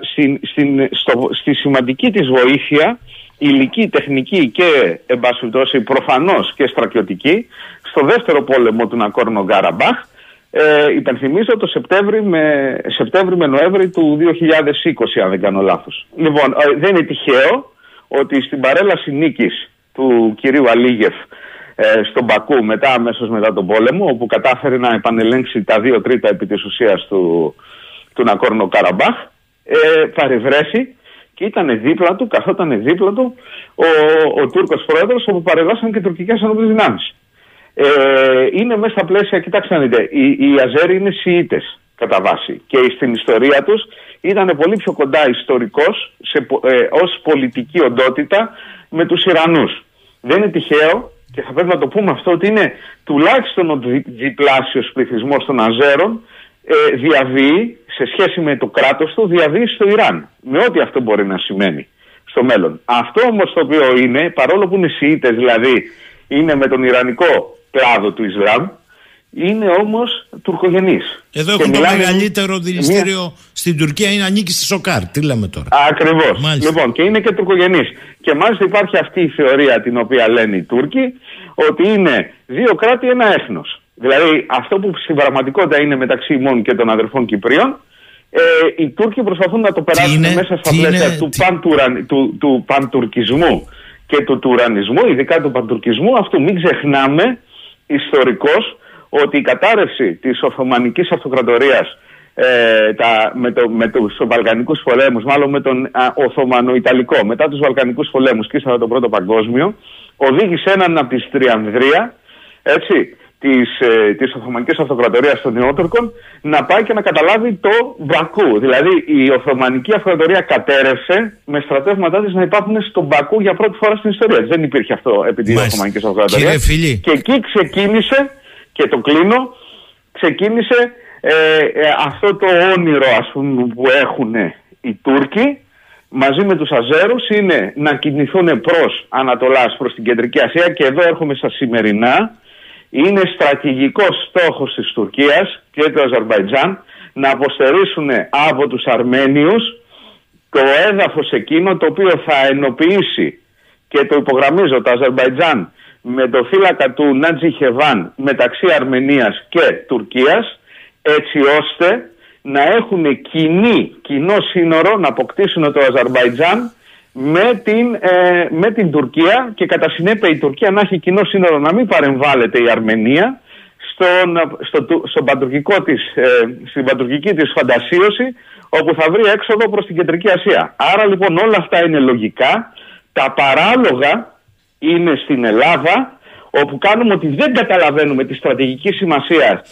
στην, στην, στο, στη σημαντική της βοήθεια υλική, τεχνική και εν πάση προφανώς και στρατιωτική στο δεύτερο πόλεμο του Νακόρνο Καραμπάχ ε, υπενθυμίζω το Σεπτέμβρη με, Σεπτέμβρη με Νοέμβρη του 2020 αν δεν κάνω λάθος. Λοιπόν, ε, δεν είναι τυχαίο ότι στην παρέλαση νίκης του κυρίου Αλίγεφ ε, στον Πακού μετά αμέσως μετά τον πόλεμο όπου κατάφερε να επανελέγξει τα δύο τρίτα επί της ουσίας του, του Νακόρνο Καραμπάχ ε, παρευρέθη και ήταν δίπλα του, καθόταν δίπλα του ο, ο Τούρκος πρόεδρος όπου παρεδώσαν και τουρκικές ενόπλες δυνάμεις. Ε, είναι μέσα στα πλαίσια, κοιτάξτε να δείτε, οι, οι Αζέροι είναι Σιήτες κατά βάση και στην ιστορία τους ήταν πολύ πιο κοντά ιστορικός σε, ε, ως πολιτική οντότητα με τους Ιρανούς. Δεν είναι τυχαίο και θα πρέπει να το πούμε αυτό ότι είναι τουλάχιστον ο διπλάσιος πληθυσμός των Αζέρων ε, διαβεί σε σχέση με το κράτος του διαβεί στο Ιράν με ό,τι αυτό μπορεί να σημαίνει στο μέλλον. Αυτό όμως το οποίο είναι παρόλο που είναι Σιήτες δηλαδή είναι με τον Ιρανικό κλάδο του Ισλάμ είναι όμως τουρκογενής. Εδώ έχουν το μεγαλύτερο δηληστήριο στην Τουρκία είναι ανήκει στη Σοκάρ. Τι λέμε τώρα; Ακριβώς. Λοιπόν και είναι και τουρκογενής. Και μάλιστα υπάρχει αυτή η θεωρία την οποία λένε οι Τούρκοι ότι είναι δύο κράτη ένα έθνος. Δηλαδή αυτό που στην πραγματικότητα είναι μεταξύ ημών και των αδερφών Κυπρίων ε, οι Τούρκοι προσπαθούν να το περάσουν μέσα στα πλαίσια του, του, του παντουρκισμού και του τουρανισμού, ειδικά του παντουρκισμού. Αυτού μην ξεχνάμε ιστορικός ότι η κατάρρευση της Οθωμανικής Αυτοκρατορίας ε, τα, με, το, με τους Βαλκανικούς πολέμους, μάλλον με τον Οθωμανο-Ιταλικό, μετά τους Βαλκανικούς πολέμους και ύστερα τον Πρώτο Παγκόσμιο, οδήγησε έναν από τη Τριανδρία, έτσι, της, ε, της Οθωμανικής Αυτοκρατορίας των Νεότουρκων να πάει και να καταλάβει το Μπακού. Δηλαδή η Οθωμανική Αυτοκρατορία κατέρευσε με στρατεύματά της να υπάρχουν στον Μπακού για πρώτη φορά στην ιστορία. Δεν υπήρχε αυτό επί της Οθωμανικής Αυτοκρατορίας. Και εκεί ξεκίνησε, και το κλείνω, ξεκίνησε ε, ε, αυτό το όνειρο ας πούμε που έχουν οι Τούρκοι μαζί με τους Αζέρους είναι να κινηθούν προς Ανατολάς, προς την Κεντρική Ασία και εδώ έρχομαι στα σημερινά. Είναι στρατηγικός στόχος της Τουρκίας και του Αζερβαϊτζάν να αποστερήσουν από τους Αρμένιους το έδαφος εκείνο το οποίο θα ενοποιήσει και το υπογραμμίζω το Αζερβαϊτζάν με το φύλακα του Νάτζι Χεβάν μεταξύ Αρμενίας και Τουρκίας έτσι ώστε να έχουν κοινή, κοινό σύνορο να αποκτήσουν το Αζερβαϊτζάν με την, ε, με την Τουρκία και κατά συνέπεια η Τουρκία να έχει κοινό σύνορο να μην παρεμβάλλεται η Αρμενία στον, στο, στο παντουρκικό της, ε, στην παντουρκική της φαντασίωση όπου θα βρει έξοδο προς την Κεντρική Ασία. Άρα λοιπόν όλα αυτά είναι λογικά. Τα παράλογα είναι στην Ελλάδα όπου κάνουμε ότι δεν καταλαβαίνουμε τη στρατηγική σημασία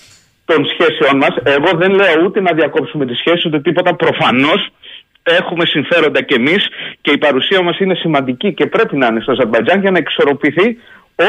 των σχέσεών μας. Εγώ δεν λέω ούτε να διακόψουμε τις σχέσεις ούτε τίποτα. Προφανώς έχουμε συμφέροντα κι εμείς και η παρουσία μας είναι σημαντική και πρέπει να είναι στο Αζερμπαϊτζάν για να εξορροπηθεί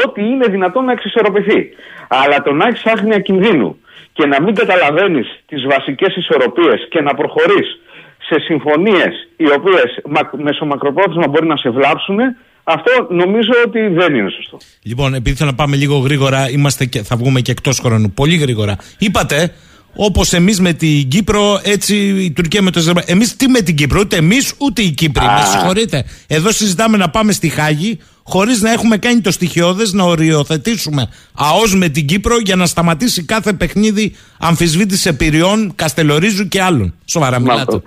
ό,τι είναι δυνατόν να εξισορροπηθεί. Αλλά το να έχεις άγνοια κινδύνου και να μην καταλαβαίνεις τις βασικές ισορροπίες και να προχωρείς σε συμφωνίες οι οποίες μεσομακροπρόθεσμα μπορεί να σε βλάψουν, αυτό νομίζω ότι δεν είναι σωστό. Λοιπόν, επειδή θέλω να πάμε λίγο γρήγορα, είμαστε και, θα βγούμε και εκτός χρόνου. Πολύ γρήγορα. Είπατε Όπως εμείς με την Κύπρο, έτσι η Τουρκία με το Αζερβαϊτζάν. Εμείς τι με την Κύπρο, ούτε εμείς ούτε η Κύπροι. Με συγχωρείτε. Εδώ συζητάμε να πάμε στη Χάγη χωρίς να έχουμε κάνει το στοιχειώδες να οριοθετήσουμε ΑΟΣ με την Κύπρο για να σταματήσει κάθε παιχνίδι αμφισβήτηση επιρριών, Καστελορίζου και άλλων. Σοβαρά μιλάτε.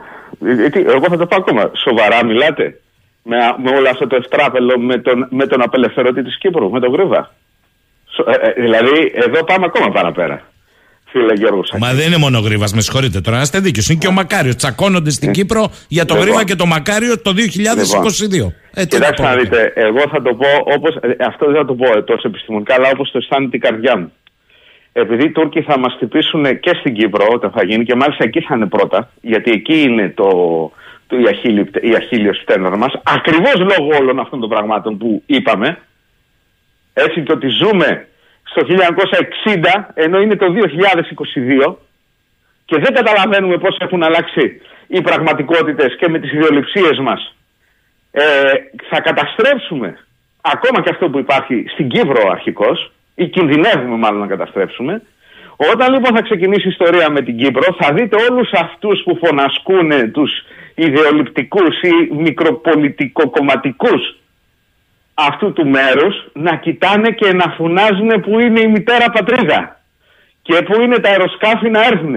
Ε, εγώ θα το πω ακόμα. Σοβαρά μιλάτε; Με, με όλο αυτό το ευτράπελο με τον, με τον απελευθερωτή της Κύπρου, με τον Γρήβα. Ε, ε, δηλαδή, εδώ πάμε ακόμα παραπέρα φίλε Γιώργος Μα δεν είναι μόνο γρήβα, με συγχωρείτε τώρα. Να είστε δίκιος. Είναι και ο Μακάριος. Τσακώνονται στην ε, Κύπρο για το γρήβα και το Μακάριο το 2022. Λοιπόν, ε, κοιτάξτε να δείτε, εγώ θα το πω όπως. Ε, αυτό δεν θα το πω τόσο επιστημονικά, αλλά όπως το αισθάνεται η καρδιά μου. Επειδή οι Τούρκοι θα μας χτυπήσουν και στην Κύπρο όταν θα γίνει και μάλιστα εκεί θα είναι πρώτα, γιατί εκεί είναι το, το η, αχίλιο, η αχίλιος φτένορ μας, ακριβώς λόγω όλων αυτών των πραγμάτων που είπαμε, έτσι και ότι ζούμε στο 1960 ενώ είναι το 2022 και δεν καταλαβαίνουμε πώς έχουν αλλάξει οι πραγματικότητες και με τις ιδεολειψίες μας ε, θα καταστρέψουμε ακόμα και αυτό που υπάρχει στην Κύπρο αρχικώς ή κινδυνεύουμε μάλλον να καταστρέψουμε. Όταν λοιπόν θα ξεκινήσει η ιστορία με την Κύπρο θα δείτε όλους αυτούς που φωνασκούν τους ιδεολειπτικούς ή μικροπολιτικοκομματικούς αυτού του μέρους να κοιτάνε και να φωνάζουν που είναι η μητέρα πατρίδα και που είναι τα αεροσκάφη να έρθουν.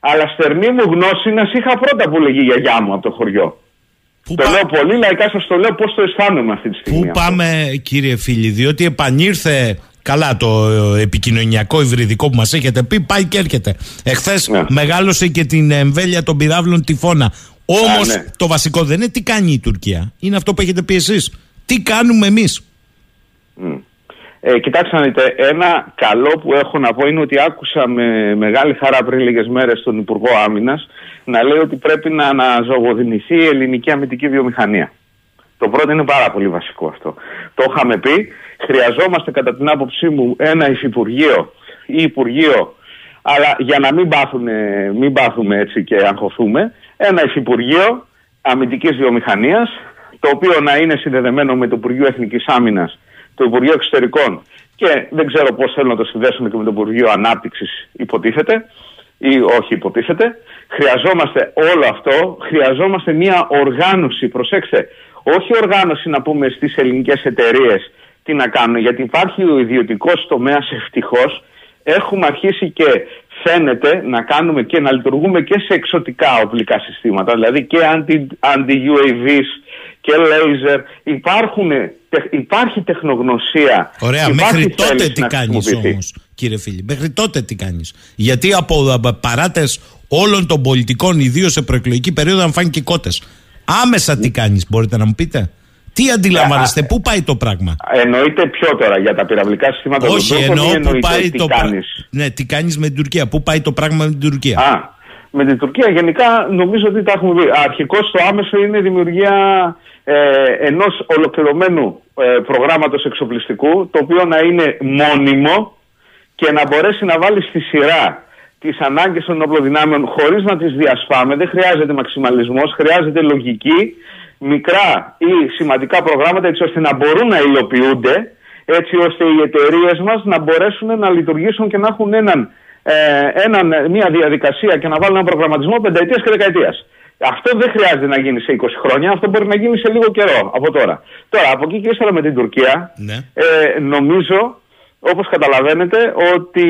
Αλλά στερνή μου γνώση να είχα πρώτα που λέγει η γιαγιά μου από το χωριό. Που το πά... λέω πολύ λαϊκά, σας το λέω πώς το αισθάνομαι αυτή τη στιγμή. Πού πάμε, κύριε φίλοι, διότι επανήρθε Καλά, το επικοινωνιακό υβριδικό που μας έχετε πει πάει και έρχεται. Εχθές ναι. μεγάλωσε και την εμβέλεια των πυράβλων τυφώνα. Όμως ναι. το βασικό δεν είναι τι κάνει η Τουρκία. Είναι αυτό που έχετε πει εσείς. Τι κάνουμε εμείς. Ε, κοιτάξτε να δείτε, ένα καλό που έχω να πω είναι ότι άκουσα με μεγάλη χαρά πριν λίγες μέρες τον Υπουργό Άμυνας να λέει ότι πρέπει να αναζωογοδηνηθεί η ελληνική αμυντική βιομηχανία. Το πρώτο είναι πάρα πολύ βασικό αυτό. Το είχαμε πει. Χρειαζόμαστε κατά την άποψή μου ένα υφυπουργείο ή υπουργείο, αλλά για να μην, πάθουμε, μην πάθουμε έτσι και αγχωθούμε, ένα υφυπουργείο αμυντικής βιομηχανίας, το οποίο να είναι συνδεδεμένο με το Υπουργείο Εθνικής Άμυνας, το Υπουργείο Εξωτερικών και δεν ξέρω πώς θέλουν να το συνδέσουμε και με το Υπουργείο Ανάπτυξης υποτίθεται ή όχι υποτίθεται. Χρειαζόμαστε όλο αυτό, χρειαζόμαστε μια οργάνωση, προσέξτε, όχι οργάνωση να πούμε στις ελληνικές εταιρείες τι να κάνουν, γιατί υπάρχει ο ιδιωτικός τομέας ευτυχώς. Έχουμε αρχίσει και φαίνεται να κάνουμε και να λειτουργούμε και σε εξωτικά οπλικά συστήματα, δηλαδή και anti-UAVs και laser. Υπάρχουν, υπάρχει τεχνογνωσία. Ωραία, μέχρι τότε τι κάνεις όμως, κύριε φίλη, μέχρι τότε τι κάνεις; Γιατί από παράτες όλων των πολιτικών, ιδίως σε προεκλογική περίοδο, αν φάνηκε κότες. Άμεσα τι κάνεις, μπορείτε να μου πείτε; Τι αντιλαμβάνεστε, πού πάει το πράγμα; Εννοείται ποιο τώρα, για τα πυραυλικά συστήματα Όχι, εννοώ πού πάει το πράγμα. Ναι, τι κάνεις με την Τουρκία, πού πάει το πράγμα με την Τουρκία; Α, με την Τουρκία γενικά νομίζω ότι τα έχουμε δει. Αρχικώς το άμεσο είναι η δημιουργία ε, ενός ολοκληρωμένου ε, προγράμματος εξοπλιστικού, το οποίο να είναι μόνιμο και να μπορέσει να βάλει στη σειρά τις ανάγκες των οπλοδυνάμεων χωρίς να τις διασπάμε. Δεν χρειάζεται μαξιμαλισμός, χρειάζεται λογική μικρά ή σημαντικά προγράμματα έτσι ώστε να μπορούν να υλοποιούνται έτσι ώστε οι εταιρείες μας να μπορέσουν να λειτουργήσουν και να έχουν έναν, ε, έναν, μια διαδικασία και να βάλουν έναν προγραμματισμό πενταετίας και δεκαετίας. Αυτό δεν χρειάζεται να γίνει σε 20 χρόνια, αυτό μπορεί να γίνει σε λίγο καιρό από τώρα. Τώρα, από εκεί και ύστερα με την Τουρκία, ναι. ε, νομίζω, όπως καταλαβαίνετε, ότι,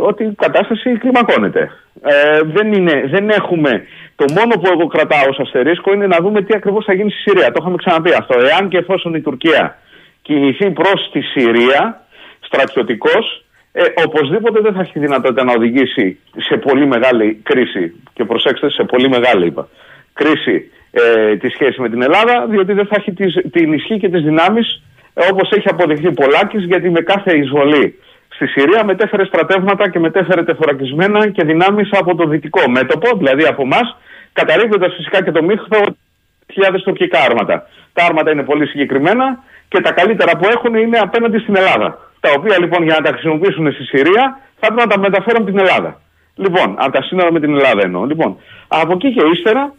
ότι η κατάσταση κλιμακώνεται. Ε, δεν, είναι, δεν έχουμε το μόνο που εγώ κρατάω ως αστερίσκο είναι να δούμε τι ακριβώς θα γίνει στη Συρία. Το είχαμε ξαναπεί αυτό. Εάν και εφόσον η Τουρκία κινηθεί προς τη Συρία, στρατιωτικός, ε, οπωσδήποτε δεν θα έχει δυνατότητα να οδηγήσει σε πολύ μεγάλη κρίση. Και προσέξτε, σε πολύ μεγάλη είπα. Κρίση ε, τη σχέση με την Ελλάδα, διότι δεν θα έχει τις, την ισχύ και τις δυνάμεις ε, όπως έχει αποδειχθεί πολλάκι, γιατί με κάθε εισβολή στη Συρία μετέφερε στρατεύματα και μετέφερε τεθωρακισμένα και δυνάμεις από το δυτικό μέτωπο, δηλαδή από εμάς, καταρρύπτοντας φυσικά και το μύχθο χιλιάδες τουρκικά άρματα. Τα άρματα είναι πολύ συγκεκριμένα και τα καλύτερα που έχουν είναι απέναντι στην Ελλάδα. Τα οποία λοιπόν για να τα χρησιμοποιήσουν στη Συρία θα πρέπει να τα μεταφέρουν την Ελλάδα. Λοιπόν, από τα σύνορα με την Ελλάδα εννοώ. Λοιπόν, από εκεί και ύστερα,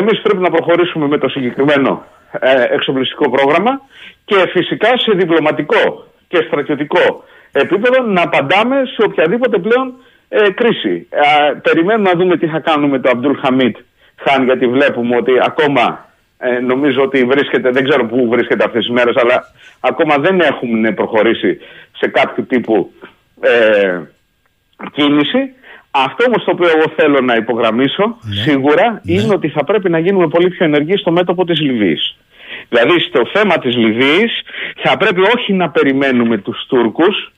εμείς πρέπει να προχωρήσουμε με το συγκεκριμένο ε, εξοπλιστικό πρόγραμμα και φυσικά σε διπλωματικό και στρατιωτικό επίπεδο να απαντάμε σε οποιαδήποτε πλέον ε, κρίση. Ε, περιμένουμε να δούμε τι θα κάνουμε με το Αμπτούλ Χαμίτ Χάν, γιατί βλέπουμε ότι ακόμα ε, νομίζω ότι βρίσκεται, δεν ξέρω πού βρίσκεται αυτές τις μέρες, αλλά ακόμα δεν έχουμε προχωρήσει σε κάποιο τύπου ε, κίνηση. Αυτό όμως το οποίο εγώ θέλω να υπογραμμίσω ναι. σίγουρα ναι. είναι ότι θα πρέπει να γίνουμε πολύ πιο ενεργοί στο μέτωπο της Λιβύης. Δηλαδή στο θέμα της Λιβύης θα πρέπει όχι να περιμένουμε τους Τούρκους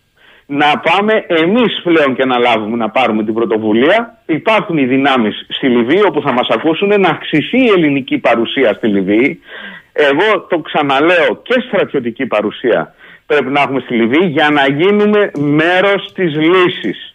να πάμε εμείς πλέον και να λάβουμε να πάρουμε την πρωτοβουλία. Υπάρχουν οι δυνάμεις στη Λιβύη όπου θα μας ακούσουν να αυξηθεί η ελληνική παρουσία στη Λιβύη. Εγώ το ξαναλέω και στρατιωτική παρουσία πρέπει να έχουμε στη Λιβύη για να γίνουμε μέρος της λύσης.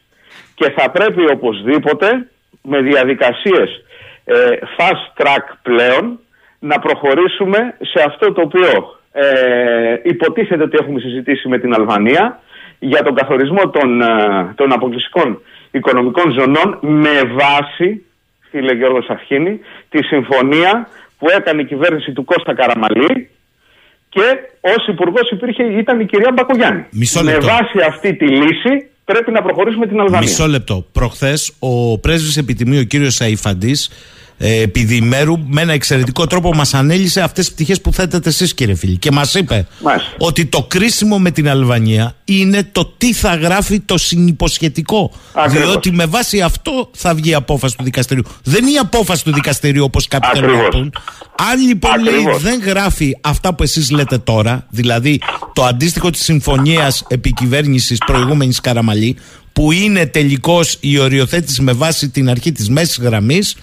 Και θα πρέπει οπωσδήποτε με διαδικασίες ε, fast track πλέον να προχωρήσουμε σε αυτό το οποίο ε, υποτίθεται ότι έχουμε συζητήσει με την Αλβανία για τον καθορισμό των, ε, των αποκλειστικών οικονομικών ζωνών με βάση, φίλε Γιώργος Σαρχίνη, τη συμφωνία που έκανε η κυβέρνηση του Κώστα Καραμαλή και ως υπουργός υπήρχε, ήταν η κυρία Μπακογιάννη. Με βάση αυτή τη λύση πρέπει να προχωρήσουμε την Αλβανία. Μισό λεπτό. Προχθές ο πρέσβης επιτιμίου, ο κύριος Σαϊφαντής, ε, επί με ένα εξαιρετικό τρόπο μας ανέλησε αυτές τις πτυχές που θέτετε εσείς, κύριε φίλη. Και μας είπε ότι το κρίσιμο με την Αλβανία είναι το τι θα γράφει το συνυποσχετικό. Διότι με βάση αυτό θα βγει η απόφαση του δικαστηρίου. Δεν είναι η απόφαση του δικαστηρίου όπως κάποιοι θέλουν να πούν. Αν λοιπόν λέει δεν γράφει αυτά που εσείς λέτε τώρα, δηλαδή το αντίστοιχο της συμφωνίας επικυβέρνησης προηγούμενης Καραμαλή, που είναι τελικώς η οριοθέτηση με βάση την αρχή της μέσης γραμμής,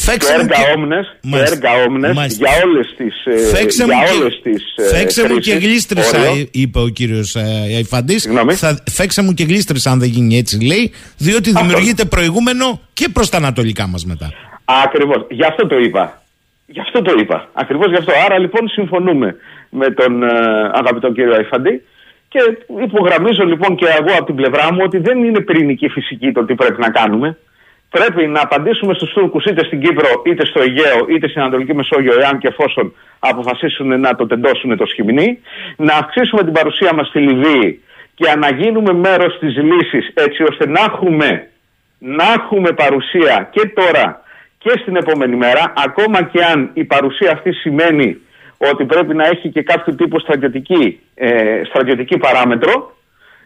Φέξε έργα και... όμνες, έργα όμνες για όλες τις ε, Φέξε για μου όλες και... τις ε, Φέξε μου και γλίστρισα είπε ο κύριος ε, Αϊφαντής. Θα... Φέξε μου και γλίστρισα αν δεν γίνει έτσι λέει διότι αυτό. δημιουργείται προηγούμενο και προς τα ανατολικά μας μετά. Ακριβώς, γι' αυτό το είπα. Γι' αυτό το είπα, ακριβώς γι' αυτό. Άρα λοιπόν συμφωνούμε με τον ε, αγαπητό κύριο Αϊφαντή και υπογραμμίζω λοιπόν και εγώ από την πλευρά μου ότι δεν είναι πυρηνική φυσική το τι πρέπει να κάνουμε πρέπει να απαντήσουμε στους Τούρκους είτε στην Κύπρο είτε στο Αιγαίο είτε στην Ανατολική Μεσόγειο εάν και εφόσον αποφασίσουν να το τεντώσουν το σχοιμνί να αυξήσουμε την παρουσία μας στη Λιβύη και να γίνουμε μέρος της λύσης έτσι ώστε να έχουμε, να έχουμε παρουσία και τώρα και στην επόμενη μέρα ακόμα και αν η παρουσία αυτή σημαίνει ότι πρέπει να έχει και κάποιο τύπο στρατιωτική, ε, στρατιωτική παράμετρο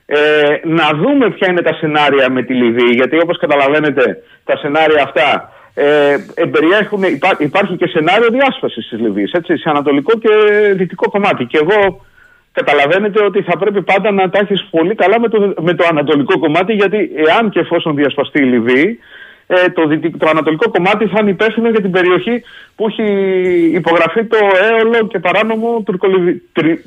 ε, να δούμε ποια είναι τα σενάρια με τη Λιβύη, γιατί όπως καταλαβαίνετε τα σενάρια αυτά ε, περιέχουν, υπάρχει και σενάριο διάσπασης της Λιβύης, έτσι, σε ανατολικό και δυτικό κομμάτι. Και εγώ καταλαβαίνετε ότι θα πρέπει πάντα να τα έχεις πολύ καλά με το, με το ανατολικό κομμάτι, γιατί εάν και εφόσον διασπαστεί η Λιβύη, ε, το, το ανατολικό κομμάτι θα είναι υπεύθυνο για την περιοχή που έχει υπογραφεί το έολο και παράνομο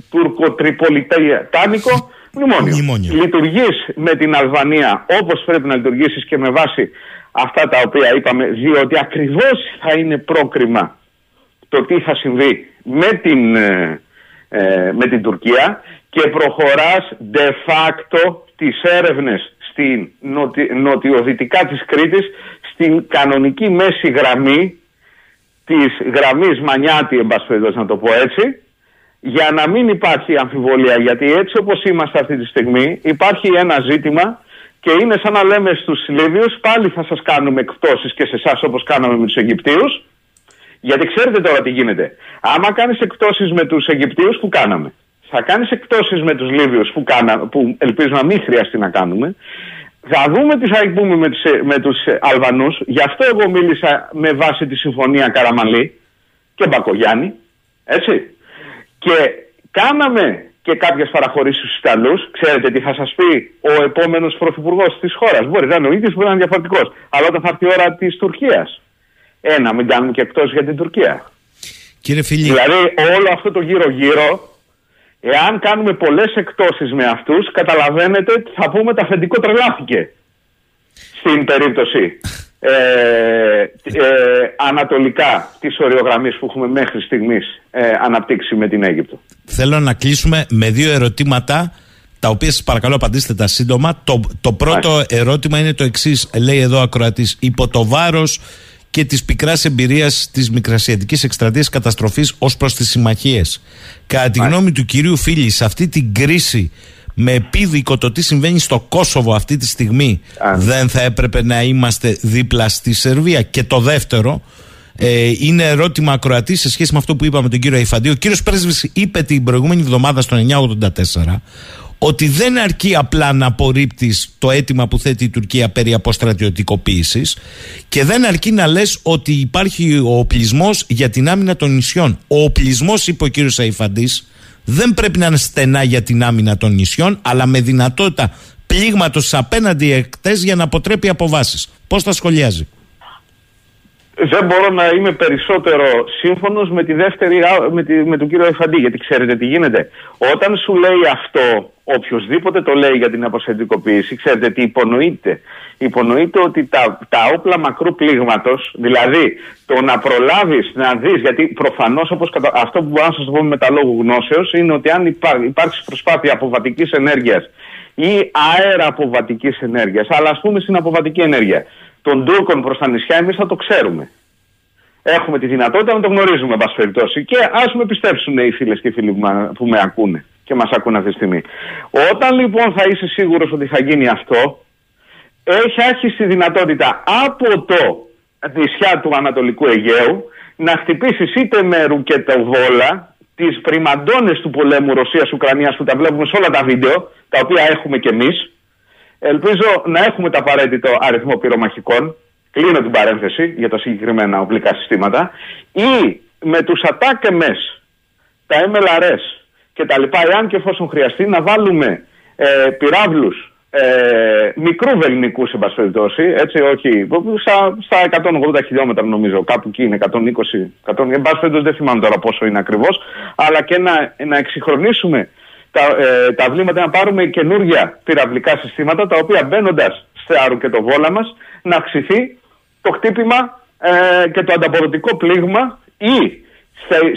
τουρκοτριπολιτάνικο μνημόνιο. μνημόνιο. Λειτουργείς με την Αλβανία όπως πρέπει να λειτουργήσεις και με βάση αυτά τα οποία είπαμε, διότι ακριβώς θα είναι πρόκριμα το τι θα συμβεί με την, ε, ε, με την Τουρκία και προχωράς de facto τις έρευνες στην νοτι, νοτιοδυτικά της Κρήτης στην κανονική μέση γραμμή της γραμμής Μανιάτη, εν να το πω έτσι, για να μην υπάρχει αμφιβολία. Γιατί έτσι όπως είμαστε αυτή τη στιγμή υπάρχει ένα ζήτημα και είναι σαν να λέμε στους Λίβιους πάλι θα σας κάνουμε εκπτώσεις και σε εσάς όπως κάναμε με τους Αιγυπτίους. Γιατί ξέρετε τώρα τι γίνεται. Άμα κάνεις εκπτώσεις με τους Αιγυπτίους που κάναμε; Θα κάνεις εκπτώσεις με τους Λίβιους που, κάνα, που ελπίζω να μην χρειαστεί να κάνουμε. Θα δούμε τι θα πούμε με τους, με τους Αλβανούς. Γι' αυτό εγώ μίλησα με βάση τη συμφωνία Καραμαλή και Μπακογιάννη. Έτσι. Και κάναμε και κάποιες παραχωρήσεις στους Ιταλούς. Ξέρετε τι θα σας πει ο επόμενος πρωθυπουργός της χώρας. Μπορεί να είναι ο ίδιος, μπορεί να είναι διαφορετικός. Αλλά όταν θα έρθει η ώρα της Τουρκίας. Ένα, μην κάνουμε και εκτός για την Τουρκία. Κύριε Φιλί. Δηλαδή, όλο αυτό το γύρω-γύρω, εάν κάνουμε πολλές εκτόσεις με αυτούς, καταλαβαίνετε θα πούμε τα αφεντικό τρελάθηκε. Στην περίπτωση ε, ε, ανατολικά της οριογραμμής που έχουμε μέχρι στιγμής ε, αναπτύξει με την Αίγυπτο. Θέλω να κλείσουμε με δύο ερωτήματα τα οποία σας παρακαλώ απαντήστε τα σύντομα. Το, το πρώτο ερώτημα είναι το εξής, λέει εδώ ακροατής, υπό το βάρος και της πικράς εμπειρίας της μικρασιατικής εκστρατείας καταστροφής ως προς τις συμμαχίες. Κατά τη γνώμη του κυρίου Φίλη, σε αυτή την κρίση με επίδικο το τι συμβαίνει στο Κόσοβο αυτή τη στιγμή δεν θα έπρεπε να είμαστε δίπλα στη Σερβία. Και το δεύτερο ε, είναι ερώτημα ακροατής σε σχέση με αυτό που είπαμε τον κύριο Αϊφαντή. Ο κύριος Πρέσβης είπε την προηγούμενη εβδομάδα στο 984 ότι δεν αρκεί απλά να απορρίπτεις το αίτημα που θέτει η Τουρκία περί αποστρατιωτικοποίησης και δεν αρκεί να λες ότι υπάρχει ο οπλισμός για την άμυνα των νησιών. Ο οπλισμός, είπε ο κύριος Αϊφαντής, δεν πρέπει να είναι στενά για την άμυνα των νησιών, αλλά με δυνατότητα πλήγματος απέναντι εκτές για να αποτρέπει αποβάσεις. Πώς τα σχολιάζει; Δεν μπορώ να είμαι περισσότερο σύμφωνος με τη δεύτερη, με, τη, με τον κύριο Εφαντή, γιατί ξέρετε τι γίνεται. Όταν σου λέει αυτό, οποιοδήποτε το λέει για την αποστατικοποίηση, ξέρετε τι υπονοείται. Υπονοείται ότι τα, τα όπλα μακρού πλήγματος, δηλαδή το να προλάβεις να δεις, γιατί προφανώς αυτό που μπορώ να σας πω με τα λόγου γνώσεως είναι ότι αν υπάρξει προσπάθεια αποβατικής ενέργειας ή αέρα αποβατικής ενέργειας. Αλλά ας πούμε στην αποβατική ενέργεια των Τούρκων προς τα νησιά, εμείς θα το ξέρουμε. Έχουμε τη δυνατότητα να το γνωρίζουμε, εν πάση περιπτώσει. Και ας με πιστέψουν οι φίλες και οι φίλοι που με ακούνε και μας ακούνε αυτή τη στιγμή. Όταν λοιπόν θα είσαι σίγουρος ότι θα γίνει αυτό, έχει άρχισει τη δυνατότητα από το νησιά του Ανατολικού Αιγαίου να χτυπήσεις είτε με ρουκετοβόλα τις πριμαντώνες του πολέμου Ρωσία-Ουκρανία που τα βλέπουμε σε όλα τα βίντεο, τα οποία έχουμε κι εμείς. Ελπίζω να έχουμε το απαραίτητο αριθμό πυρομαχικών. Κλείνω την παρένθεση για τα συγκεκριμένα οπλικά συστήματα. Ή με τους ατάκεμες, τα MLRS και τα λοιπά, εάν και εφόσον χρειαστεί, να βάλουμε ε, πυράβλους ε, μικρού βεληνικούς, σε πάση περιπτώσει, έτσι, όχι, στα, στα 180 χιλιόμετρα νομίζω, κάπου εκεί είναι 120, 100, εν πάση περιπτώσει δεν θυμάμαι τώρα πόσο είναι ακριβώς, αλλά και να, να εξυγχρονίσουμε τα, ε, τα βλήματα, να πάρουμε καινούργια πυραυλικά συστήματα, τα οποία μπαίνοντας και το βόλα μας, να αυξηθεί το χτύπημα ε, και το ανταποδοτικό πλήγμα ή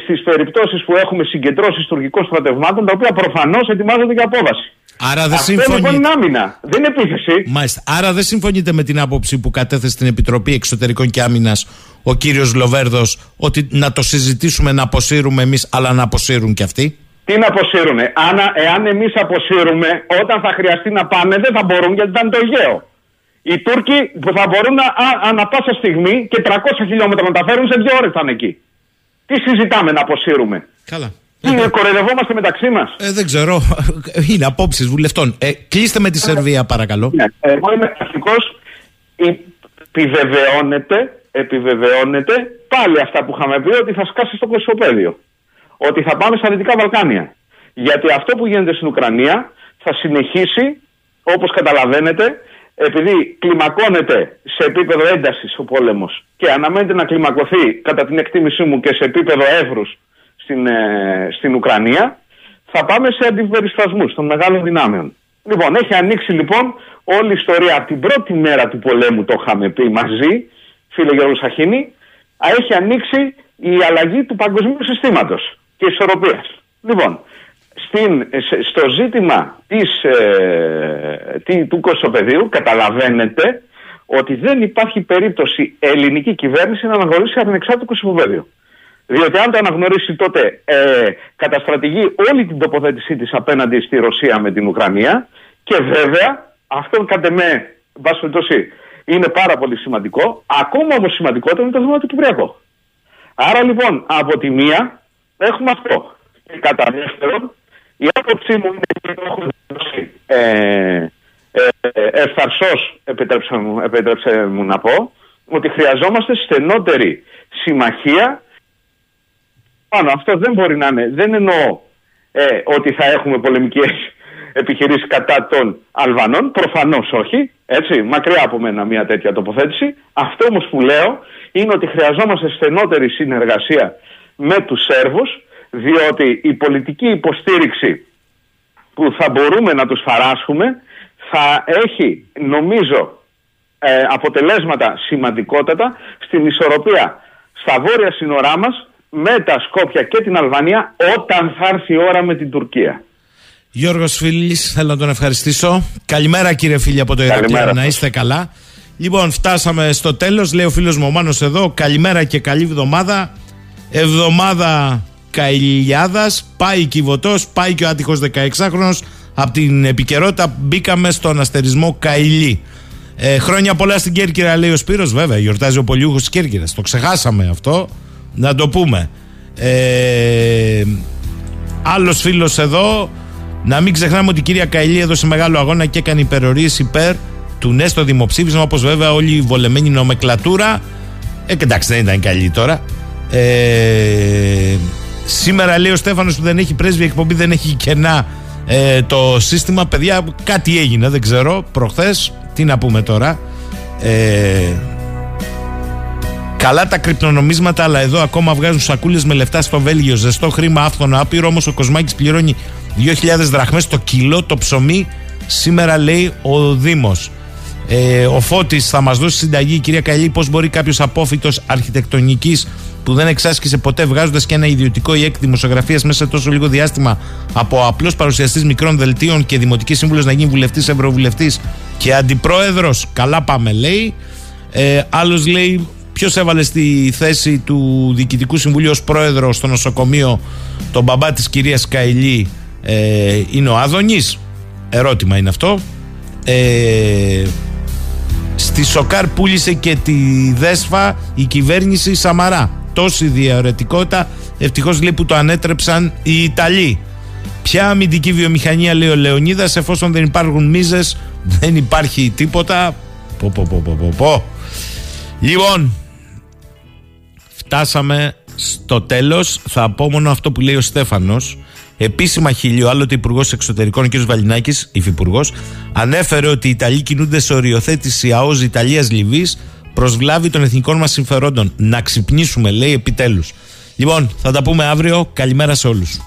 στις περιπτώσεις που έχουμε συγκεντρώσεις τουρκικών στρατευμάτων, τα οποία προφανώς ετοιμάζονται για απόβαση. Άρα δεν Αυτό λοιπόν είναι άμυνα, δεν είναι επίθεση. Μάλιστα. Άρα δεν συμφωνείτε με την άποψη που κατέθεσε στην Επιτροπή Εξωτερικών και Άμυνας ο κύριος Λοβέρδος ότι να το συζητήσουμε να αποσύρουμε εμείς, αλλά να αποσύρουν και αυτοί; Τι να αποσύρουν. Αν, εάν εμείς αποσύρουμε, όταν θα χρειαστεί να πάμε, δεν θα μπορούν γιατί ήταν το Αιγαίο. Οι Τούρκοι που θα μπορούν να, ανά πάσα στιγμή και 300 χιλιόμετρα να τα φέρουν σε δύο ώρες θα είναι εκεί. Τι συζητάμε να αποσύρουμε. Καλά. Τι, ε, κορεδευόμαστε μεταξύ μας; Ε, δεν ξέρω. Είναι απόψεις βουλευτών. Ε, κλείστε με τη Σερβία, παρακαλώ. Ναι, εγώ είμαι αρχικός. Επιβεβαιώνεται, επιβεβαιώνεται πάλι αυτά που είχαμε πει ότι θα σκάσει στο κοσμοπέδιο. Ότι θα πάμε στα Δυτικά Βαλκάνια. Γιατί αυτό που γίνεται στην Ουκρανία θα συνεχίσει, όπως καταλαβαίνετε, επειδή κλιμακώνεται σε επίπεδο έντασης ο πόλεμος και αναμένεται να κλιμακωθεί, κατά την εκτίμησή μου, και σε επίπεδο εύρους στην, ε, στην Ουκρανία, θα πάμε σε αντιπεριστασμού των μεγάλων δυνάμεων. Λοιπόν, έχει ανοίξει λοιπόν όλη η ιστορία από την πρώτη μέρα του πολέμου, το είχαμε πει μαζί, φίλε Γιώργος Σαχίνη, έχει ανοίξει η αλλαγή του παγκοσμίου συστήματος και ισορροπίας. Λοιπόν, στην, στο ζήτημα της, ε, του κοσοπεδίου καταλαβαίνετε ότι δεν υπάρχει περίπτωση ελληνική κυβέρνηση να αναγνωρίσει ανεξάρτητο κοσοπεδίο. Διότι αν το αναγνωρίσει τότε ε, καταστρατηγεί όλη την τοποθέτησή της απέναντι στη Ρωσία με την Ουκρανία και βέβαια αυτό κατ' εμέ, είναι πάρα πολύ σημαντικό. Ακόμα όμως σημαντικότερο είναι το θέμα του Κυπριακού. Άρα λοιπόν από τη μία έχουμε αυτό. Και κατά δεύτερον η άποψή μου είναι ότι έχω δώσει ε, ε, ευθαρσός, επιτρέψε μου, επιτρέψε μου να πω, ότι χρειαζόμαστε στενότερη συμμαχία πάνω. Αυτό δεν μπορεί να είναι. Δεν εννοώ ε, ότι θα έχουμε πολεμικές επιχειρήσεις κατά των Αλβανών. Προφανώς όχι. Έτσι, μακριά από μένα μια τέτοια τοποθέτηση. Αυτό όμως που λέω είναι ότι χρειαζόμαστε στενότερη συνεργασία με τους Σέρβους διότι η πολιτική υποστήριξη που θα μπορούμε να τους παράσχουμε θα έχει νομίζω ε, αποτελέσματα σημαντικότατα στην ισορροπία στα βόρεια σύνορά μας με τα Σκόπια και την Αλβανία όταν θα έρθει η ώρα με την Τουρκία. Γιώργος Φίλης, θέλω να τον ευχαριστήσω. Καλημέρα κύριε φίλοι από το Ηρακλείο, να είστε καλά. Λοιπόν, φτάσαμε στο τέλος, λέει ο φίλος μου ο Μάνος εδώ, καλημέρα και καλή εβδομάδα. Εβδομάδα Καηλιάδας, πάει Κιβωτός, πάει και ο άτυχος 16χρονος. Από την επικαιρότητα μπήκαμε στον αστερισμό Καηλή. Ε, χρόνια πολλά στην Κέρκυρα, λέει ο Σπύρος. Βέβαια, γιορτάζει ο Πολιούχος της Κέρκυρας. Το ξεχάσαμε αυτό. Να το πούμε. Ε, Άλλος φίλος εδώ. Να μην ξεχνάμε ότι η κυρία Καηλή έδωσε μεγάλο αγώνα και έκανε υπερορίες υπέρ του ναι στο δημοψήφισμα. Όπως βέβαια όλη η βολεμένη νομεκλατούρα. Ε, εντάξει, δεν ήταν καλή τώρα. Ε, σήμερα λέει ο Στέφανος που δεν έχει πρέσβη εκπομπή, δεν έχει κενά ε, το σύστημα. Παιδιά, κάτι έγινε, δεν ξέρω. Προχθές, τι να πούμε τώρα. Ε, Καλά τα κρυπτονομίσματα, αλλά εδώ ακόμα βγάζουν σακούλες με λεφτά στο Βέλγιο. Ζεστό χρήμα, άφθονο άπειρο. Όμως ο Κοσμάκης πληρώνει 2.000 δραχμές το κιλό το ψωμί. Σήμερα λέει ο Δήμος. Ε, ο Φώτης θα μας δώσει συνταγή, η κυρία Καλή, πώς μπορεί κάποιος απόφυτος αρχιτεκτονικής που δεν εξάσκησε ποτέ βγάζοντας και ένα ιδιωτικό ή έκτη δημοσιογραφίας μέσα σε τόσο λίγο διάστημα από απλός παρουσιαστής μικρών δελτίων και δημοτικής σύμβουλος να γίνει βουλευτής, ευρωβουλευτής και αντιπρόεδρος. Καλά πάμε, λέει. Ε, Άλλος λέει, ποιος έβαλε στη θέση του Διοικητικού Συμβουλίου ως πρόεδρο στο νοσοκομείο τον μπαμπά της κυρίας Καηλή ε, είναι ο Άδωνης; Ερώτημα είναι αυτό. Ε, στη Σοκάρ πούλησε και τη Δέσφα η κυβέρνηση Σαμαρά. Τόση διαρρετικότητα. Ευτυχώς λέει που το ανέτρεψαν οι Ιταλοί. Ποια αμυντική βιομηχανία λέει ο Λεωνίδας, εφόσον δεν υπάρχουν μίζες, δεν υπάρχει τίποτα. Πω, πω, πω, πω, πω. Λοιπόν, φτάσαμε στο τέλος. Θα πω μόνο αυτό που λέει ο Στέφανος. Επίσημα χίλιο, άλλοτε Υπουργός Εξωτερικών, ο κ. Βαλινάκης, υφυπουργός, ανέφερε ότι οι Ιταλοί κινούνται σε οριοθέτηση ΑΟΣ Ιταλία-Λιβύη προ βλάβη των εθνικών μας συμφερόντων. Να ξυπνήσουμε, λέει επιτέλους. Λοιπόν, θα τα πούμε αύριο. Καλημέρα σε όλους.